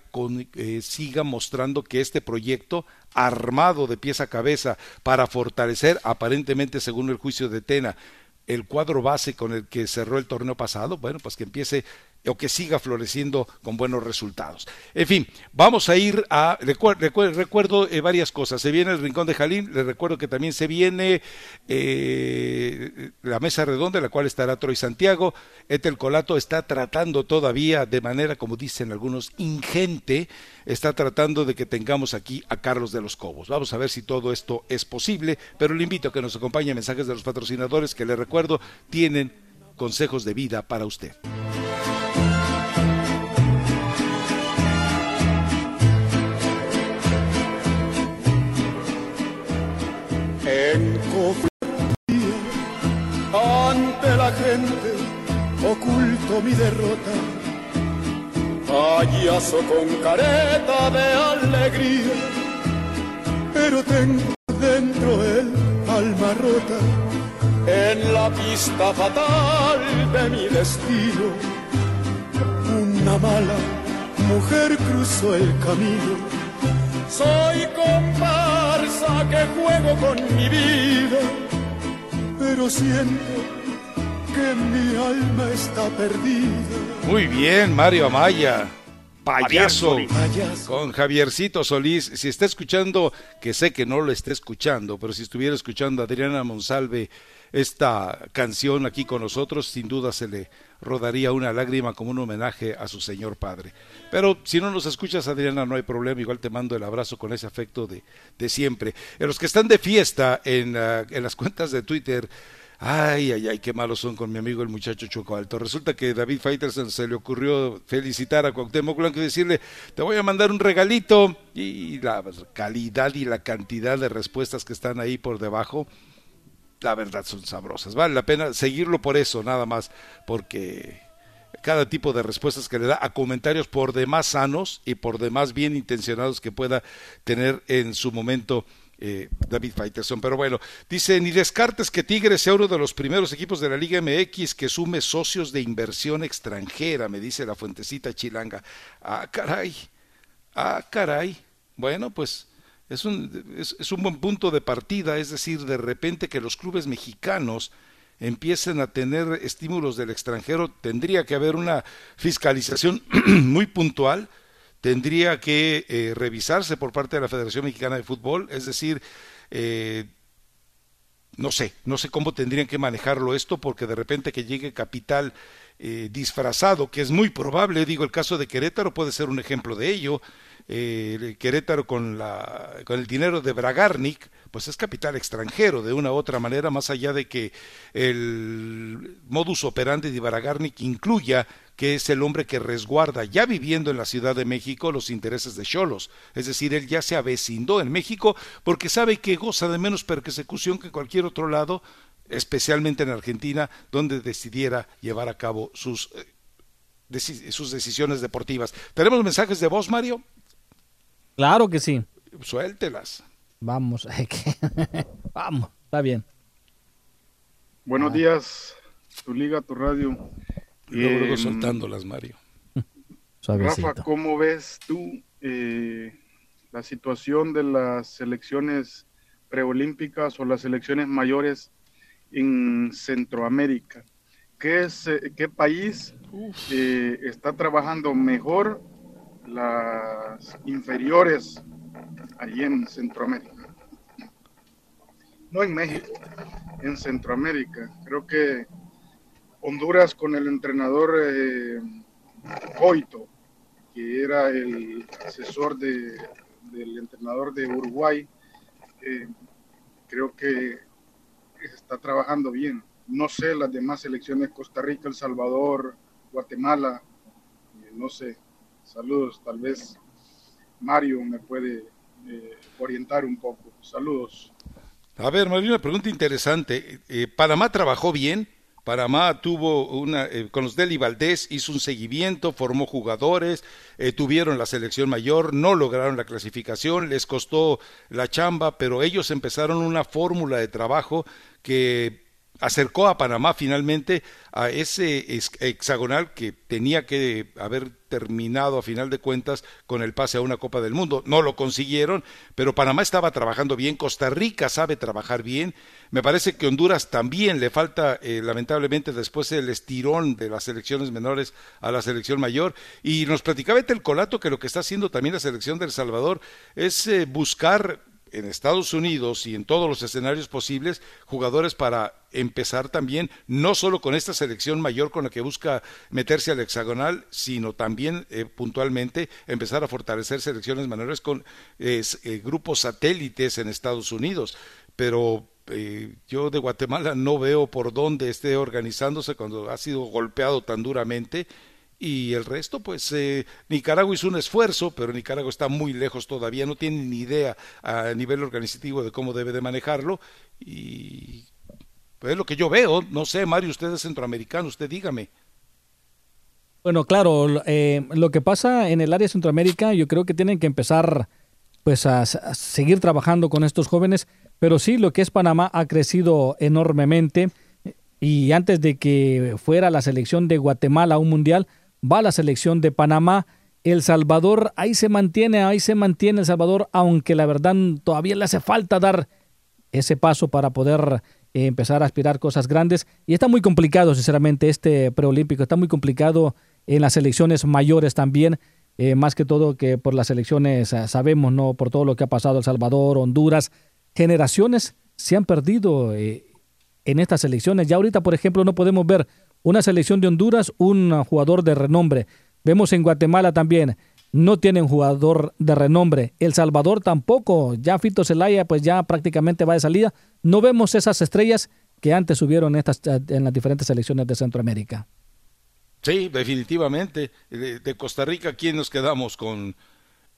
siga mostrando que este proyecto armado de pies a cabeza para fortalecer aparentemente según el juicio de Tena el cuadro base con el que cerró el torneo pasado, bueno, pues que empiece o que siga floreciendo con buenos resultados. En fin, vamos a ir a, recuerdo eh, varias cosas, se viene el Rincón de Jalín, les recuerdo que también se viene eh, la mesa redonda, en la cual estará Troy Santiago, Etel Colato está tratando todavía de manera, como dicen algunos, ingente, está tratando de que tengamos aquí a Carlos de los Cobos. Vamos a ver si todo esto es posible, pero le invito a que nos acompañe mensajes de los patrocinadores que les recuerdo tienen consejos de vida para usted. En ante la gente, oculto mi derrota, payaso con careta de alegría, pero tengo dentro el alma rota, en la pista fatal de mi destino, una mala mujer cruzó el camino soy comparsa que juego con mi vida, pero siento que mi alma está perdida. Muy bien, Mario Amaya. Payaso, con Javiercito Solís. Si está escuchando, que sé que no lo está escuchando, pero si estuviera escuchando a Adriana Monsalve esta canción aquí con nosotros, sin duda se le rodaría una lágrima como un homenaje a su señor padre. Pero si no nos escuchas, Adriana, no hay problema, igual te mando el abrazo con ese afecto de, de siempre. En los que están de fiesta en, ah, en las cuentas de Twitter, Ay, ay, ay, qué malos son con mi amigo el muchacho Choco Alto. Resulta que David Faitelson se le ocurrió felicitar a Cuauhtémoc Blanco y decirle, te voy a mandar un regalito. Y la calidad y la cantidad de respuestas que están ahí por debajo, la verdad son sabrosas. Vale la pena seguirlo por eso, nada más, porque cada tipo de respuestas que le da a comentarios por demás sanos y por demás bien intencionados que pueda tener en su momento eh, David Faitelson. Pero bueno, dice, ni descartes que Tigres sea uno de los primeros equipos de la Liga MX que sume socios de inversión extranjera, me dice la fuentecita chilanga. Ah, caray, ah, caray. Bueno, pues es un, es, un buen punto de partida, es decir, de repente que los clubes mexicanos empiecen a tener estímulos del extranjero, tendría que haber una fiscalización muy puntual tendría que eh, revisarse por parte de la Federación Mexicana de Fútbol, es decir, eh, no sé, no sé cómo tendrían que manejarlo esto, porque de repente que llegue capital eh, disfrazado, que es muy probable, digo, el caso de Querétaro puede ser un ejemplo de ello, Querétaro con, la, con el dinero de Bragarnik, pues es capital extranjero de una u otra manera, más allá de que el modus operandi de Bragarnik incluya que es el hombre que resguarda, ya viviendo en la Ciudad de México, los intereses de Cholos. Es decir, él ya se avecindó en México porque sabe que goza de menos persecución que cualquier otro lado, especialmente en Argentina, donde decidiera llevar a cabo sus, eh, sus decisiones deportivas. ¿Tenemos mensajes de voz, Mario? Claro que sí. Suéltelas. Vamos, vamos, está bien. Buenos ah. días, tu liga, tu radio. Luego, em, soltándolas, Mario. Rafa, ¿cómo ves tú eh, la situación de las selecciones preolímpicas o las selecciones mayores en Centroamérica? ¿Qué, es, eh, qué país eh, está trabajando mejor las inferiores allí en Centroamérica? No en México, en Centroamérica. Creo que Honduras con el entrenador eh, Coito, que era el asesor de, del entrenador de Uruguay, eh, creo que está trabajando bien. No sé las demás selecciones, Costa Rica, El Salvador, Guatemala, eh, no sé. Saludos, tal vez Mario me puede orientar un poco. Saludos. A ver, Mario, una pregunta interesante. ¿Panamá trabajó bien? Panamá tuvo una, eh, con los Deli Valdés hizo un seguimiento, formó jugadores, eh, tuvieron la selección mayor, no lograron la clasificación, les costó la chamba, pero ellos empezaron una fórmula de trabajo que acercó a Panamá finalmente a ese hexagonal que tenía que haber terminado a final de cuentas con el pase a una Copa del Mundo. No lo consiguieron, pero Panamá estaba trabajando bien, Costa Rica sabe trabajar bien, me parece que Honduras también le falta eh, lamentablemente después el estirón de las selecciones menores a la selección mayor y nos platicaba el Colato que lo que está haciendo también la selección del Salvador es eh, buscar en Estados Unidos y en todos los escenarios posibles jugadores para empezar también, no solo con esta selección mayor con la que busca meterse al hexagonal, sino también eh, puntualmente empezar a fortalecer selecciones menores con eh, grupos satélites en Estados Unidos. Pero eh, yo de Guatemala no veo por dónde esté organizándose cuando ha sido golpeado tan duramente y el resto, pues eh, Nicaragua hizo un esfuerzo, pero Nicaragua está muy lejos todavía, no tiene ni idea a nivel organizativo de cómo debe de manejarlo y pues, es lo que yo veo, no sé, Mario, usted es centroamericano, usted dígame. Bueno, claro, eh, lo que pasa en el área de Centroamérica, yo creo que tienen que empezar pues a, a seguir trabajando con estos jóvenes, pero sí, lo que es Panamá ha crecido enormemente y antes de que fuera la selección de Guatemala a un mundial, va la selección de Panamá. El Salvador ahí se mantiene, ahí se mantiene El Salvador, aunque la verdad todavía le hace falta dar ese paso para poder eh, empezar a aspirar cosas grandes. Y está muy complicado, sinceramente, este preolímpico. Está muy complicado en las selecciones mayores también. Eh, más que todo que por las elecciones eh, sabemos, ¿no? Por todo lo que ha pasado El Salvador, Honduras, generaciones se han perdido en estas elecciones. Ya ahorita, por ejemplo, no podemos ver una selección de Honduras, un jugador de renombre. Vemos en Guatemala también, no tienen jugador de renombre. El Salvador tampoco. Ya Fito Zelaya, pues ya prácticamente va de salida. No vemos esas estrellas que antes subieron estas, en las diferentes selecciones de Centroamérica. Sí, definitivamente. De, Costa Rica, ¿quién nos quedamos? Con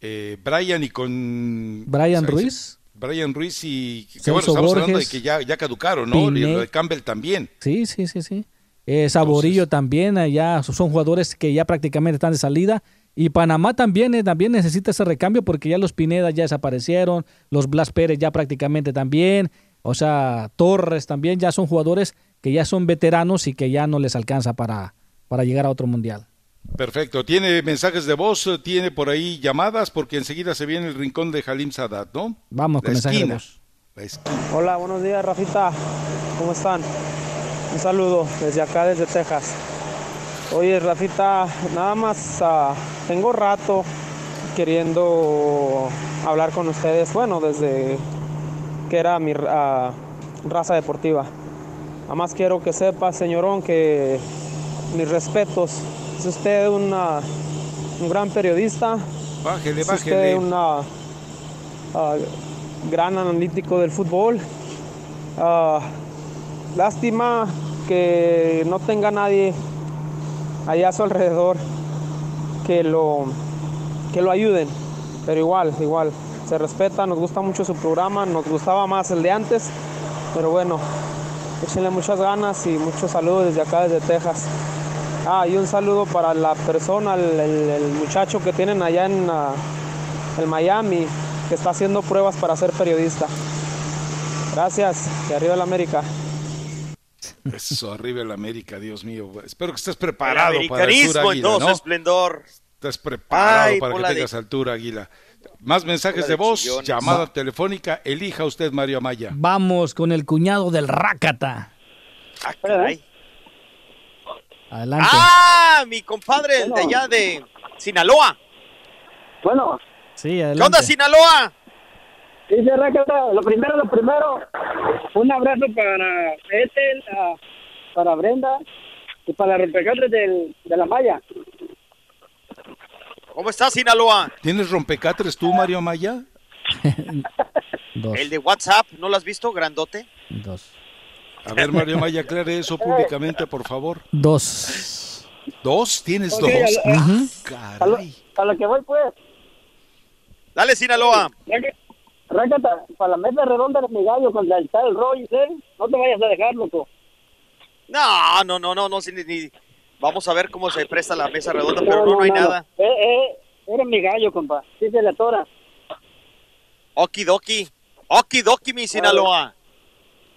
eh, Brian y con... Brian Ruiz. Brian Ruiz y que bueno, estamos hablando de que ya, ya caducaron, ¿no? Y lo de Campbell también. Sí, sí, sí, sí. Eh, Saborillo también, ya son jugadores que ya prácticamente están de salida. Y Panamá también, eh, también necesita ese recambio porque ya los Pineda ya desaparecieron, los Blas Pérez ya prácticamente también, o sea, Torres también ya son jugadores que ya son veteranos y que ya no les alcanza para, para llegar a otro mundial. Perfecto. ¿Tiene mensajes de voz? ¿Tiene por ahí llamadas? Porque enseguida se viene el rincón de Halim Sadat, ¿no? Vamos con mensajes de voz. Hola, buenos días, Rafita. ¿Cómo están? Un saludo desde acá, desde Texas. Oye, Rafita, nada más uh, tengo rato queriendo hablar con ustedes. Bueno, desde que era mi uh, raza deportiva. Nada más quiero que sepa, señorón, que mis respetos. Es usted una, un gran periodista. Bájele, es usted un uh, gran analítico del fútbol. lástima que no tenga nadie allá a su alrededor que lo, que lo ayuden. Pero igual, igual, se respeta, nos gusta mucho su programa, nos gustaba más el de antes, pero bueno, échenle muchas ganas y muchos saludos desde acá, desde Texas. Ah, y un saludo para la persona, el, muchacho que tienen allá en el Miami, que está haciendo pruebas para ser periodista. Gracias, y arriba la América. Eso, arriba el América, Dios mío. Espero que estés preparado para altura, Águila, en esplendor. Estés preparado para que tengas altura, Águila. Más mensajes de, voz, llamada telefónica. Elija usted, Mario Amaya. Vamos con el cuñado del Rácata. Ah, Adelante. Ah, mi compadre de allá de Sinaloa. Bueno. Sí, adelante. ¿Qué onda, Sinaloa? Dice Rácata, lo primero, lo primero, un abrazo para Ethel, para Brenda y para los rompecatres del, de la malla. ¿Cómo estás, Sinaloa? ¿Tienes rompecatres tú, Mario Amaya? Dos. El de WhatsApp, ¿no lo has visto, grandote? Dos. A ver, Mario Amaya, aclare eso públicamente, por favor. Dos. ¿Dos? ¿Tienes dos? a, a- Ah, a lo, caray. a lo que voy, pues. Dale, Sinaloa. Rácata, para la mesa redonda eres mi gallo contra el tal Roy, ¿eh? No te vayas a dejar, loco. No, no, no, no, no, ni- ni- Vamos a ver cómo se presta la mesa redonda, pero no, no hay nada. Eh, eh, eres mi gallo, compa. Sí se le atora. Okidoki. Okidoki, mi Sinaloa.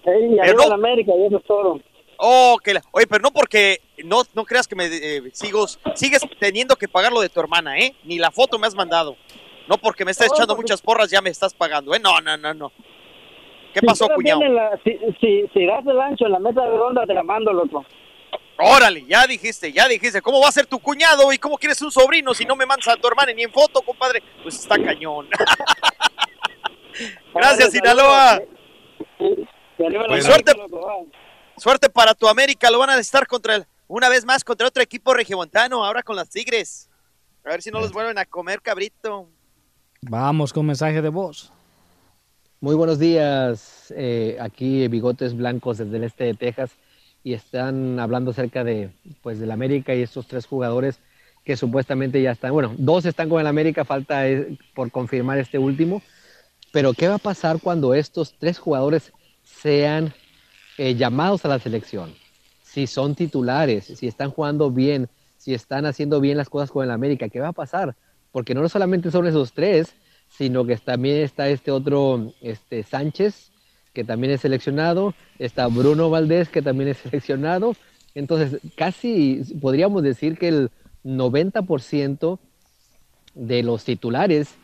Ey, Pero no- la América, y eso es todo. Oh, que la- Oye, pero no porque no, no creas que me eh, sigo, sigues teniendo que pagar lo de tu hermana, ¿eh? Ni la foto me has mandado. No porque me estás No, echando porque- muchas porras ya me estás pagando, ¿eh? No, no, no, no. ¿Qué Si pasó, cuñado? la- si, si, si das el ancho en la mesa redonda, te la mando, loco. Órale, ya dijiste, ya dijiste. ¿Cómo va a ser tu cuñado y cómo quieres un sobrino si no me mandas a tu hermana ni en foto, compadre? Pues está cañón. Gracias, Sinaloa. Pues suerte, suerte para tu América. Lo van a estar contra el, una vez más contra otro equipo regiomontano, ahora con las Tigres. A ver si no los vuelven a comer, cabrito. Vamos con mensaje de voz. Muy buenos días, eh, aquí Bigotes Blancos desde el este de Texas y están hablando acerca de pues del América y estos tres jugadores que supuestamente ya están, bueno, dos están con el América, falta eh, por confirmar este último, pero ¿qué va a pasar cuando estos tres jugadores sean eh, llamados a la selección? Si son titulares, si están jugando bien, si están haciendo bien las cosas con el América, ¿qué va a pasar? Porque no solamente son esos tres, sino que también está este otro, este Sánchez, que también es seleccionado, está Bruno Valdés, que también es seleccionado. Entonces, casi podríamos decir que el 90% de los titulares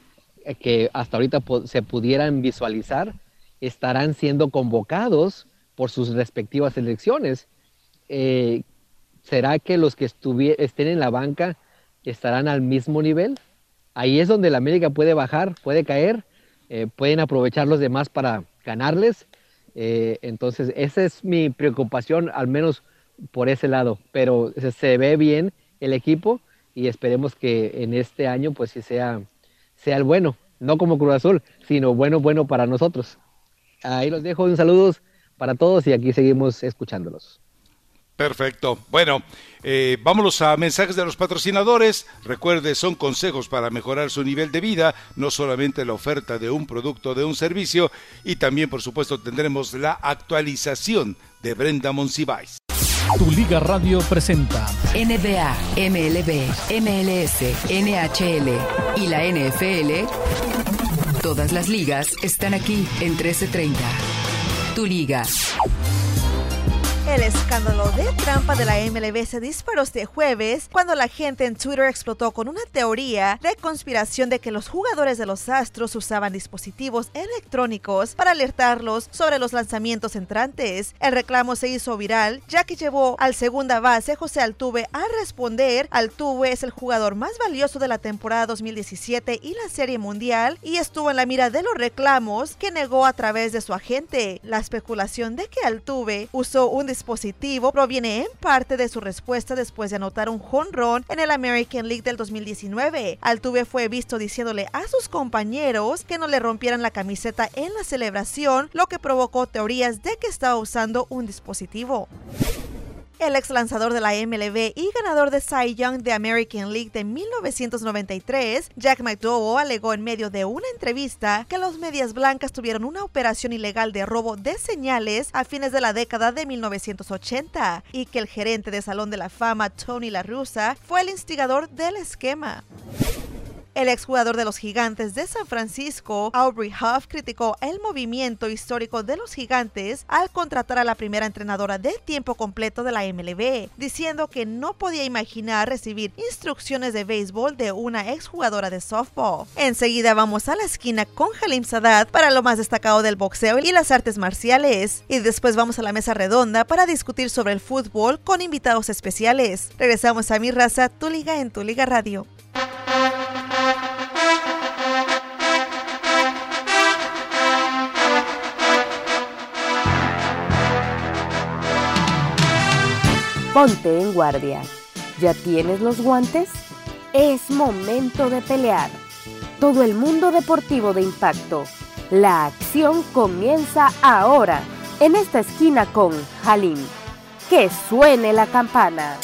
que hasta ahorita se pudieran visualizar estarán siendo convocados por sus respectivas selecciones. Eh, ¿Será que los que estén en la banca estarán al mismo nivel? Ahí es donde la América puede bajar, puede caer, eh, pueden aprovechar los demás para ganarles. Eh, entonces, esa es mi preocupación, al menos por ese lado. Pero se, se ve bien el equipo y esperemos que en este año, pues sí sea, sea el bueno, no como Cruz Azul, sino bueno, bueno para nosotros. Ahí los dejo, un saludos para todos y aquí seguimos escuchándolos. Perfecto. Bueno, eh, vámonos a mensajes de los patrocinadores. Recuerde, son consejos para mejorar su nivel de vida, no solamente la oferta de un producto, de un servicio, y también, por supuesto, tendremos la actualización de Brenda Monsiváis. Tu Liga Radio presenta NBA, MLB, MLS, NHL y la NFL. Todas las ligas están aquí en 1330. Tu Liga. El escándalo de trampa de la MLB se disparó este jueves cuando la gente en Twitter explotó con una teoría de conspiración de que los jugadores de los Astros usaban dispositivos electrónicos para alertarlos sobre los lanzamientos entrantes. El reclamo se hizo viral ya que llevó al segunda base José Altuve a responder. Altuve es el jugador más valioso de la temporada 2017 y la Serie Mundial y estuvo en la mira de los reclamos que negó a través de su agente. La especulación de que Altuve usó un dispositivo proviene en parte de su respuesta después de anotar un jonrón en el American League del 2019. Altuve fue visto diciéndole a sus compañeros que no le rompieran la camiseta en la celebración, lo que provocó teorías de que estaba usando un dispositivo. El ex lanzador de la MLB y ganador de Cy Young de American League de 1993, Jack McDowell alegó en medio de una entrevista que los medias blancas tuvieron una operación ilegal de robo de señales a fines de la década de 1980 y que el gerente de Salón de la Fama, Tony La Russa, fue el instigador del esquema. El exjugador de los Gigantes de San Francisco, Aubrey Huff, criticó el movimiento histórico de los Gigantes al contratar a la primera entrenadora de tiempo completo de la MLB, diciendo que no podía imaginar recibir instrucciones de béisbol de una exjugadora de softball. Enseguida vamos a la esquina con Halim Sadat para lo más destacado del boxeo y las artes marciales. Y después vamos a la mesa redonda para discutir sobre el fútbol con invitados especiales. Regresamos a Mi Raza, Tu Liga en Tu Liga Radio. Ponte en guardia. ¿Ya tienes los guantes? Es momento de pelear. Todo el mundo deportivo de impacto. La acción comienza ahora, en esta esquina con Halim. Que suene la campana.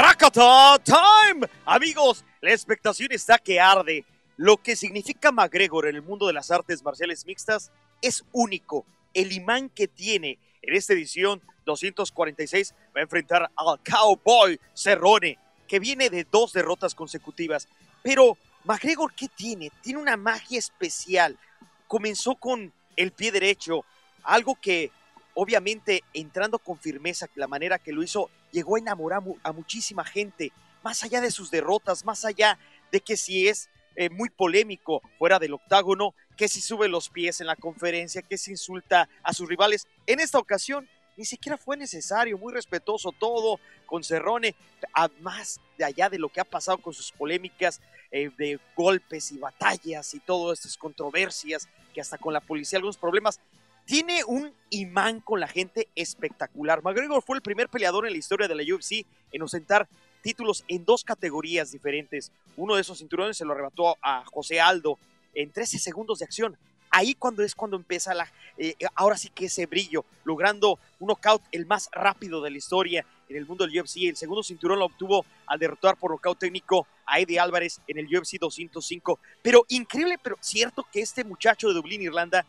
Rakata Time. Amigos, la expectación está que arde. Lo que significa McGregor en el mundo de las artes marciales mixtas es único. El imán que tiene en esta edición 246 va a enfrentar al Cowboy Cerrone, que viene de dos derrotas consecutivas. Pero McGregor, ¿qué tiene? Tiene una magia especial. Comenzó con el pie derecho, algo que obviamente entrando con firmeza, la manera que lo hizo, llegó a enamorar a muchísima gente, más allá de sus derrotas, más allá de que si es eh, muy polémico fuera del octágono, que si sube los pies en la conferencia, que se insulta a sus rivales. En esta ocasión ni siquiera fue necesario, muy respetuoso todo con Cerrone, más de allá de lo que ha pasado con sus polémicas eh, de golpes y batallas y todas estas controversias, que hasta con la policía algunos problemas. Tiene un imán con la gente espectacular. McGregor fue el primer peleador en la historia de la UFC en ostentar títulos en dos categorías diferentes. Uno de esos cinturones se lo arrebató a José Aldo en 13 segundos de acción. Ahí cuando es cuando empieza la, eh, ahora sí que ese brillo, logrando un knockout el más rápido de la historia en el mundo del UFC. El segundo cinturón lo obtuvo al derrotar por knockout técnico a Eddie Álvarez en el UFC 205. Pero increíble, pero cierto que este muchacho de Dublín, Irlanda,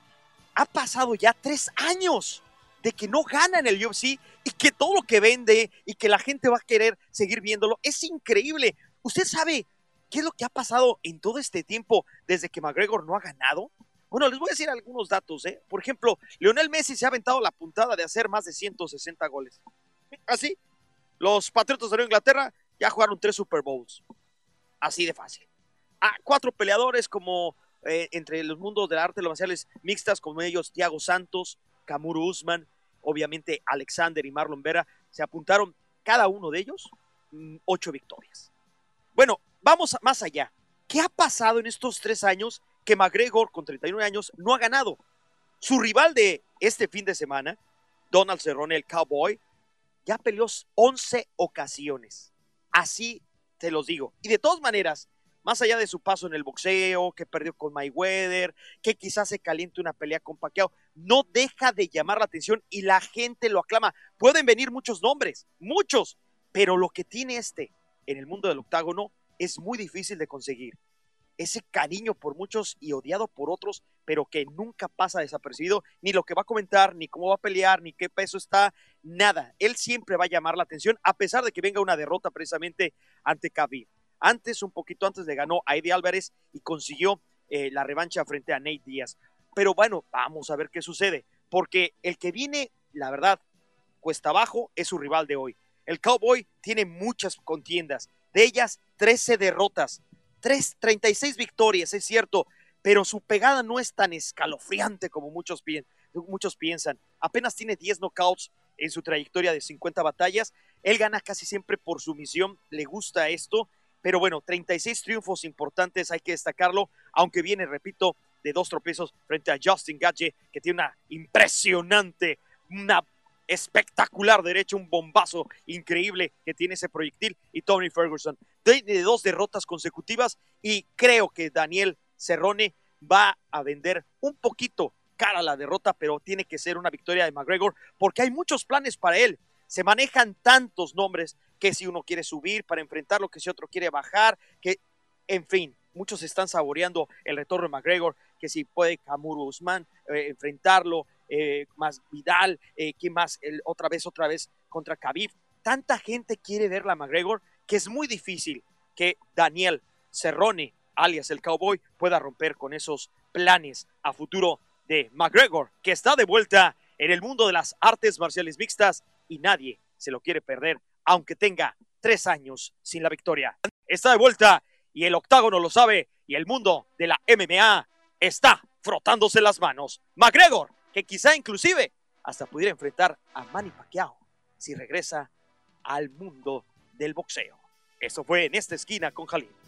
ha pasado ya tres años de que no gana en el UFC y que todo lo que vende y que la gente va a querer seguir viéndolo es increíble. ¿Usted sabe qué es lo que ha pasado en todo este tiempo desde que McGregor no ha ganado? Bueno, les voy a decir algunos datos, ¿eh? Por ejemplo, Leonel Messi se ha aventado la puntada de hacer más de 160 goles. Así, los Patriotas de Inglaterra ya jugaron tres Super Bowls. Así de fácil. A cuatro peleadores como eh, entre los mundos del arte los marciales mixtas, como ellos Thiago Santos, Kamuru Usman, obviamente Alexander y Marlon Vera, se apuntaron cada uno de ellos mm, ocho victorias. Bueno, vamos más allá. ¿Qué ha pasado en estos tres años que McGregor, con 31 años, no ha ganado? Su rival de este fin de semana, Donald Cerrone, el Cowboy, ya peleó 11 ocasiones. Así te los digo. Y de todas maneras, más allá de su paso en el boxeo, que perdió con Mayweather, que quizás se caliente una pelea con Pacquiao, no deja de llamar la atención y la gente lo aclama. Pueden venir muchos nombres, muchos, pero lo que tiene este en el mundo del octágono es muy difícil de conseguir. Ese cariño por muchos y odiado por otros, pero que nunca pasa desapercibido, ni lo que va a comentar, ni cómo va a pelear, ni qué peso está, nada. Él siempre va a llamar la atención, a pesar de que venga una derrota precisamente ante Khabib. Antes, un poquito antes, le ganó a Eddie Álvarez y consiguió eh, la revancha frente a Nate Díaz. Pero bueno, vamos a ver qué sucede, porque el que viene, la verdad, cuesta abajo, es su rival de hoy. El Cowboy tiene muchas contiendas, de ellas 13 derrotas, 3, 36 victorias, es cierto, pero su pegada no es tan escalofriante como muchos, muchos piensan. Apenas tiene 10 knockouts en su trayectoria de 50 batallas. Él gana casi siempre por su misión, le gusta esto pero bueno, 36 triunfos importantes, hay que destacarlo, aunque viene, repito, de dos tropiezos frente a Justin Gage, que tiene una impresionante, una espectacular derecha, un bombazo increíble que tiene ese proyectil, y Tony Ferguson. de dos derrotas consecutivas y creo que Daniel Cerrone va a vender un poquito cara la derrota, pero tiene que ser una victoria de McGregor porque hay muchos planes para él. Se manejan tantos nombres que si uno quiere subir para enfrentarlo, que si otro quiere bajar, que, en fin, muchos están saboreando el retorno de McGregor, que si puede Camuro Usman eh, enfrentarlo, eh, más Vidal, eh, ¿quién más? El, otra vez, otra vez contra Khabib. Tanta gente quiere verla a McGregor que es muy difícil que Daniel Cerrone, alias el Cowboy, pueda romper con esos planes a futuro de McGregor, que está de vuelta en el mundo de las artes marciales mixtas y nadie se lo quiere perder aunque tenga tres años sin la victoria. Está de vuelta y el octágono lo sabe y el mundo de la MMA está frotándose las manos. McGregor, que quizá inclusive hasta pudiera enfrentar a Manny Pacquiao si regresa al mundo del boxeo. Eso fue en esta esquina con Jalín.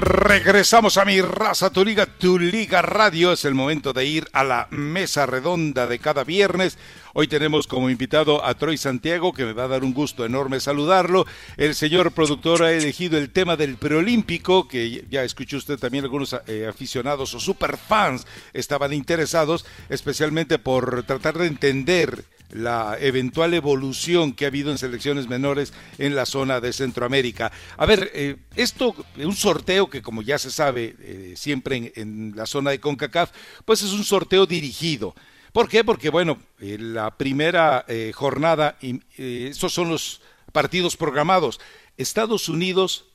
Regresamos a mi raza, tu liga, tu liga radio. Es el momento de ir a la mesa redonda de cada viernes. Hoy tenemos como invitado a Troy Santiago, que me va a dar un gusto enorme saludarlo. El señor productor ha elegido el tema del preolímpico, que ya escuchó usted también algunos eh, aficionados o superfans estaban interesados, especialmente por tratar de entender la eventual evolución que ha habido en selecciones menores en la zona de Centroamérica. A ver, eh, esto, un sorteo que como ya se sabe eh, siempre en, la zona de CONCACAF, pues es un sorteo dirigido. ¿Por qué? Porque, bueno, la primera eh, jornada, estos son los partidos programados. Estados Unidos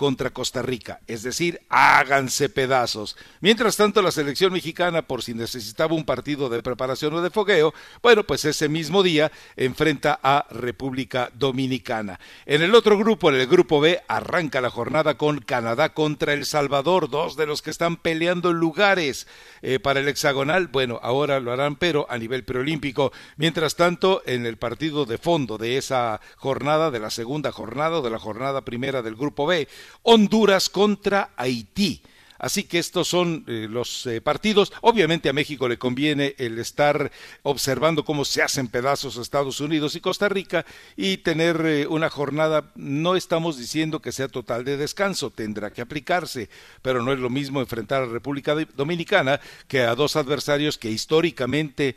contra Costa Rica, es decir, háganse pedazos. Mientras tanto, la selección mexicana, por si necesitaba un partido de preparación o de fogueo, bueno, pues ese mismo día enfrenta a República Dominicana. En el otro grupo, en el grupo B, arranca la jornada con Canadá contra El Salvador, dos de los que están peleando lugares eh, para el hexagonal. Bueno, ahora lo harán, pero a nivel preolímpico. Mientras tanto, en el partido de fondo de esa jornada, de la segunda jornada, de la jornada primera del grupo B, Honduras contra Haití. Así que estos son eh, los eh, partidos. Obviamente a México le conviene el estar observando cómo se hacen pedazos Estados Unidos y Costa Rica y tener eh, una jornada, no estamos diciendo que sea total de descanso, tendrá que aplicarse, pero no es lo mismo enfrentar a República Dominicana que a dos adversarios que históricamente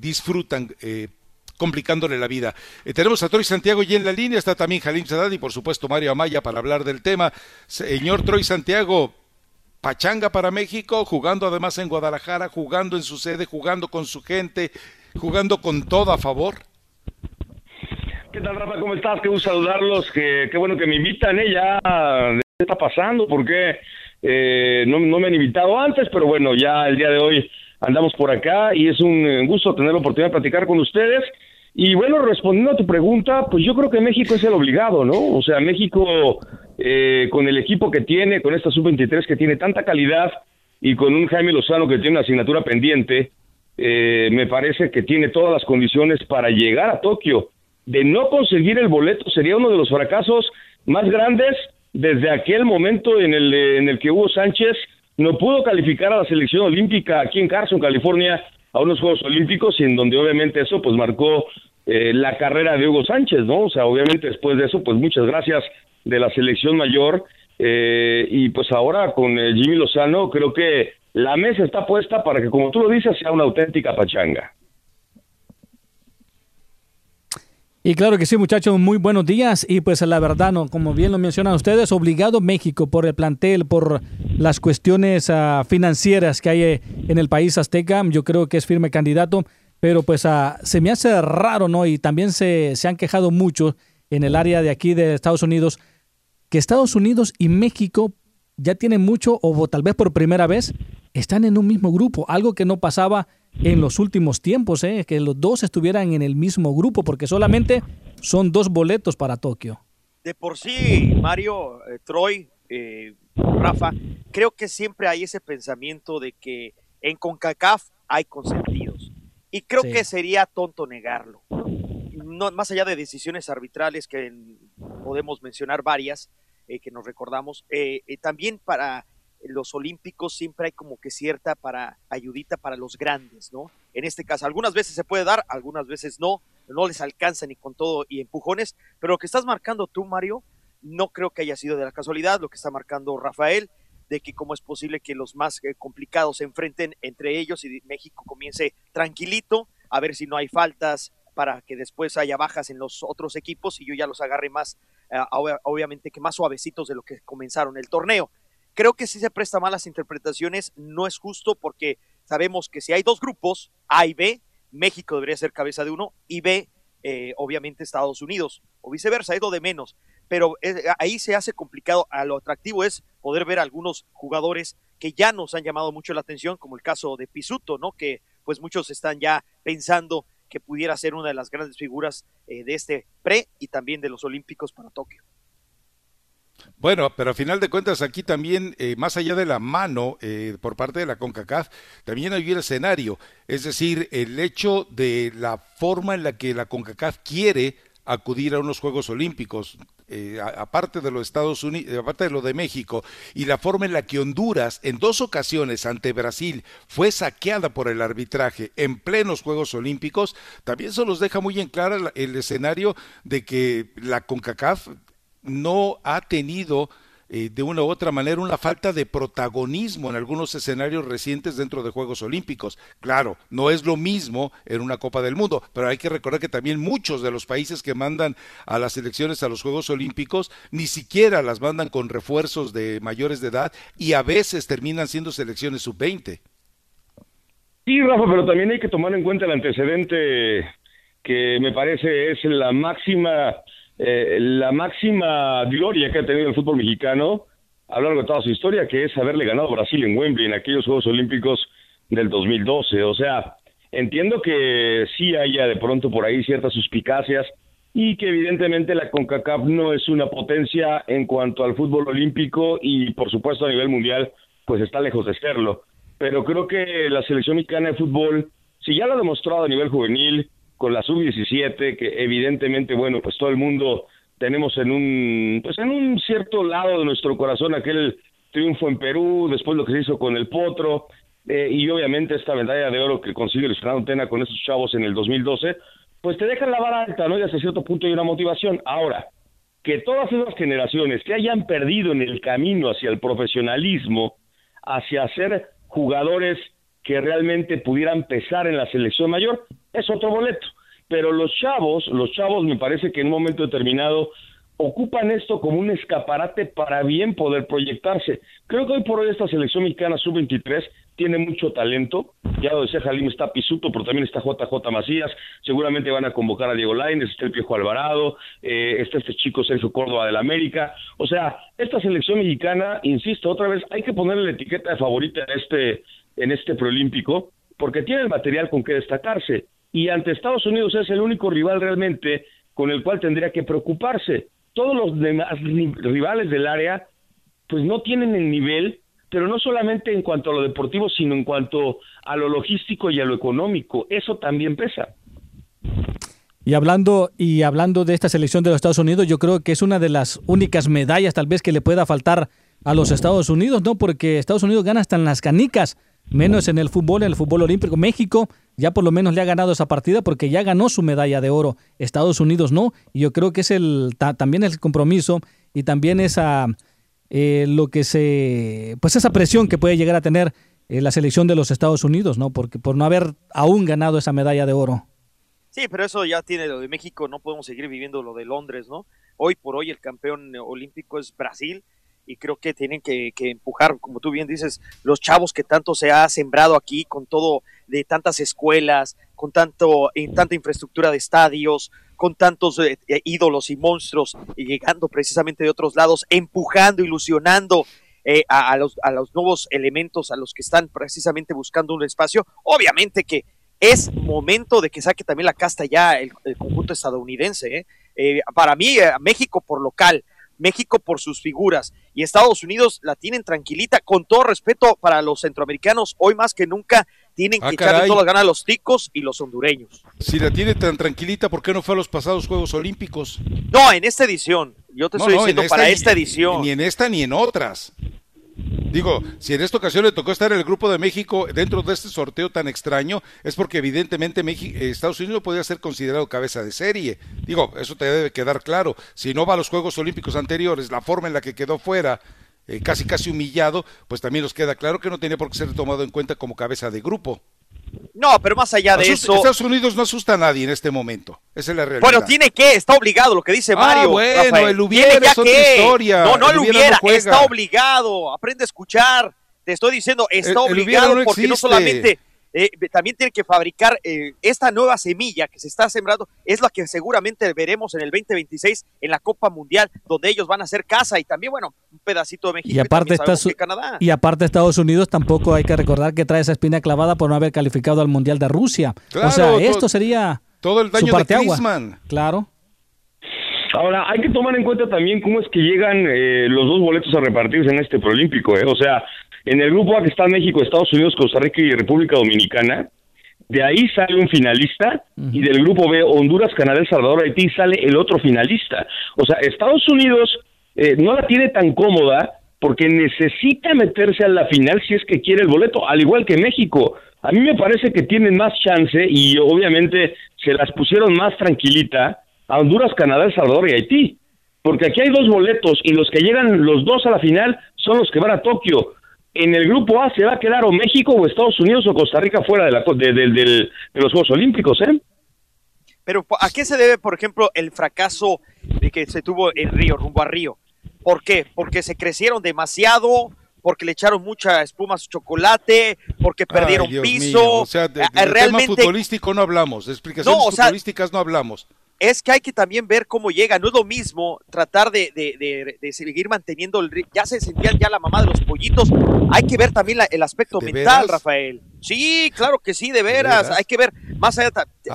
disfrutan complicándole la vida. Eh, tenemos a Troy Santiago y en la línea está también Jalim Sadad y por supuesto Mario Amaya para hablar del tema. Señor Troy Santiago, pachanga para México, jugando además en Guadalajara, jugando en su sede, jugando con su gente, jugando con todo a favor. ¿Qué tal, Rafa? ¿Cómo estás? Qué gusto saludarlos. Qué, qué bueno que me invitan, ¿eh? Ya, ¿qué está pasando? Porque Eh, no, no me han invitado antes, pero bueno, ya el día de hoy andamos por acá y es un gusto tener la oportunidad de platicar con ustedes. Y bueno, respondiendo a tu pregunta, pues yo creo que México es el obligado, ¿no? O sea, México eh, con el equipo que tiene, con esta sub-23 que tiene tanta calidad y con un Jaime Lozano que tiene una asignatura pendiente, eh, me parece que tiene todas las condiciones para llegar a Tokio. De no conseguir el boleto sería uno de los fracasos más grandes desde aquel momento en el, en el que Hugo Sánchez no pudo calificar a la selección olímpica aquí en Carson, California, a unos Juegos Olímpicos y en donde obviamente eso pues marcó eh, la carrera de Hugo Sánchez, ¿no? O sea, obviamente después de eso pues muchas gracias de la selección mayor eh, y pues ahora con eh, Jimmy Lozano creo que la mesa está puesta para que como tú lo dices sea una auténtica pachanga. Y claro que sí, muchachos, muy buenos días. Y pues la verdad, no, como bien lo mencionan ustedes, obligado México por el plantel, por las cuestiones uh, financieras que hay eh, en el país azteca. Yo creo que es firme candidato, pero pues uh, se me hace raro, ¿no? Y también se, se han quejado mucho en el área de aquí de Estados Unidos, que Estados Unidos y México ya tienen mucho, o tal vez por primera vez, están en un mismo grupo, algo que no pasaba en los últimos tiempos, ¿eh? que los dos estuvieran en el mismo grupo, porque solamente son dos boletos para Tokio. De por sí, Mario, eh, Troy, eh, Rafa, creo que siempre hay ese pensamiento de que en CONCACAF hay consentidos. Y creo Sí. que sería tonto negarlo. No, más allá de decisiones arbitrales que podemos mencionar varias eh, que nos recordamos, eh, eh, también para los olímpicos siempre hay como que cierta para ayudita para los grandes, ¿no? En este caso, algunas veces se puede dar, algunas veces no, no les alcanza ni con todo y empujones, pero lo que estás marcando tú, Mario, no creo que haya sido de la casualidad, lo que está marcando Rafael, de que cómo es posible que los más eh, complicados se enfrenten entre ellos y México comience tranquilito, a ver si no hay faltas para que después haya bajas en los otros equipos y yo ya los agarre más, eh, ob- obviamente que más suavecitos de lo que comenzaron el torneo. Creo que si se presta malas interpretaciones, no es justo porque sabemos que si hay dos grupos, A y B, México debería ser cabeza de uno y B, eh, obviamente Estados Unidos, o viceversa, es lo de menos. Pero eh, ahí se hace complicado. A lo atractivo es poder ver algunos jugadores que ya nos han llamado mucho la atención, como el caso de Pisuto, ¿no? Que pues muchos están ya pensando que pudiera ser una de las grandes figuras eh, de este pre y también de los Olímpicos para Tokio. Bueno, pero a final de cuentas aquí también, eh, más allá de la mano eh, por parte de la CONCACAF, también hay un escenario, es decir, el hecho de la forma en la que la CONCACAF quiere acudir a unos Juegos Olímpicos, eh, aparte de los Estados Unidos, aparte de lo de México, y la forma en la que Honduras en dos ocasiones ante Brasil fue saqueada por el arbitraje en plenos Juegos Olímpicos, también eso nos deja muy en claro el, el escenario de que la CONCACAF no ha tenido eh, de una u otra manera una falta de protagonismo en algunos escenarios recientes dentro de Juegos Olímpicos. Claro, no es lo mismo en una Copa del Mundo, pero hay que recordar que también muchos de los países que mandan a las selecciones a los Juegos Olímpicos ni siquiera las mandan con refuerzos de mayores de edad y a veces terminan siendo selecciones sub-20. Sí, Rafa, pero también hay que tomar en cuenta el antecedente que me parece es la máxima eh, la máxima gloria que ha tenido el fútbol mexicano a lo largo de toda su historia, que es haberle ganado a Brasil en Wembley en aquellos Juegos Olímpicos del 2012. O sea, entiendo que sí haya de pronto por ahí ciertas suspicacias y que evidentemente la CONCACAF no es una potencia en cuanto al fútbol olímpico y por supuesto a nivel mundial pues está lejos de serlo. Pero creo que la selección mexicana de fútbol, si ya lo ha demostrado a nivel juvenil, con la sub-17, que evidentemente, bueno, pues todo el mundo tenemos en un, pues en un cierto lado de nuestro corazón aquel triunfo en Perú, después lo que se hizo con el Potro, eh, y obviamente esta medalla de oro que consigue Luis Fernando Tena con esos chavos en el 2012, pues te dejan la vara alta, ¿no? Y hasta cierto punto hay una motivación. Ahora, que todas esas generaciones que hayan perdido en el camino hacia el profesionalismo, hacia ser jugadores que realmente pudieran pesar en la selección mayor, es otro boleto. Pero los chavos, los chavos me parece que en un momento determinado ocupan esto como un escaparate para bien poder proyectarse. Creo que hoy por hoy esta selección mexicana sub-23 tiene mucho talento. Ya lo decía Jalim, está Pisuto, pero también está JJ Macías. Seguramente van a convocar a Diego Lainez, está el Piejo Alvarado, eh, está este chico Sergio Córdoba del América. O sea, esta selección mexicana, insisto, otra vez, hay que ponerle la etiqueta de favorita en este, en este preolímpico, porque tiene el material con que destacarse. Y ante Estados Unidos es el único rival realmente con el cual tendría que preocuparse. Todos los demás rivales del área, pues no tienen el nivel pero no solamente en cuanto a lo deportivo, sino en cuanto a lo logístico y a lo económico. Eso también pesa. Y hablando, y hablando de esta selección de los Estados Unidos, yo creo que es una de las únicas medallas tal vez que le pueda faltar a los Estados Unidos, ¿no? Porque Estados Unidos gana hasta en las canicas, menos en el fútbol, en el fútbol olímpico. México ya por lo menos le ha ganado esa partida porque ya ganó su medalla de oro. Estados Unidos no. Y yo creo que es el también el compromiso y también esa eh, lo que se, pues esa presión que puede llegar a tener eh, la selección de los Estados Unidos, ¿no? Porque por no haber aún ganado esa medalla de oro. Sí, pero eso ya tiene lo de México, no podemos seguir viviendo lo de Londres, ¿no? Hoy por hoy el campeón olímpico es Brasil y creo que tienen que, empujar, como tú bien dices, los chavos que tanto se ha sembrado aquí con todo de tantas escuelas, con tanto, en tanta infraestructura de estadios, con tantos eh, eh, ídolos y monstruos y llegando precisamente de otros lados, empujando, ilusionando eh, a, los, a los nuevos elementos, a los que están precisamente buscando un espacio. Obviamente que es momento de que saque también la casta ya el, conjunto estadounidense. para mí, México por local, México por sus figuras y Estados Unidos la tienen tranquilita, con todo respeto para los centroamericanos, hoy más que nunca tienen ah, que echarle todas las ganas a los ticos y los hondureños. Si la tiene tan tranquilita, ¿por qué no fue a los pasados Juegos Olímpicos? No, en esta edición. Yo te estoy diciendo para esta edición. Ni en esta ni en otras. Digo, si en esta ocasión le tocó estar en el grupo de México dentro de este sorteo tan extraño, es porque evidentemente México, Estados Unidos podría ser considerado cabeza de serie. Digo, eso te debe quedar claro. Si no va a los Juegos Olímpicos anteriores, la forma en la que quedó fuera, eh, casi casi humillado, pues también nos queda claro que no tiene por qué ser tomado en cuenta como cabeza de grupo. No, pero más allá de eso. Estados Unidos no asusta a nadie en este momento. Esa es la realidad. Bueno, tiene que, está obligado, lo que dice ah, Mario. bueno, el hubiera es otra historia. No, no el hubiera, está obligado. Aprende a escuchar. Te estoy diciendo, está obligado porque no solamente eh, también tiene que fabricar eh, esta nueva semilla que se está sembrando, es la que seguramente veremos en el 2026 en la Copa Mundial, donde ellos van a hacer casa y también, bueno, un pedacito de México y aparte, y Canadá. y aparte Estados Unidos tampoco hay que recordar que trae esa espina clavada por no haber calificado al Mundial de Rusia. o sea, esto sería todo el daño de Griezmann. Claro. Ahora, hay que tomar en cuenta también cómo es que llegan eh, los dos boletos a repartirse en este Prolímpico. ¿eh? O sea, en el grupo A que está México, Estados Unidos, Costa Rica y República Dominicana, de ahí sale un finalista y del grupo B, Honduras, Canadá, El Salvador, Haití, sale el otro finalista. O sea, Estados Unidos eh, no la tiene tan cómoda porque necesita meterse a la final si es que quiere el boleto, al igual que México. A mí me parece que tienen más chance y obviamente se las pusieron más tranquilita a Honduras, Canadá, El Salvador y Haití. Porque aquí hay dos boletos y los que llegan los dos a la final son los que van a Tokio en el grupo A se va a quedar o México o Estados Unidos o Costa Rica fuera de, la, de, los Juegos Olímpicos, ¿eh? Pero ¿a qué se debe, por ejemplo, el fracaso de que se tuvo en Río, rumbo a Río? ¿Por qué? Porque se crecieron demasiado, porque le echaron mucha espuma a su chocolate, porque perdieron piso. O sea, de, realmente... tema futbolístico no hablamos, de explicaciones futbolísticas no hablamos es que hay que también ver cómo llega. No es lo mismo tratar de, seguir manteniendo el Ya se sentían ya la mamá de los pollitos. Hay que ver también el aspecto mental, Rafael. Sí, claro que sí, de veras. Hay que ver más allá.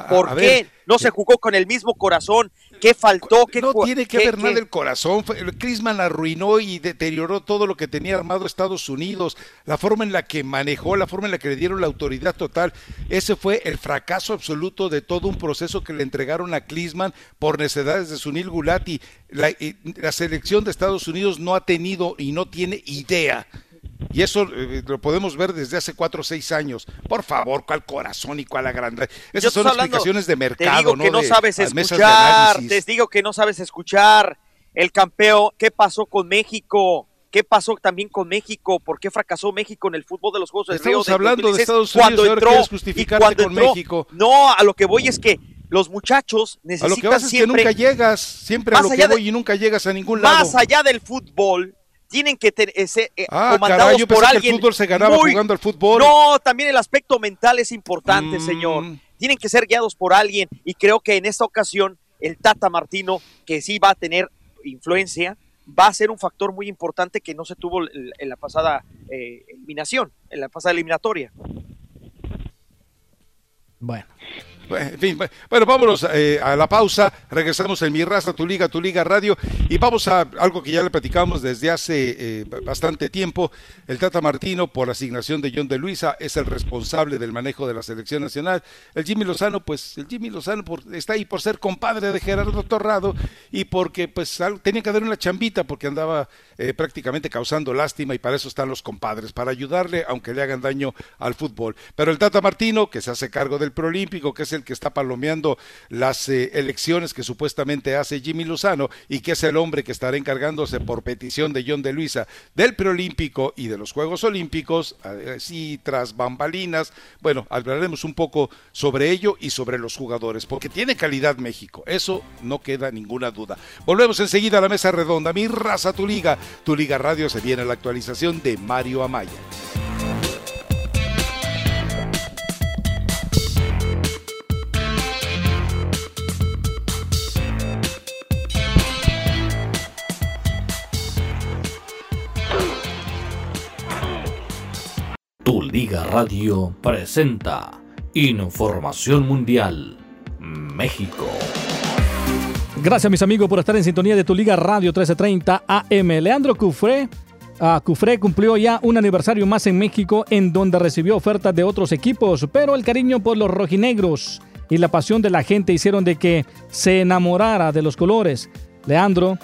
¿Por qué no se jugó con el mismo corazón? ¿Qué faltó? ¿Qué no tiene que ver nada el corazón. Crisman arruinó y deterioró todo lo que tenía armado Estados Unidos, la forma en la que manejó, la forma en la que le dieron la autoridad total. Ese fue el fracaso absoluto de todo un proceso que le entregaron a Clisman por necesidades de Sunil Gulati. La, la selección de Estados Unidos no ha tenido y no tiene idea y eso eh, lo podemos ver desde hace cuatro o seis años. Por favor, ¿cuál corazón y cuál agrandad? Esas son explicaciones de mercado, te digo que no sabes escuchar, te digo que no sabes escuchar. El campeón, ¿qué pasó con México? ¿Qué pasó también con México? ¿Por qué fracasó México en el fútbol de los Juegos del Río? Estamos hablando de Estados Unidos cuando entró, justificarte con México. No, a lo que voy es que los muchachos necesitan a lo que vas siempre, es que nunca llegas, siempre a lo que voy y nunca llegas a ningún lado. Más allá del fútbol, tienen que ser eh, ah, comandados caray, yo por alguien. que el fútbol se ganaba muy- jugando al fútbol. No, también el aspecto mental es importante, Mm. señor. Tienen que ser guiados por alguien y creo que en esta ocasión el Tata Martino, que sí va a tener influencia, va a ser un factor muy importante que no se tuvo en en la pasada eh, eliminación, en la pasada eliminatoria. Bueno. En fin, bueno, vámonos eh, a la pausa. Regresamos en Mi Raza, Tu Liga, Tu Liga Radio. Y vamos a algo que ya le platicamos desde hace eh, bastante tiempo. El Tata Martino, por asignación de John de Luisa, es el responsable del manejo de la selección nacional. El Jimmy Lozano, pues, el Jimmy Lozano está ahí por ser compadre de Gerardo Torrado y porque, pues, tenía que dar una chambita porque andaba eh, prácticamente causando lástima y para eso están los compadres, para ayudarle aunque le hagan daño al fútbol. Pero el Tata Martino, que se hace cargo del Proolímpico, que es el que está palomeando las eh, elecciones que supuestamente hace Jimmy Lozano y que es el hombre que estará encargándose por petición de John de Luisa del Preolímpico y de los Juegos Olímpicos, así tras bambalinas. Bueno, hablaremos un poco sobre ello y sobre los jugadores, porque tiene calidad México, eso no queda ninguna duda. Volvemos enseguida a la mesa redonda. Mi raza, tu liga, tu liga radio, se viene la actualización de Mario Amaya. Tu Liga Radio presenta Información Mundial México. Gracias mis amigos por estar en sintonía de Tu Liga Radio 1330 AM. Leandro Cufré, Cufré cumplió ya un aniversario más en México en donde recibió ofertas de otros equipos, pero el cariño por los rojinegros y la pasión de la gente hicieron de que se enamorara de los colores. Leandro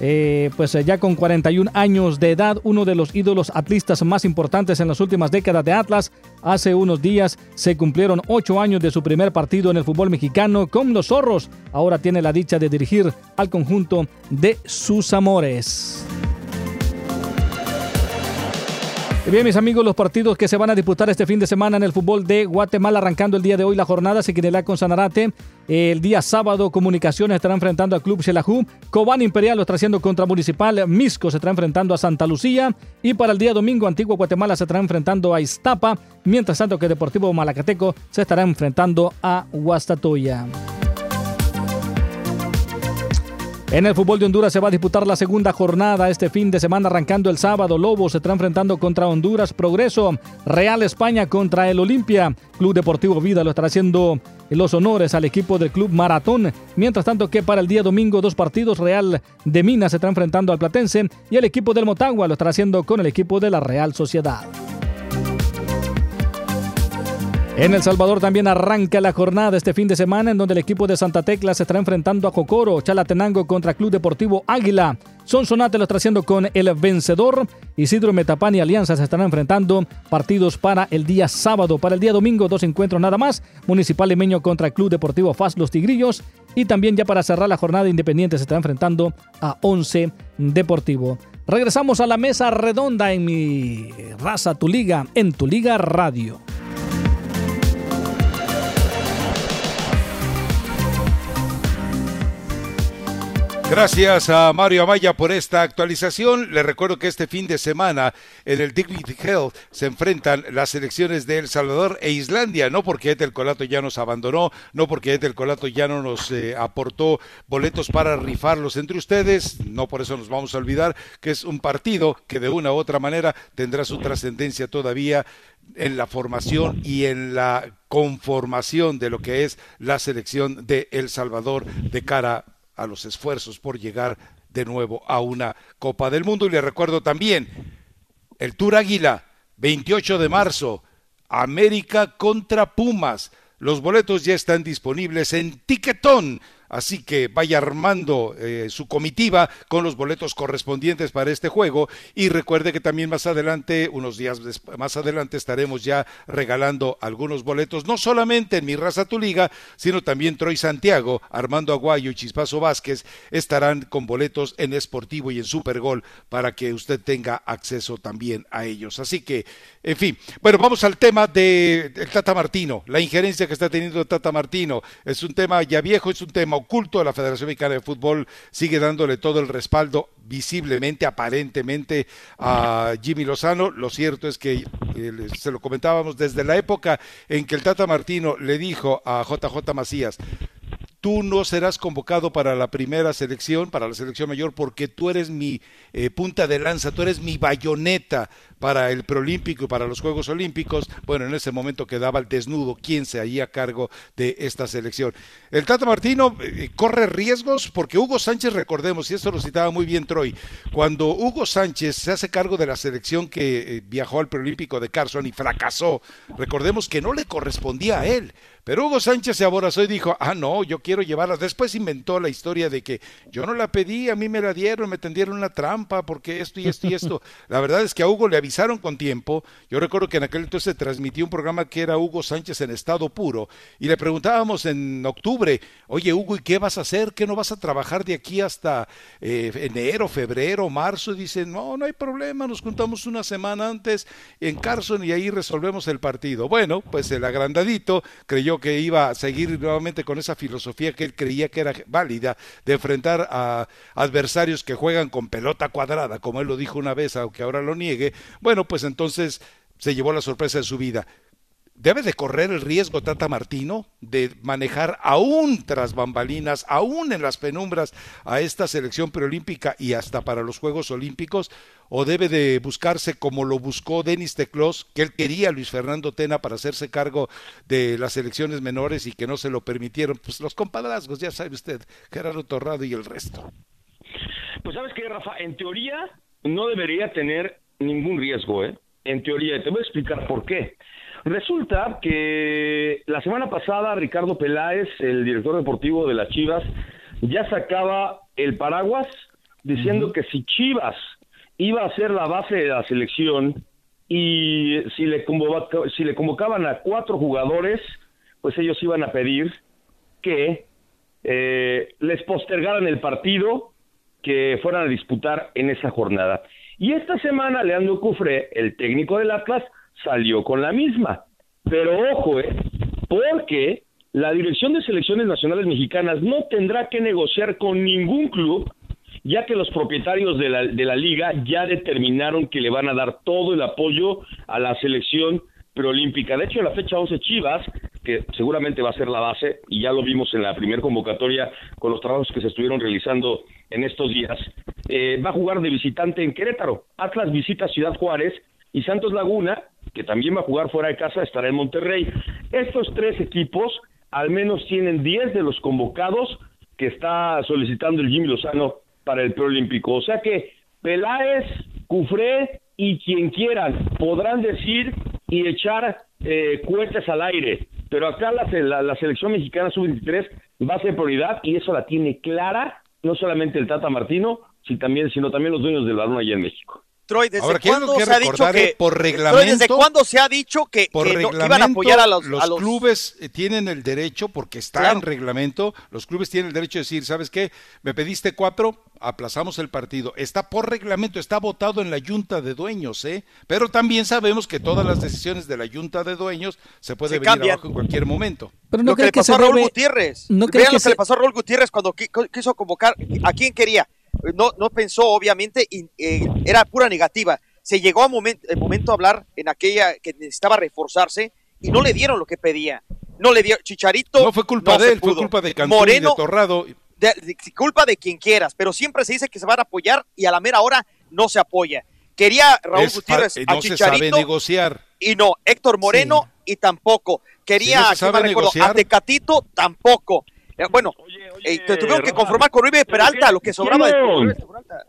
eh, pues eh, ya con 41 años de edad, uno de los ídolos atlistas más importantes en las últimas décadas de Atlas, hace unos días se cumplieron ocho años de su primer partido en el fútbol mexicano con los zorros. Ahora tiene la dicha de dirigir al conjunto de sus amores. Bien, mis amigos, los partidos que se van a disputar este fin de semana en el fútbol de Guatemala, arrancando el día de hoy la jornada, Siquinelá con Sanarate. El día sábado, Comunicaciones estará enfrentando al Club Xelajú. Cobán Imperial lo está haciendo contra Municipal. Misco se estará enfrentando a Santa Lucía. Y para el día domingo, Antigua Guatemala se estará enfrentando a Iztapa. Mientras tanto que Deportivo Malacateco se estará enfrentando a Huastatoya. En el fútbol de Honduras se va a disputar la segunda jornada este fin de semana arrancando el sábado. Lobos se está enfrentando contra Honduras Progreso. Real España contra el Olimpia. Club Deportivo Vida lo estará haciendo los honores al equipo del Club Maratón. Mientras tanto que para el día domingo dos partidos. Real de Minas se está enfrentando al Platense y el equipo del Motagua lo estará haciendo con el equipo de la Real Sociedad. En El Salvador también arranca la jornada este fin de semana en donde el equipo de Santa Tecla se estará enfrentando a Jocoro, Chalatenango contra Club Deportivo Águila. Sonsonate lo está haciendo con el vencedor. Isidro Metapán y Alianza se estarán enfrentando partidos para el día sábado. Para el día domingo, dos encuentros nada más. Municipal Limeño contra Club Deportivo FAS Los Tigrillos. Y también ya para cerrar la jornada Independiente se está enfrentando a 11 Deportivo. Regresamos a la mesa redonda en mi raza, tu liga, en tu liga radio. Gracias a Mario Amaya por esta actualización. Le recuerdo que este fin de semana en el Dignity Health se enfrentan las selecciones de El Salvador e Islandia, no porque Etel Colato ya nos abandonó, no porque Etel Colato ya no nos eh, aportó boletos para rifarlos entre ustedes, no por eso nos vamos a olvidar que es un partido que de una u otra manera tendrá su trascendencia todavía en la formación y en la conformación de lo que es la selección de El Salvador de cara a los esfuerzos por llegar de nuevo a una Copa del Mundo. Y le recuerdo también el Tour Águila, 28 de marzo, América contra Pumas. Los boletos ya están disponibles en Tiquetón. Así que vaya armando eh, su comitiva con los boletos correspondientes para este juego y recuerde que también más adelante, unos días más adelante, estaremos ya regalando algunos boletos, no solamente en mi raza tu liga, sino también Troy Santiago, Armando Aguayo y Chispazo Vázquez estarán con boletos en Esportivo y en Supergol para que usted tenga acceso también a ellos. Así que, en fin, bueno, vamos al tema de el Tata Martino, la injerencia que está teniendo Tata Martino. Es un tema ya viejo, es un tema oculto. La Federación Mexicana de Fútbol sigue dándole todo el respaldo visiblemente, aparentemente a Jimmy Lozano. Lo cierto es que eh, se lo comentábamos desde la época en que el Tata Martino le dijo a JJ Macías, tú no serás convocado para la primera selección, para la selección mayor, porque tú eres mi eh, punta de lanza, tú eres mi bayoneta para el preolímpico y para los Juegos Olímpicos. Bueno, en ese momento quedaba el desnudo, quién se hallía a cargo de esta selección. El Tata Martino eh, corre riesgos porque Hugo Sánchez, recordemos, y esto lo citaba muy bien Troy, cuando Hugo Sánchez se hace cargo de la selección que eh, viajó al preolímpico de Carson y fracasó, recordemos que no le correspondía a él. Pero Hugo Sánchez se aborazó y dijo, ah, no, yo quiero llevarla. Después inventó la historia de que yo no la pedí, a mí me la dieron, me tendieron una trampa, porque esto y esto y esto. La verdad es que a Hugo le avisaron con tiempo. Yo recuerdo que en aquel entonces se transmitió un programa que era Hugo Sánchez en estado puro y le preguntábamos en octubre, oye Hugo, ¿y qué vas a hacer? ¿Qué no vas a trabajar de aquí hasta eh, enero, febrero, marzo? Y dice, no, no hay problema, nos juntamos una semana antes en Carson y ahí resolvemos el partido. Bueno, pues el agrandadito creyó que iba a seguir nuevamente con esa filosofía que él creía que era válida de enfrentar a adversarios que juegan con pelota cuadrada, como él lo dijo una vez, aunque ahora lo niegue. Bueno, pues entonces se llevó la sorpresa de su vida. ¿Debe de correr el riesgo Tata Martino de manejar aún tras bambalinas, aún en las penumbras a esta selección preolímpica y hasta para los Juegos Olímpicos? ¿O debe de buscarse como lo buscó Denis Teclos, que él quería Luis Fernando Tena para hacerse cargo de las selecciones menores y que no se lo permitieron? Pues los compadrazgos, ya sabe usted, Gerardo Torrado y el resto. Pues sabes que, Rafa, en teoría no debería tener ningún riesgo, ¿eh? En teoría, te voy a explicar por qué. Resulta que la semana pasada Ricardo Peláez, el director deportivo de las Chivas, ya sacaba el paraguas diciendo que si Chivas iba a ser la base de la selección y si le, si le convocaban a cuatro jugadores, pues ellos iban a pedir que eh, les postergaran el partido que fueran a disputar en esa jornada. Y esta semana Leandro Cufré, el técnico del Atlas, salió con la misma. Pero ojo, ¿eh? porque la Dirección de Selecciones Nacionales Mexicanas no tendrá que negociar con ningún club, ya que los propietarios de la, de la liga ya determinaron que le van a dar todo el apoyo a la selección preolímpica. De hecho, la fecha 11 Chivas, que seguramente va a ser la base, y ya lo vimos en la primera convocatoria con los trabajos que se estuvieron realizando en estos días, eh, va a jugar de visitante en Querétaro. Atlas visita Ciudad Juárez y Santos Laguna, que también va a jugar fuera de casa, estará en Monterrey. Estos tres equipos al menos tienen 10 de los convocados que está solicitando el Jimmy Lozano para el preolímpico. O sea que Peláez, Cufré y quien quieran podrán decir y echar eh, cohetes al aire. Pero acá la, la, selección mexicana sub-23 va a ser prioridad y eso la tiene clara no solamente el Tata Martino, sino también, sino también los dueños del balón allá en México. Troy, ¿desde cuándo se ha dicho que por reglamento, ¿desde cuándo se ha dicho que, iban a apoyar a los, los, clubes eh, tienen el derecho porque está en reglamento, los clubes tienen el derecho de decir, ¿sabes qué? Me pediste cuatro, aplazamos el partido. Está por reglamento, está votado en la junta de dueños, ¿eh? Pero también sabemos que todas las decisiones de la junta de dueños se puede venir abajo en cualquier momento. Pero no lo que le pasó a Raúl Gutiérrez. No Vean lo que le pasó a Raúl Gutiérrez cuando quiso convocar a quién quería no, no pensó, obviamente, y, eh, era pura negativa. Se llegó a momento, el momento a hablar en aquella que necesitaba reforzarse y no le dieron lo que pedía. No le dio Chicharito. No fue culpa de él, fue culpa de Cantú Moreno, de Torrado. culpa de quien quieras, pero siempre se dice que se van a apoyar y a la mera hora no se apoya. Quería Raúl Gutiérrez a no Chicharito. Se sabe negociar. Y no, Héctor Moreno y tampoco. Quería a Tecatito tampoco. Eh, bueno, eh, tuvieron que conformar con Uribe Peralta, lo que sobraba de Peralta.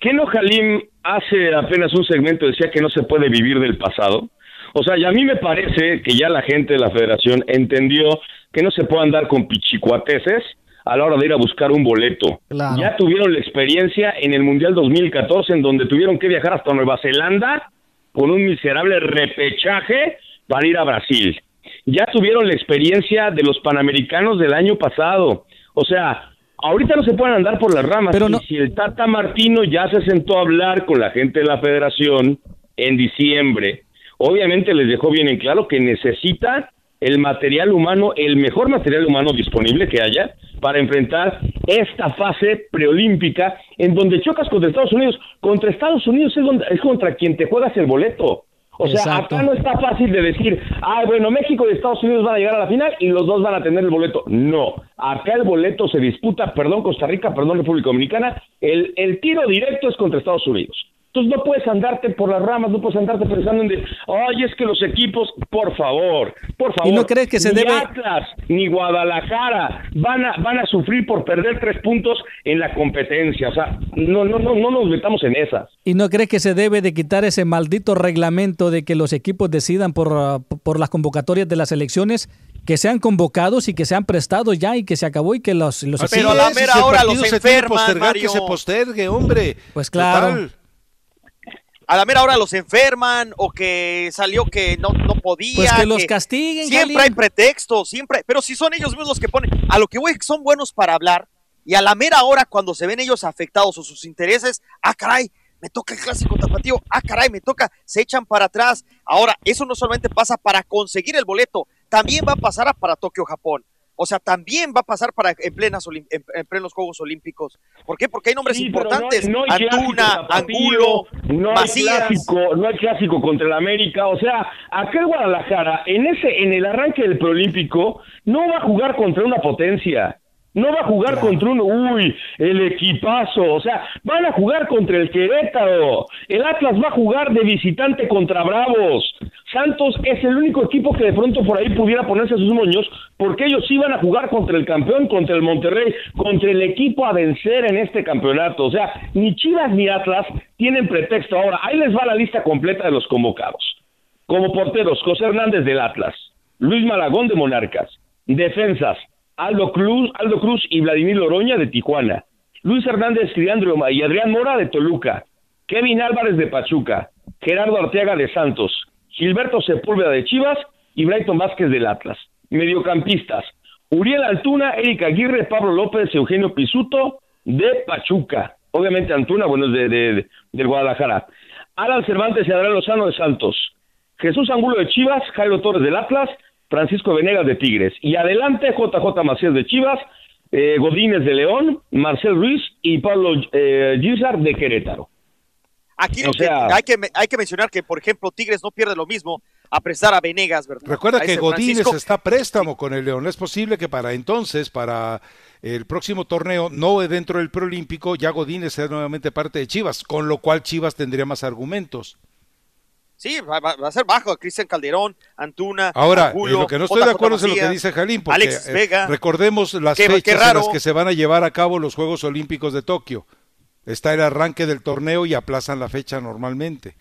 ¿Qué no Jalim hace apenas un segmento decía que no se puede vivir del pasado? O sea, y a mí me parece que ya la gente de la federación entendió que no se puede andar con pichicuateses a la hora de ir a buscar un boleto. Ya tuvieron la experiencia en el Mundial 2014 en donde tuvieron que viajar hasta Nueva Zelanda con un miserable repechaje para ir a Brasil ya tuvieron la experiencia de los Panamericanos del año pasado. O sea, ahorita no se pueden andar por las ramas. Pero si el Tata Martino ya se sentó a hablar con la gente de la federación en diciembre, obviamente les dejó bien en claro que necesita el material humano, el mejor material humano disponible que haya para enfrentar esta fase preolímpica en donde chocas contra Estados Unidos. Contra Estados Unidos es, donde- es contra quien te juegas el boleto. O sea, Exacto. acá no está fácil de decir, ah, bueno, México y Estados Unidos van a llegar a la final y los dos van a tener el boleto. No, acá el boleto se disputa, perdón Costa Rica, perdón República Dominicana, el, el tiro directo es contra Estados Unidos. Entonces no puedes andarte por las ramas, no puedes andarte pensando en de, ay, es que los equipos, por favor, por favor. ¿Y no crees que se ni debe- Atlas ni Guadalajara van a, van a sufrir por perder tres puntos en la competencia. O sea, no, no, no, no nos metamos en esas. ¿Y no crees que se debe de quitar ese maldito reglamento de que los equipos decidan por, ah, por las convocatorias de las elecciones? Que sean convocados y que sean prestados ya y que se acabó y que los, los Pero a la mera hora los se tiene que enferman, postergar, Mario. que se postergue, hombre. Pues claro. Total. A la mera hora los enferman o que salió que no, no podía. Pues que los castiguen, Siempre Jalín. hay pretextos, siempre. Pero si son ellos mismos los que ponen. A lo que voy, son buenos para hablar. Y a la mera hora, cuando se ven ellos afectados o sus intereses, ah, caray, me toca el clásico tapatío, ah, caray, me toca, se echan para atrás. Ahora, eso no solamente pasa para conseguir el boleto, también va a pasar para Tokio, Japón. O sea, también va a pasar para en, plenas en, en plenos Juegos Olímpicos. ¿Por qué? Porque hay nombres Sí, pero no- importantes. no hay Antuna, Angulo, no hay clásico, no hay clásico contra el América, o sea, acá el Guadalajara en ese en el arranque del preolímpico no va a jugar contra una potencia. No va a jugar contra un, uy, el equipazo, o sea, van a jugar contra el Querétaro. El Atlas va a jugar de visitante contra Bravos. Santos es el único equipo que de pronto por ahí pudiera ponerse sus moños, porque ellos sí van a jugar contra el campeón, contra el Monterrey, contra el equipo a vencer en este campeonato. O sea, ni Chivas ni Atlas tienen pretexto. Ahora, ahí les va la lista completa de los convocados. Como porteros, José Hernández del Atlas, Luis Malagón de Monarcas, defensas, Aldo Cruz, Aldo Cruz y Vladimir Loroña de Tijuana, Luis Hernández Triandro y Adrián Mora de Toluca, Kevin Álvarez de Pachuca, Gerardo Arteaga de Santos, Gilberto Sepúlveda de Chivas y Brighton Vázquez del Atlas. Mediocampistas, Uriel Altuna, Erika Aguirre, Pablo López, Eugenio Pisuto de Pachuca. Obviamente Antuna, bueno, es de, de- del Guadalajara. Alan Cervantes y Adrián Lozano de Santos. Jesús Angulo de Chivas, Jairo Torres del Atlas, Francisco Venegas de Tigres. Y adelante JJ Macías de Chivas, eh, Godínez de León, Marcel Ruiz y Pablo eh, Gizar de Querétaro. Aquí lo O sea- que hay que hay que mencionar que, por ejemplo, Tigres no pierde lo mismo a prestar a Venegas, ¿verdad? Recuerda A que Godínez Francisco. está préstamo con el León. Es posible que para entonces, para el próximo torneo, no dentro del preolímpico, ya Godínez sea nuevamente parte de Chivas, con lo cual Chivas tendría más argumentos. Sí, va, va- a ser bajo. Cristian Calderón, Antuna. Ahora, Angulo, en lo que no estoy de acuerdo es en lo que dice Jalín, porque Alexis eh, Vega. recordemos las Qué- qué fechas en las que se van a llevar a cabo los Juegos Olímpicos de Tokio. Está el arranque del torneo y aplazan la fecha normalmente.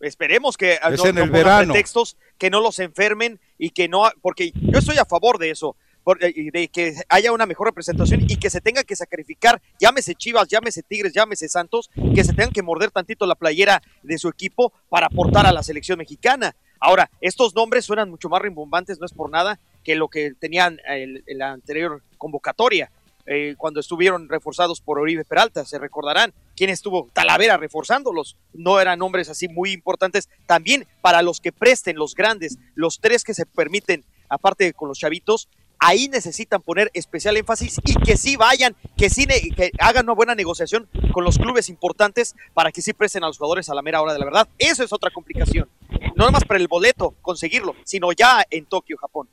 Esperemos que ah, Es no, en no el pongan verano. pretextos, que no los enfermen y que no, porque yo estoy a favor de eso, por- eh, de que haya una mejor representación y que se tenga que sacrificar, llámese Chivas, llámese Tigres, llámese Santos, que se tengan que morder tantito la playera de su equipo para aportar a la selección mexicana. Ahora, estos nombres suenan mucho más rimbombantes, no es por nada, que lo que tenían en la anterior convocatoria. eh, cuando estuvieron reforzados por Oribe Peralta, se recordarán quién estuvo Talavera reforzándolos, no eran nombres así muy importantes, también para los que presten los grandes, los tres que se permiten, aparte con los chavitos, ahí necesitan poner especial énfasis y que sí vayan, que sí que hagan una buena negociación con los clubes importantes para que sí presten a los jugadores a la mera hora de la verdad. Eso es otra complicación. No nada más para el boleto, conseguirlo, sino ya en Tokio, Japón.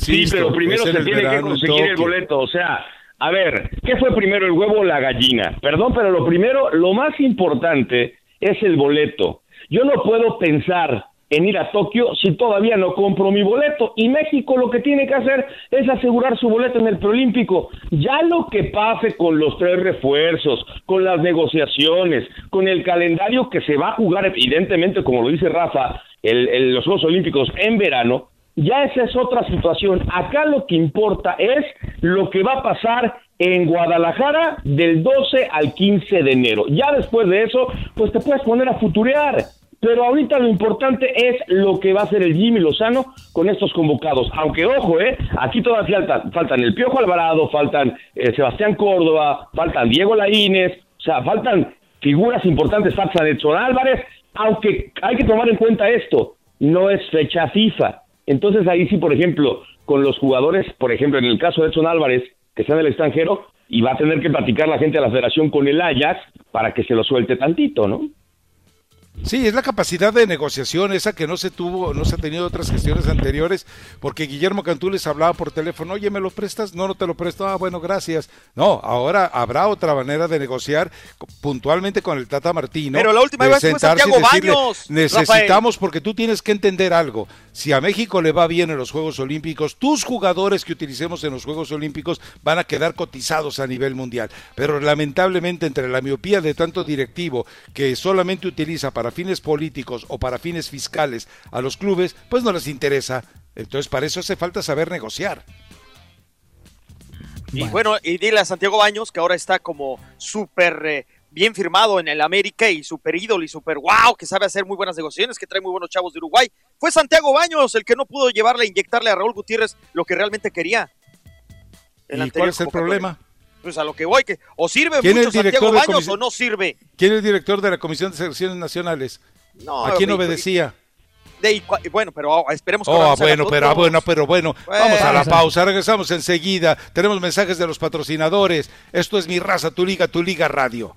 sí, pero primero se el tiene que conseguir el boleto. O sea, a ver, ¿qué fue primero, el huevo o la gallina? Perdón, pero lo primero, lo más importante es el boleto. Yo no puedo pensar en ir a Tokio si todavía no compro mi boleto. Y México lo que tiene que hacer es asegurar su boleto en el preolímpico. Ya lo que pase con los tres refuerzos, con las negociaciones, con el calendario que se va a jugar, evidentemente, como lo dice Rafa, el- los Juegos Olímpicos en verano, ya esa es otra situación. Acá lo que importa es lo que va a pasar en Guadalajara del 12 al 15 de enero. Ya después de eso, pues te puedes poner a futurear. Pero ahorita lo importante es lo que va a hacer el Jimmy Lozano con estos convocados. Aunque, ojo, ¿eh? Aquí todavía faltan, faltan el Piojo Alvarado, faltan eh, Sebastián Córdoba, faltan Diego Laínez, o sea, faltan figuras importantes, falta Edson Álvarez. Aunque hay que tomar en cuenta esto, no es fecha FIFA. Entonces ahí sí, por ejemplo, con los jugadores, por ejemplo, en el caso de Edson Álvarez, que está en el extranjero, y va a tener que platicar la gente de la federación con el Ajax para que se lo suelte tantito, ¿no? Sí, es la capacidad de negociación esa que no se tuvo, no se ha tenido otras gestiones anteriores, porque Guillermo Cantú les hablaba por teléfono, oye, ¿me lo prestas? No, no te lo presto, ah, bueno, gracias. No, ahora habrá otra manera de negociar puntualmente con el Tata Martino. Pero la última vez fue Santiago Baños, Necesitamos, porque tú tienes que entender algo, si a México le va bien en los Juegos Olímpicos, tus jugadores que utilicemos en los Juegos Olímpicos van a quedar cotizados a nivel mundial. Pero lamentablemente entre la miopía de tanto directivo que solamente utiliza para fines políticos o para fines fiscales a los clubes, pues no les interesa. Entonces, para eso hace falta saber negociar. Y bueno, y dile a Santiago Baños que ahora está como súper eh, bien firmado en el América y súper ídolo y súper wow, que sabe hacer muy buenas negociaciones, que trae muy buenos chavos de Uruguay. Fue Santiago Baños el que no pudo llevarle, inyectarle a Raúl Gutiérrez lo que realmente quería. ¿Y cuál es el problema? Pues a lo que voy, que o sirve mucho Santiago Baños o no sirve. ¿Quién es el director de la Comisión de Selecciones Nacionales? ¿A quién obedecía? De, bueno, pero esperemos que oh, bueno, pero bueno, pero bueno, vamos a la pausa, regresamos enseguida. Tenemos mensajes de los patrocinadores. Esto es Mi Raza, Tu Liga, Tu Liga Radio.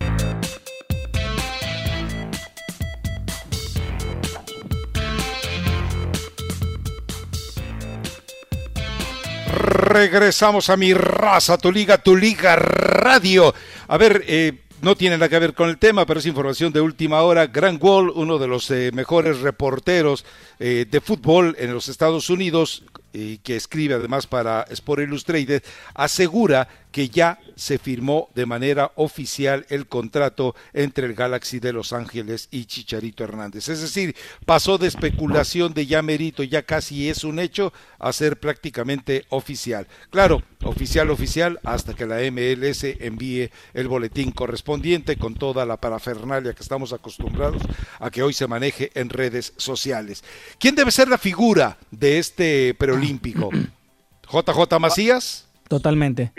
Regresamos a mi raza, tu liga, tu liga radio. A ver, eh, no tiene nada que ver con el tema, pero es información de última hora. Grant Wall, uno de los eh, mejores reporteros eh, de fútbol en los Estados Unidos, y que escribe además para Sport Illustrated, asegura que ya se firmó de manera oficial el contrato entre el Galaxy de Los Ángeles y Chicharito Hernández. Es decir, pasó de especulación de ya merito, ya casi es un hecho, a ser prácticamente oficial. Claro, oficial, oficial, hasta que la MLS envíe el boletín correspondiente con toda la parafernalia que estamos acostumbrados a que hoy se maneje en redes sociales. ¿Quién debe ser la figura de este preolímpico? ¿JJ Macías? Totalmente.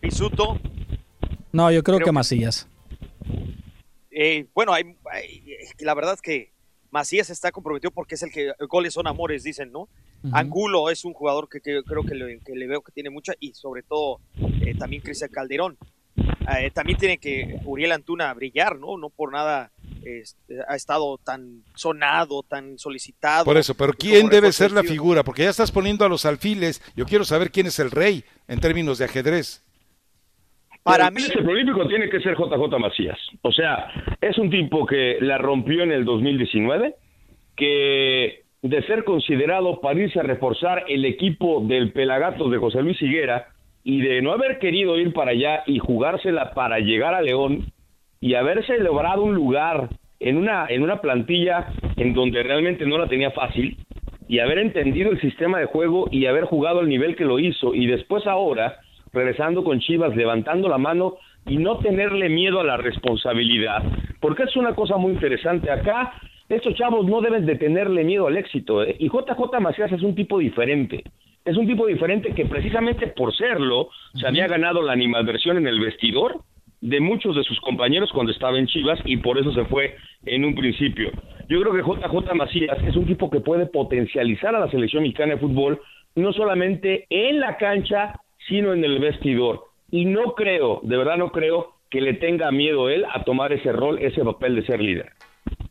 Pisuto. No, yo creo, que, Macías. Eh, bueno, hay, la verdad es que Macías está comprometido porque es el que goles son amores, dicen, ¿no? Angulo es un jugador que, creo que le, veo que tiene mucha y sobre todo eh, también Cristian Calderón. Eh, también tiene que Uriel Antuna brillar, ¿no? No por nada este, ha estado tan sonado, tan solicitado. Por eso, pero ¿quién debe ser la figura? Porque ya estás poniendo a los alfiles. Yo quiero saber quién es el rey en términos de ajedrez. Para mí. El olímpico tiene que ser JJ Macías. O sea, es un tipo que la rompió en el 2019, que de ser considerado para irse a reforzar el equipo del Pelagatos de José Luis Higuera y de no haber querido ir para allá y jugársela para llegar a León y haberse logrado un lugar en una, en una plantilla en donde realmente no la tenía fácil y haber entendido el sistema de juego y haber jugado al nivel que lo hizo y después ahora regresando con Chivas, levantando la mano y no tenerle miedo a la responsabilidad. Porque es una cosa muy interesante. Acá, estos chavos no deben de tenerle miedo al éxito. ¿eh? Y JJ Macías es un tipo diferente. Es un tipo diferente que precisamente por serlo se había ganado la animadversión en el vestidor de muchos de sus compañeros cuando estaba en Chivas y por eso se fue en un principio. Yo creo que JJ Macías es un tipo que puede potencializar a la selección mexicana de fútbol no solamente en la cancha, sino en el vestidor. Y no creo, de verdad no creo que le tenga miedo él a tomar ese rol, ese papel de ser líder.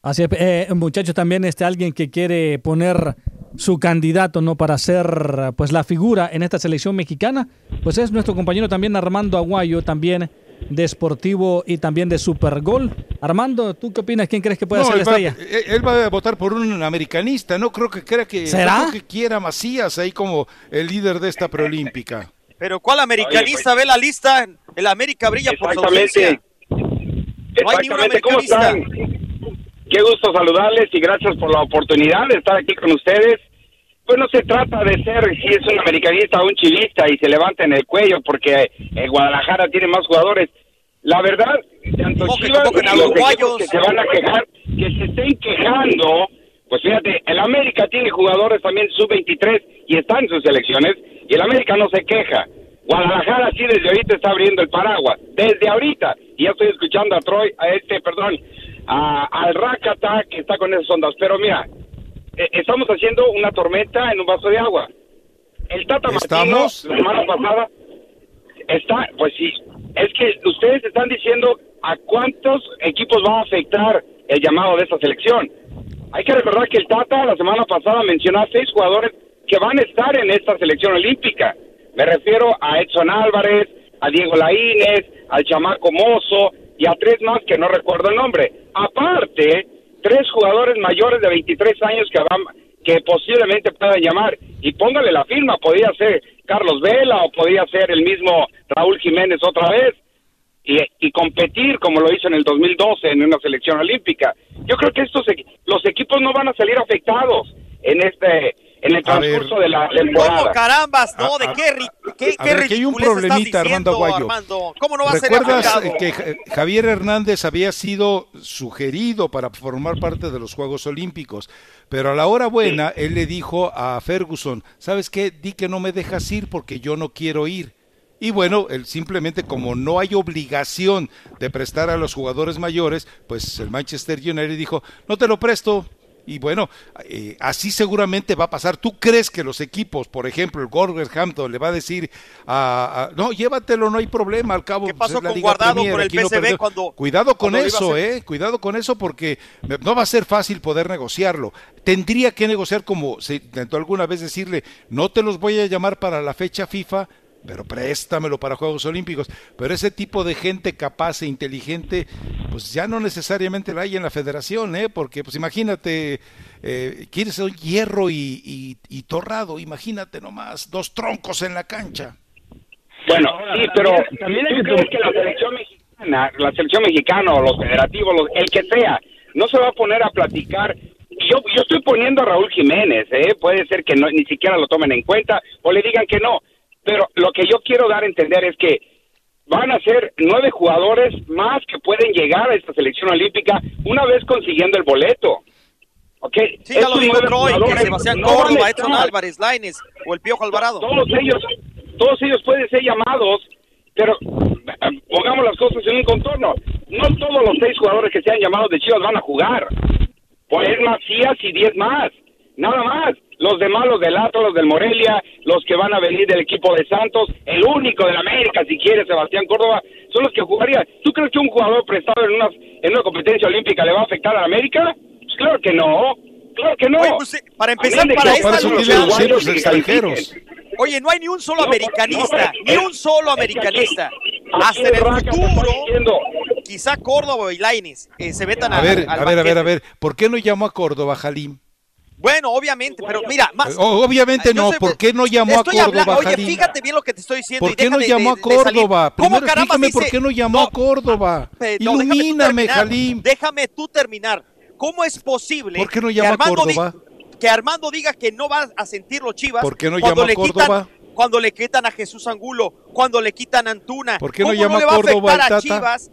Así es, eh, muchachos, también este alguien que quiere poner su candidato no para ser pues la figura en esta selección mexicana, pues es nuestro compañero también Armando Aguayo, también de Sportivo y también de Supergol. Armando, ¿tú qué opinas? ¿Quién crees que puede ser la estrella? Él va a votar por un americanista, no creo que crea que, ¿Será? que quiera Macías ahí como el líder de esta preolímpica. Pero ¿cuál americanista ve la lista? El América brilla por su ausencia. No hay ningún americanista. Qué gusto saludarles y gracias por la oportunidad de estar aquí con ustedes. Pues no se trata de ser si es un americanista o un chilista y se levanta en el cuello porque el Guadalajara tiene más jugadores. La verdad, tanto Chivas que, los que se van a quejar, que se estén quejando, pues fíjate, el América tiene jugadores también sub-23 y están en sus selecciones y el América no se queja. Guadalajara sí desde ahorita está abriendo el paraguas, desde ahorita. Y ya estoy escuchando a Troy, a este, perdón, a, al Rakata que está con esas ondas. Pero mira, eh, estamos haciendo una tormenta en un vaso de agua. El Tata Martino, semana pasada, está, pues sí, es que ustedes están diciendo a cuántos equipos va a afectar el llamado de esta selección. Hay que recordar que el Tata la semana pasada mencionó a seis jugadores que van a estar en esta selección olímpica. Me refiero a Edson Álvarez, a Diego Laínez, al chamaco Mozo y a tres más que no recuerdo el nombre. Aparte, tres jugadores mayores de 23 años que van que posiblemente puedan llamar y póngale la firma, podía ser Carlos Vela o podía ser el mismo Raúl Jiménez otra vez y, y competir como lo hizo en el 2012 en una selección olímpica. Yo creo que estos equi- los equipos no van a salir afectados en este en el A ver. transcurso de la temporada. ¿Cómo carambas? No, ¿de a- qué, ri- qué, a qué ver, que hay un problemita, Armando Aguayo. Armando? ¿Cómo no va a ser ¿Recuerdas afectado? que Ja- Javier Hernández había sido sugerido para formar parte de los Juegos Olímpicos? Pero a la hora buena, él le dijo a Ferguson, ¿sabes qué? Di que no me dejas ir porque yo no quiero ir. Y bueno, él simplemente como no hay obligación de prestar a los jugadores mayores, pues el Manchester United dijo, no te lo presto. Y bueno, eh, así seguramente va a pasar. ¿Tú crees que los equipos, por ejemplo, el Wolverhampton le va a decir, a, a- no, llévatelo, no hay problema, al cabo ¿Qué pues, pasó con Liga Guardado Premier, con el no perdió". cuando- Cuidado con cuando eso, eh, cuidado con eso porque no va a ser fácil poder negociarlo. Tendría que negociar como se intentó alguna vez decirle, no te los voy a llamar para la fecha FIFA, pero préstamelo para Juegos Olímpicos. Pero ese tipo de gente capaz e inteligente, pues ya no necesariamente la hay en la federación, ¿eh? Porque, pues imagínate, eh, quieres un hierro y, y- y torrado, imagínate nomás, dos troncos en la cancha. Bueno, sí, pero también hay ¿tú que que la selección mexicana, la selección mexicana o los federativos, los- el que sea, no se va a poner a platicar? Yo, yo estoy poniendo a Raúl Jiménez, ¿eh? puede ser que no, ni siquiera lo tomen en cuenta o le digan que no, pero lo que yo quiero dar a entender es que van a ser nueve jugadores más que pueden llegar a esta selección olímpica una vez consiguiendo el boleto. ¿Ok? Sí, ya lo dijo Troy, que Sebastián no Córdoba, Edson. Álvarez, Laines o el Piojo Alvarado. Todos ellos, todos ellos pueden ser llamados, pero eh, pongamos las cosas en un contorno. No todos los seis jugadores que sean llamados de Chivas van a jugar. Pues es Macías y diez más, nada más. Los demás, los del Atlas, los del Morelia, los que van a venir del equipo de Santos, el único del América, si quiere, Sebastián Córdoba, son los que jugarían. ¿Tú crees que un jugador prestado en una, en una competencia olímpica le va a afectar a la América? Pues claro que no, claro que no. Oye, pues, eh, para empezar, A para esta aparezcan lucha- los extranjeros. Oye, no hay ni un solo No, americanista, no, ni un solo americanista. Hasta en el futuro, quizá Córdoba y Laines eh, se vetan A ver, al a ver, a ver, a ver, ¿por qué no llamó a Córdoba, Jalim? Bueno, obviamente, pero mira, más. Obviamente no, ¿por qué no llamó a Córdoba, hablando- Oye, fíjate bien lo que te estoy diciendo. ¿Por qué no llamó a de-. Córdoba? ¿Cómo Primero dice- por qué no llamó a Córdoba. No, tú Ilumíname. Jalim. Déjame tú terminar. ¿Cómo es posible ¿Por qué no que llama a Armando Córdoba? que Armando diga que no va a sentir los Chivas? ¿Por qué no cuando llama a le Córdoba? Quitan, cuando le quitan a Jesús Angulo, cuando le quitan a Antuna. ¿Por qué no ¿Cómo llama le va a Córdoba a afectar a? Chivas?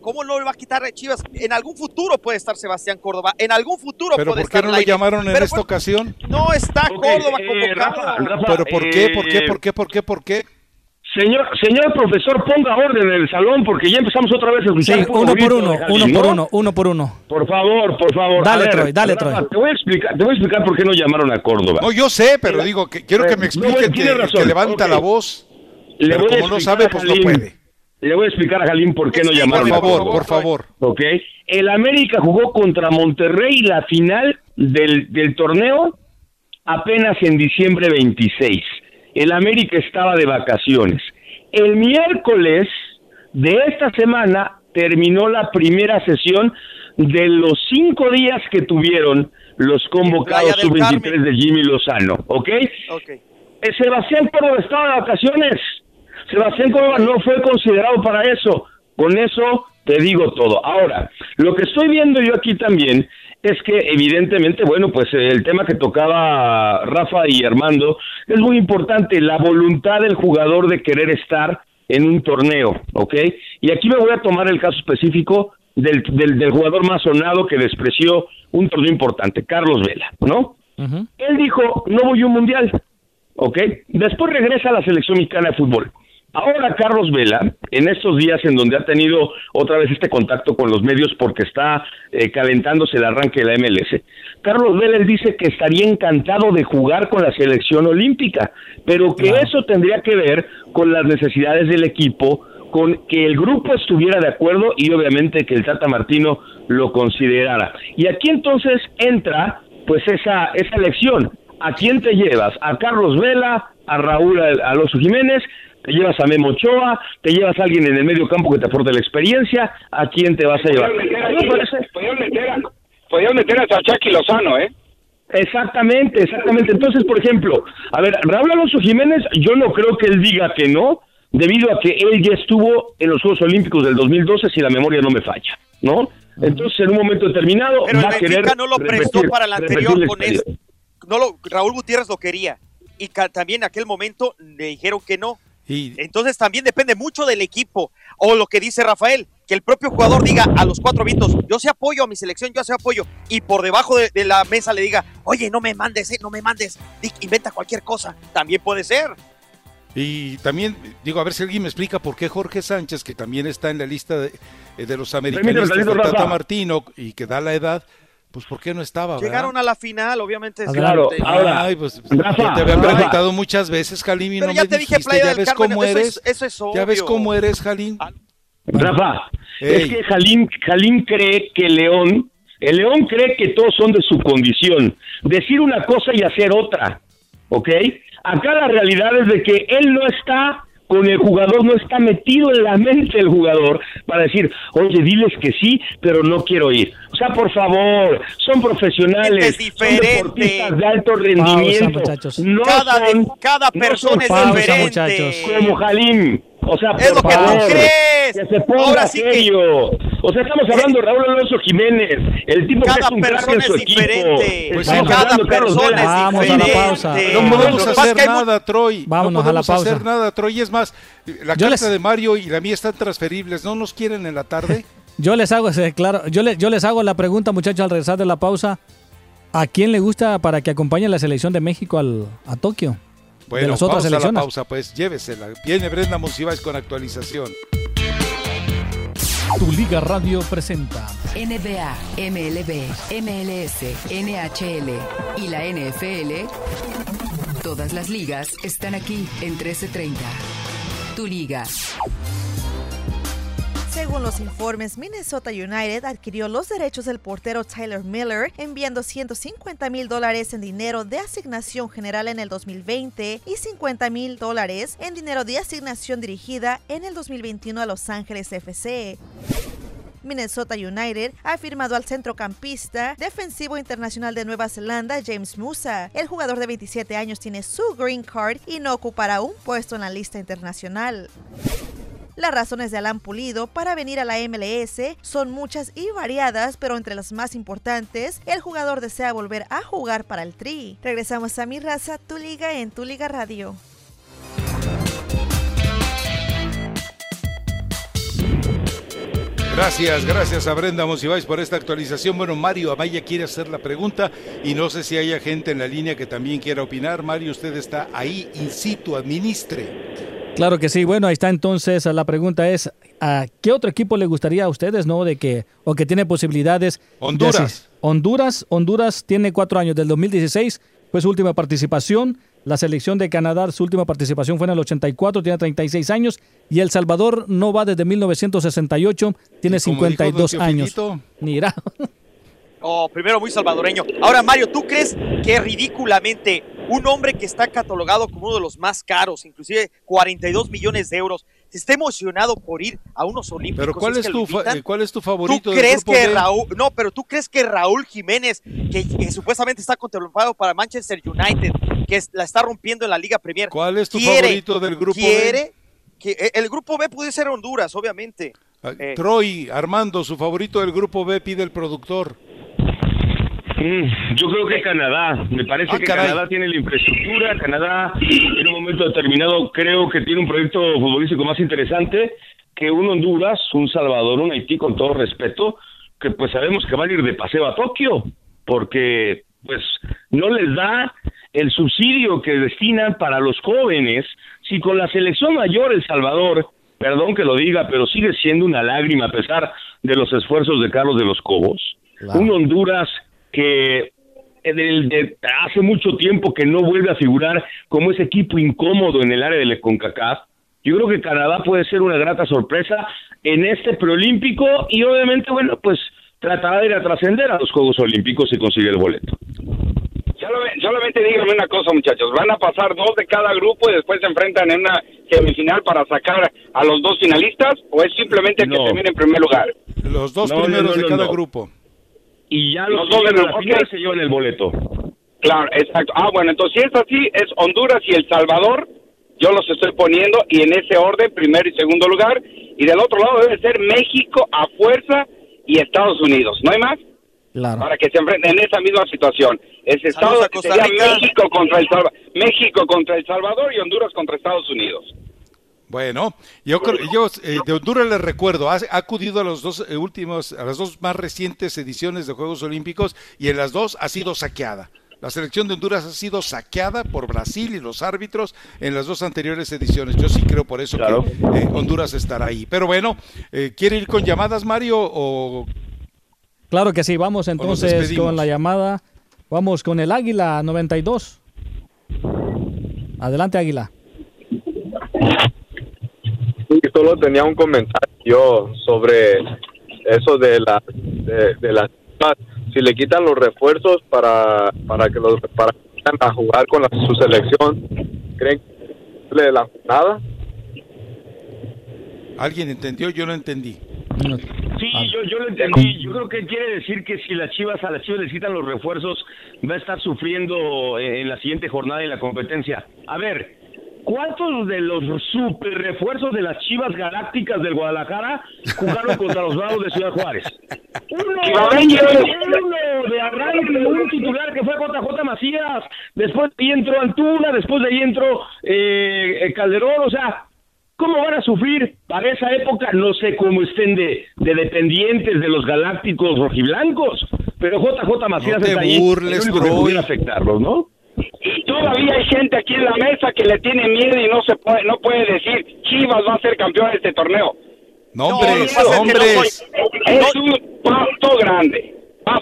¿Cómo no le va a quitar a Chivas? En algún futuro puede estar Sebastián Córdoba. En algún futuro ¿Pero puede por qué estar no lo llamaron en Pero esta por- ocasión? No está Córdoba eh, convocado. Rafa, ¿Pero por qué, eh, por qué, por qué, por qué, por qué? Señor, señor profesor, ponga orden en el salón porque ya empezamos otra vez a Sí, escuchar. puro uno por uno, uno por ¿no? uno, uno por uno. Por favor, por favor. Dale, ver, Troy, dale, Rafa, Troy. Te voy a explicar, te voy a explicar por qué no llamaron a Córdoba. No, yo sé, pero digo que quiero que me Eh, no, que, que levanta Ok. la voz. Le pero voy a como no sabe, pues no puede. Le voy a explicar a Jalín por qué no llamaron Por favor, por favor. ¿ok? El América jugó contra Monterrey la final del, del torneo apenas en diciembre 26. El América estaba de vacaciones. El miércoles de esta semana terminó la primera sesión de los cinco días que tuvieron los convocados Playa del sub-23 Carmen. de Jimmy Lozano, ¿ok? Ok. Eh, Sebastián Córdoba estaba de vacaciones. Sebastián Córdoba no fue considerado para eso. Con eso te digo todo. Ahora, lo que estoy viendo yo aquí también es que evidentemente, bueno, pues eh, el tema que tocaba Rafa y Armando es muy importante, la voluntad del jugador de querer estar en un torneo, ¿ok? Y aquí me voy a tomar el caso específico del, del, del jugador más sonado que despreció un torneo importante, Carlos Vela, ¿no? Él dijo, no voy a un mundial, ¿ok? Después regresa a la selección mexicana de fútbol. Ahora Carlos Vela, en estos días en donde ha tenido otra vez este contacto con los medios porque está eh, calentándose el arranque de la MLS, Carlos Vela él dice que estaría encantado de jugar con la selección olímpica, pero que eso tendría que ver con las necesidades del equipo, con que el grupo estuviera de acuerdo y obviamente que el Tata Martino lo considerara. Y aquí entonces entra pues esa, esa elección. ¿A quién te llevas? ¿A Carlos Vela? ¿A Raúl Alonso Jiménez? Te llevas a Memo Ochoa, te llevas a alguien en el medio campo que te aporte la experiencia, ¿a quién te vas a llevar? Podrían meter, a, meter a Chachaki Lozano, ¿eh? Exactamente, exactamente. Entonces, por ejemplo, a ver, Raúl Alonso Jiménez, yo no creo que él diga que no, debido a que él ya estuvo en los Juegos Olímpicos del 2012, si la memoria no me falla, ¿no? Entonces, en un momento determinado, Pero va a querer no lo prestó para el anterior con él. No lo, Raúl Gutiérrez lo quería. Y también en aquel momento le dijeron que no. Entonces también depende mucho del equipo. O lo que dice Rafael, que el propio jugador diga a los cuatro vientos, yo se apoyo a mi selección, yo se apoyo, y por debajo de, la mesa le diga, oye, no me mandes, eh, no me mandes, inventa cualquier cosa, también puede ser. Y también, digo, a ver si alguien me explica por qué Jorge Sánchez, que también está en la lista de, de los americanistas de Tata Martino y que da la edad, pues ¿por qué no estaba? Llegaron a la final, obviamente. Claro, ahora, Ay, pues, Rafa, te había preguntado muchas veces, Jalim, y no ya me te dijiste, dije, ya ves cómo eres, eso es, ya ves cómo eres, Jalim. Rafa, es que Jalim, Jalim cree que León, el León cree que todos son de su condición, decir una cosa y hacer otra, ¿ok? Acá la realidad es de que él no está con el jugador, no está metido en la mente del jugador para decir, oye, diles que sí, pero no quiero ir. O sea, por favor, son profesionales, son deportistas de alto rendimiento. no cada, son, cada persona es diferente. Como Jalim. O sea, es lo que tú crees. Que se ponga Ahora sí serio. O sea, estamos hablando de Raúl Alonso Jiménez, el tipo cada que es un crack en su es diferente. equipo. Pues cada persona es Vamos diferente. a la pausa. No podemos hacer nada, Troy. Vámonos no a la podemos pausa. hacer nada, Troy. Es más, la Yo carta les- de Mario y la mía están transferibles. ¿No nos quieren en la tarde? Yo les hago, ese- claro, yo, le- yo les hago la pregunta, muchachos, al regresar de la pausa. ¿A quién le gusta para que acompañe la selección de México al, a Tokio? Bueno, de las otras pausa la pausa, pues llévesela. Viene Brenda Monsiváis con actualización. Tu Liga Radio presenta NBA, MLB, MLS, NHL y la NFL. Todas las ligas están aquí en 1330. Tu liga. Según los informes, Minnesota United adquirió los derechos del portero Tyler Miller, enviando 150 mil dólares en dinero de asignación general en el 2020 y 50 mil dólares en dinero de asignación dirigida en el 2021 a Los Ángeles FC. Minnesota United ha firmado al centrocampista defensivo internacional de Nueva Zelanda, James Musa. El jugador de 27 años tiene su green card y no ocupará un puesto en la lista internacional. Las razones de Alan Pulido para venir a la MLS son muchas y variadas, pero entre las más importantes, el jugador desea volver a jugar para el Tri. Regresamos a Mi Raza, Tu Liga en Tu Liga Radio. Gracias, gracias a Brenda Monsiváis por esta actualización. Bueno, Mario Amaya quiere hacer la pregunta y no sé si haya gente en la línea que también quiera opinar. Mario, usted está ahí in situ, administre. Claro que sí. Bueno, ahí está entonces. La pregunta es, ¿a qué otro equipo le gustaría a ustedes, no? De que, o que tiene posibilidades. de Honduras. Honduras, Honduras tiene cuatro años. Del 2016 fue su última participación. La selección de Canadá, su última participación fue en el 84, tiene 36 años. Y El Salvador no va desde 1968, tiene Y como dijo 52 don años. Teofilito, Mira. Oh, primero muy salvadoreño. Ahora, Mario, ¿tú crees que ridículamente un hombre que está catalogado como uno de los más caros, inclusive 42 millones de euros, se está emocionado por ir a unos olímpicos? Pero ¿cuál ¿Es es, que tu, ¿cuál es tu favorito ¿Tú del crees grupo que B? Raúl, no, pero tú crees que Raúl Jiménez, que, que supuestamente está contemplado para Manchester United, que es- la está rompiendo en la Liga Premier, ¿Cuál es tu quiere- favorito del grupo quiere B? que eh, el grupo B puede ser Honduras, obviamente. Ah, Eh, Troy, Armando, su favorito del grupo B pide el productor. Mm, Yo creo que Canadá, me parece Ah, que caray. Canadá tiene la infraestructura, Canadá en un momento determinado creo que tiene un proyecto futbolístico más interesante que un Honduras, un Salvador, un Haití, con todo respeto, que pues sabemos que van a ir de paseo a Tokio, porque pues no les da el subsidio que destinan para los jóvenes, si con la selección mayor El Salvador, perdón que lo diga, pero sigue siendo una lágrima a pesar de los esfuerzos de Carlos de los Cobos, un Honduras que de, hace mucho tiempo que no vuelve a figurar como ese equipo incómodo en el área del CONCACAF. Yo creo que Canadá puede ser una grata sorpresa en este preolímpico y obviamente, bueno, pues tratará de ir a trascender a los Juegos Olímpicos y conseguir el boleto. Solamente, solamente díganme una cosa, muchachos. ¿Van a pasar dos de cada grupo y después se enfrentan en una semifinal para sacar a los dos finalistas? ¿O es simplemente que termine en primer lugar? Los dos primeros de cada grupo. Y ya los, dos se llevan el boleto. Claro, exacto. Ah, bueno, entonces si es así, es Honduras y El Salvador. Yo los estoy poniendo y en ese orden, primero y segundo lugar. Y del otro lado debe ser México a fuerza y Estados Unidos. ¿No hay más? Claro. Para que se enfrenten en esa misma situación. Es Estados sería México contra el México contra El Salvador y Honduras contra Estados Unidos. Bueno, yo yo eh, de Honduras les recuerdo, ha, acudido a los dos eh, últimos, a las dos más recientes ediciones de Juegos Olímpicos y en las dos ha sido saqueada. La selección de Honduras ha sido saqueada por Brasil y los árbitros en las dos anteriores ediciones. Yo sí creo por eso que eh, Honduras estará ahí. Pero bueno, ¿quiere ir con llamadas, Mario? O... Claro que sí, vamos entonces con la llamada. Vamos con el Águila 92. Adelante, Águila solo tenía un comentario sobre eso de la de, las si le quitan los refuerzos para para que los para a jugar con su selección creen que le la nada alguien entendió yo no entendí. Sí yo yo lo entendí. Yo creo que quiere decir que si las Chivas a las Chivas le quitan los refuerzos va a estar sufriendo en la siguiente jornada de la competencia. A ver ¿Cuántos de los super refuerzos de las Chivas Galácticas del Guadalajara jugaron contra los Bravos de Ciudad Juárez? Uno, uno de arranque, un titular que fue JJ Macías, después de ahí entró Antuna, después de ahí entró eh, Calderón, o sea, ¿Cómo van a sufrir para esa época? No sé cómo estén de, de dependientes de los galácticos rojiblancos, pero JJ Macías no está ahí. Burles, que afectarlos, ¿no? Todavía hay gente aquí en la mesa que le tiene miedo y no se puede, no puede decir Chivas va a ser campeón de este torneo. No, hombres, hombres. es un pasto grande.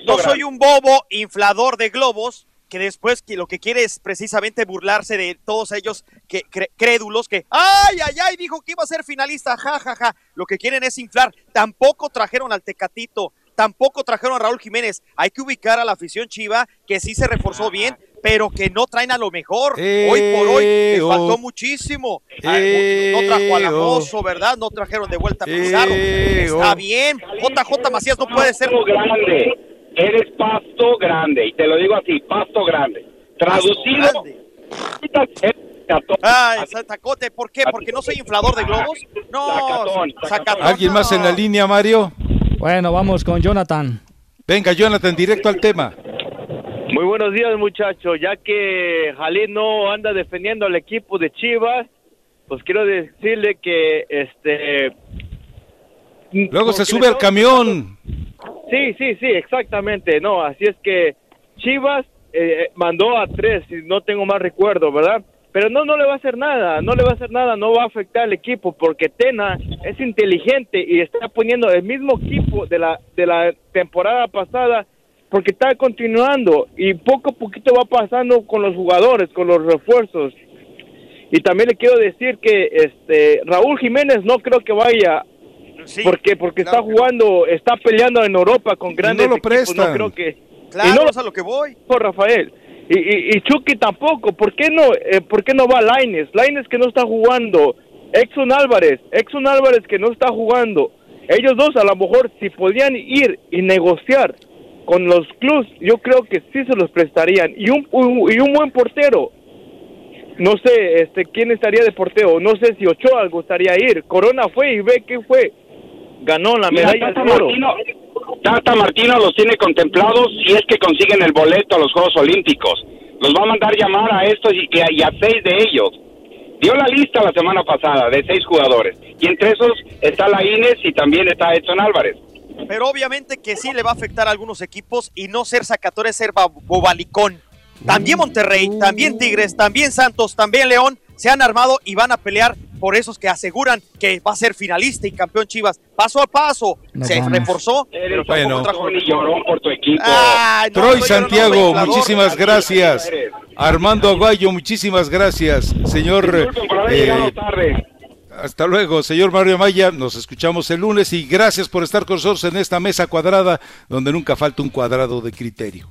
no soy un bobo inflador de globos que después que lo que quiere es precisamente burlarse de todos ellos que crédulos que ay ay ay dijo que iba a ser finalista ja ja ja lo que quieren es inflar tampoco trajeron al Tecatito tampoco trajeron a Raúl Jiménez hay que ubicar a la afición Chiva que sí se reforzó bien pero que no traen a lo mejor. hoy por hoy les faltó muchísimo. no trajo a mozo, ¿verdad? No trajeron de vuelta a Pizarro. Está bien. JJ Macías no puede ser. grande. Eres pasto grande. Y te lo digo así, pasto grande. Traducido. Ay, Zacacote, ¿por qué? ¿Porque no soy inflador de globos? No, ¿Alguien más en la línea, Mario? Bueno, vamos con Jonathan. Venga, Jonathan, directo al tema. Muy buenos días, muchachos. Ya que Jalín no anda defendiendo al equipo de Chivas, pues quiero decirle que este. Luego se sube al camión. Sí, sí, sí, exactamente. No, así es que Chivas eh, mandó a tres, si no tengo más recuerdo, ¿verdad? Pero no, no le va a hacer nada, no le va a hacer nada, no va a afectar al equipo porque Tena es inteligente y está poniendo el mismo equipo de la, de la temporada pasada porque está continuando y poco a poquito va pasando con los jugadores, con los refuerzos. Y también le quiero decir que este Raúl Jiménez no creo que vaya porque porque está jugando, está peleando en Europa con grandes no lo equipos, no creo que Claro, y no, es a lo que voy. Por Rafael. Y, y, y, Chucky tampoco, ¿por qué no eh, por qué no va Laines? Laines que no está jugando, Exxon Álvarez, Exxon Álvarez que no está jugando. Ellos dos a lo mejor si podían ir y negociar con los clubs yo creo que sí se los prestarían. Y un, y un buen portero. No sé este quién estaría de portero. No sé si Ochoa gustaría ir. Corona fue y ve qué fue. Ganó la medalla de oro. Tata Martino los tiene contemplados si es que consiguen el boleto a los Juegos Olímpicos. Los va a mandar llamar a estos y, y a seis de ellos. Dio la lista la semana pasada de seis jugadores. Y entre esos está la Inés y también está Edson Álvarez pero obviamente que sí le va a afectar a algunos equipos y no ser sacador es ser bobalicón. También Monterrey, también Tigres, también Santos, también León se han armado y van a pelear por esos que aseguran que va a ser finalista y campeón Chivas. Paso a paso, se reforzó. Bueno, por tu equipo. Troy Santiago, muchísimas gracias. Armando Aguayo, muchísimas gracias. Señor. Eh, hasta luego, señor Mario Maya. Nos escuchamos el lunes y gracias por estar con nosotros en esta mesa cuadrada donde nunca falta un cuadrado de criterio.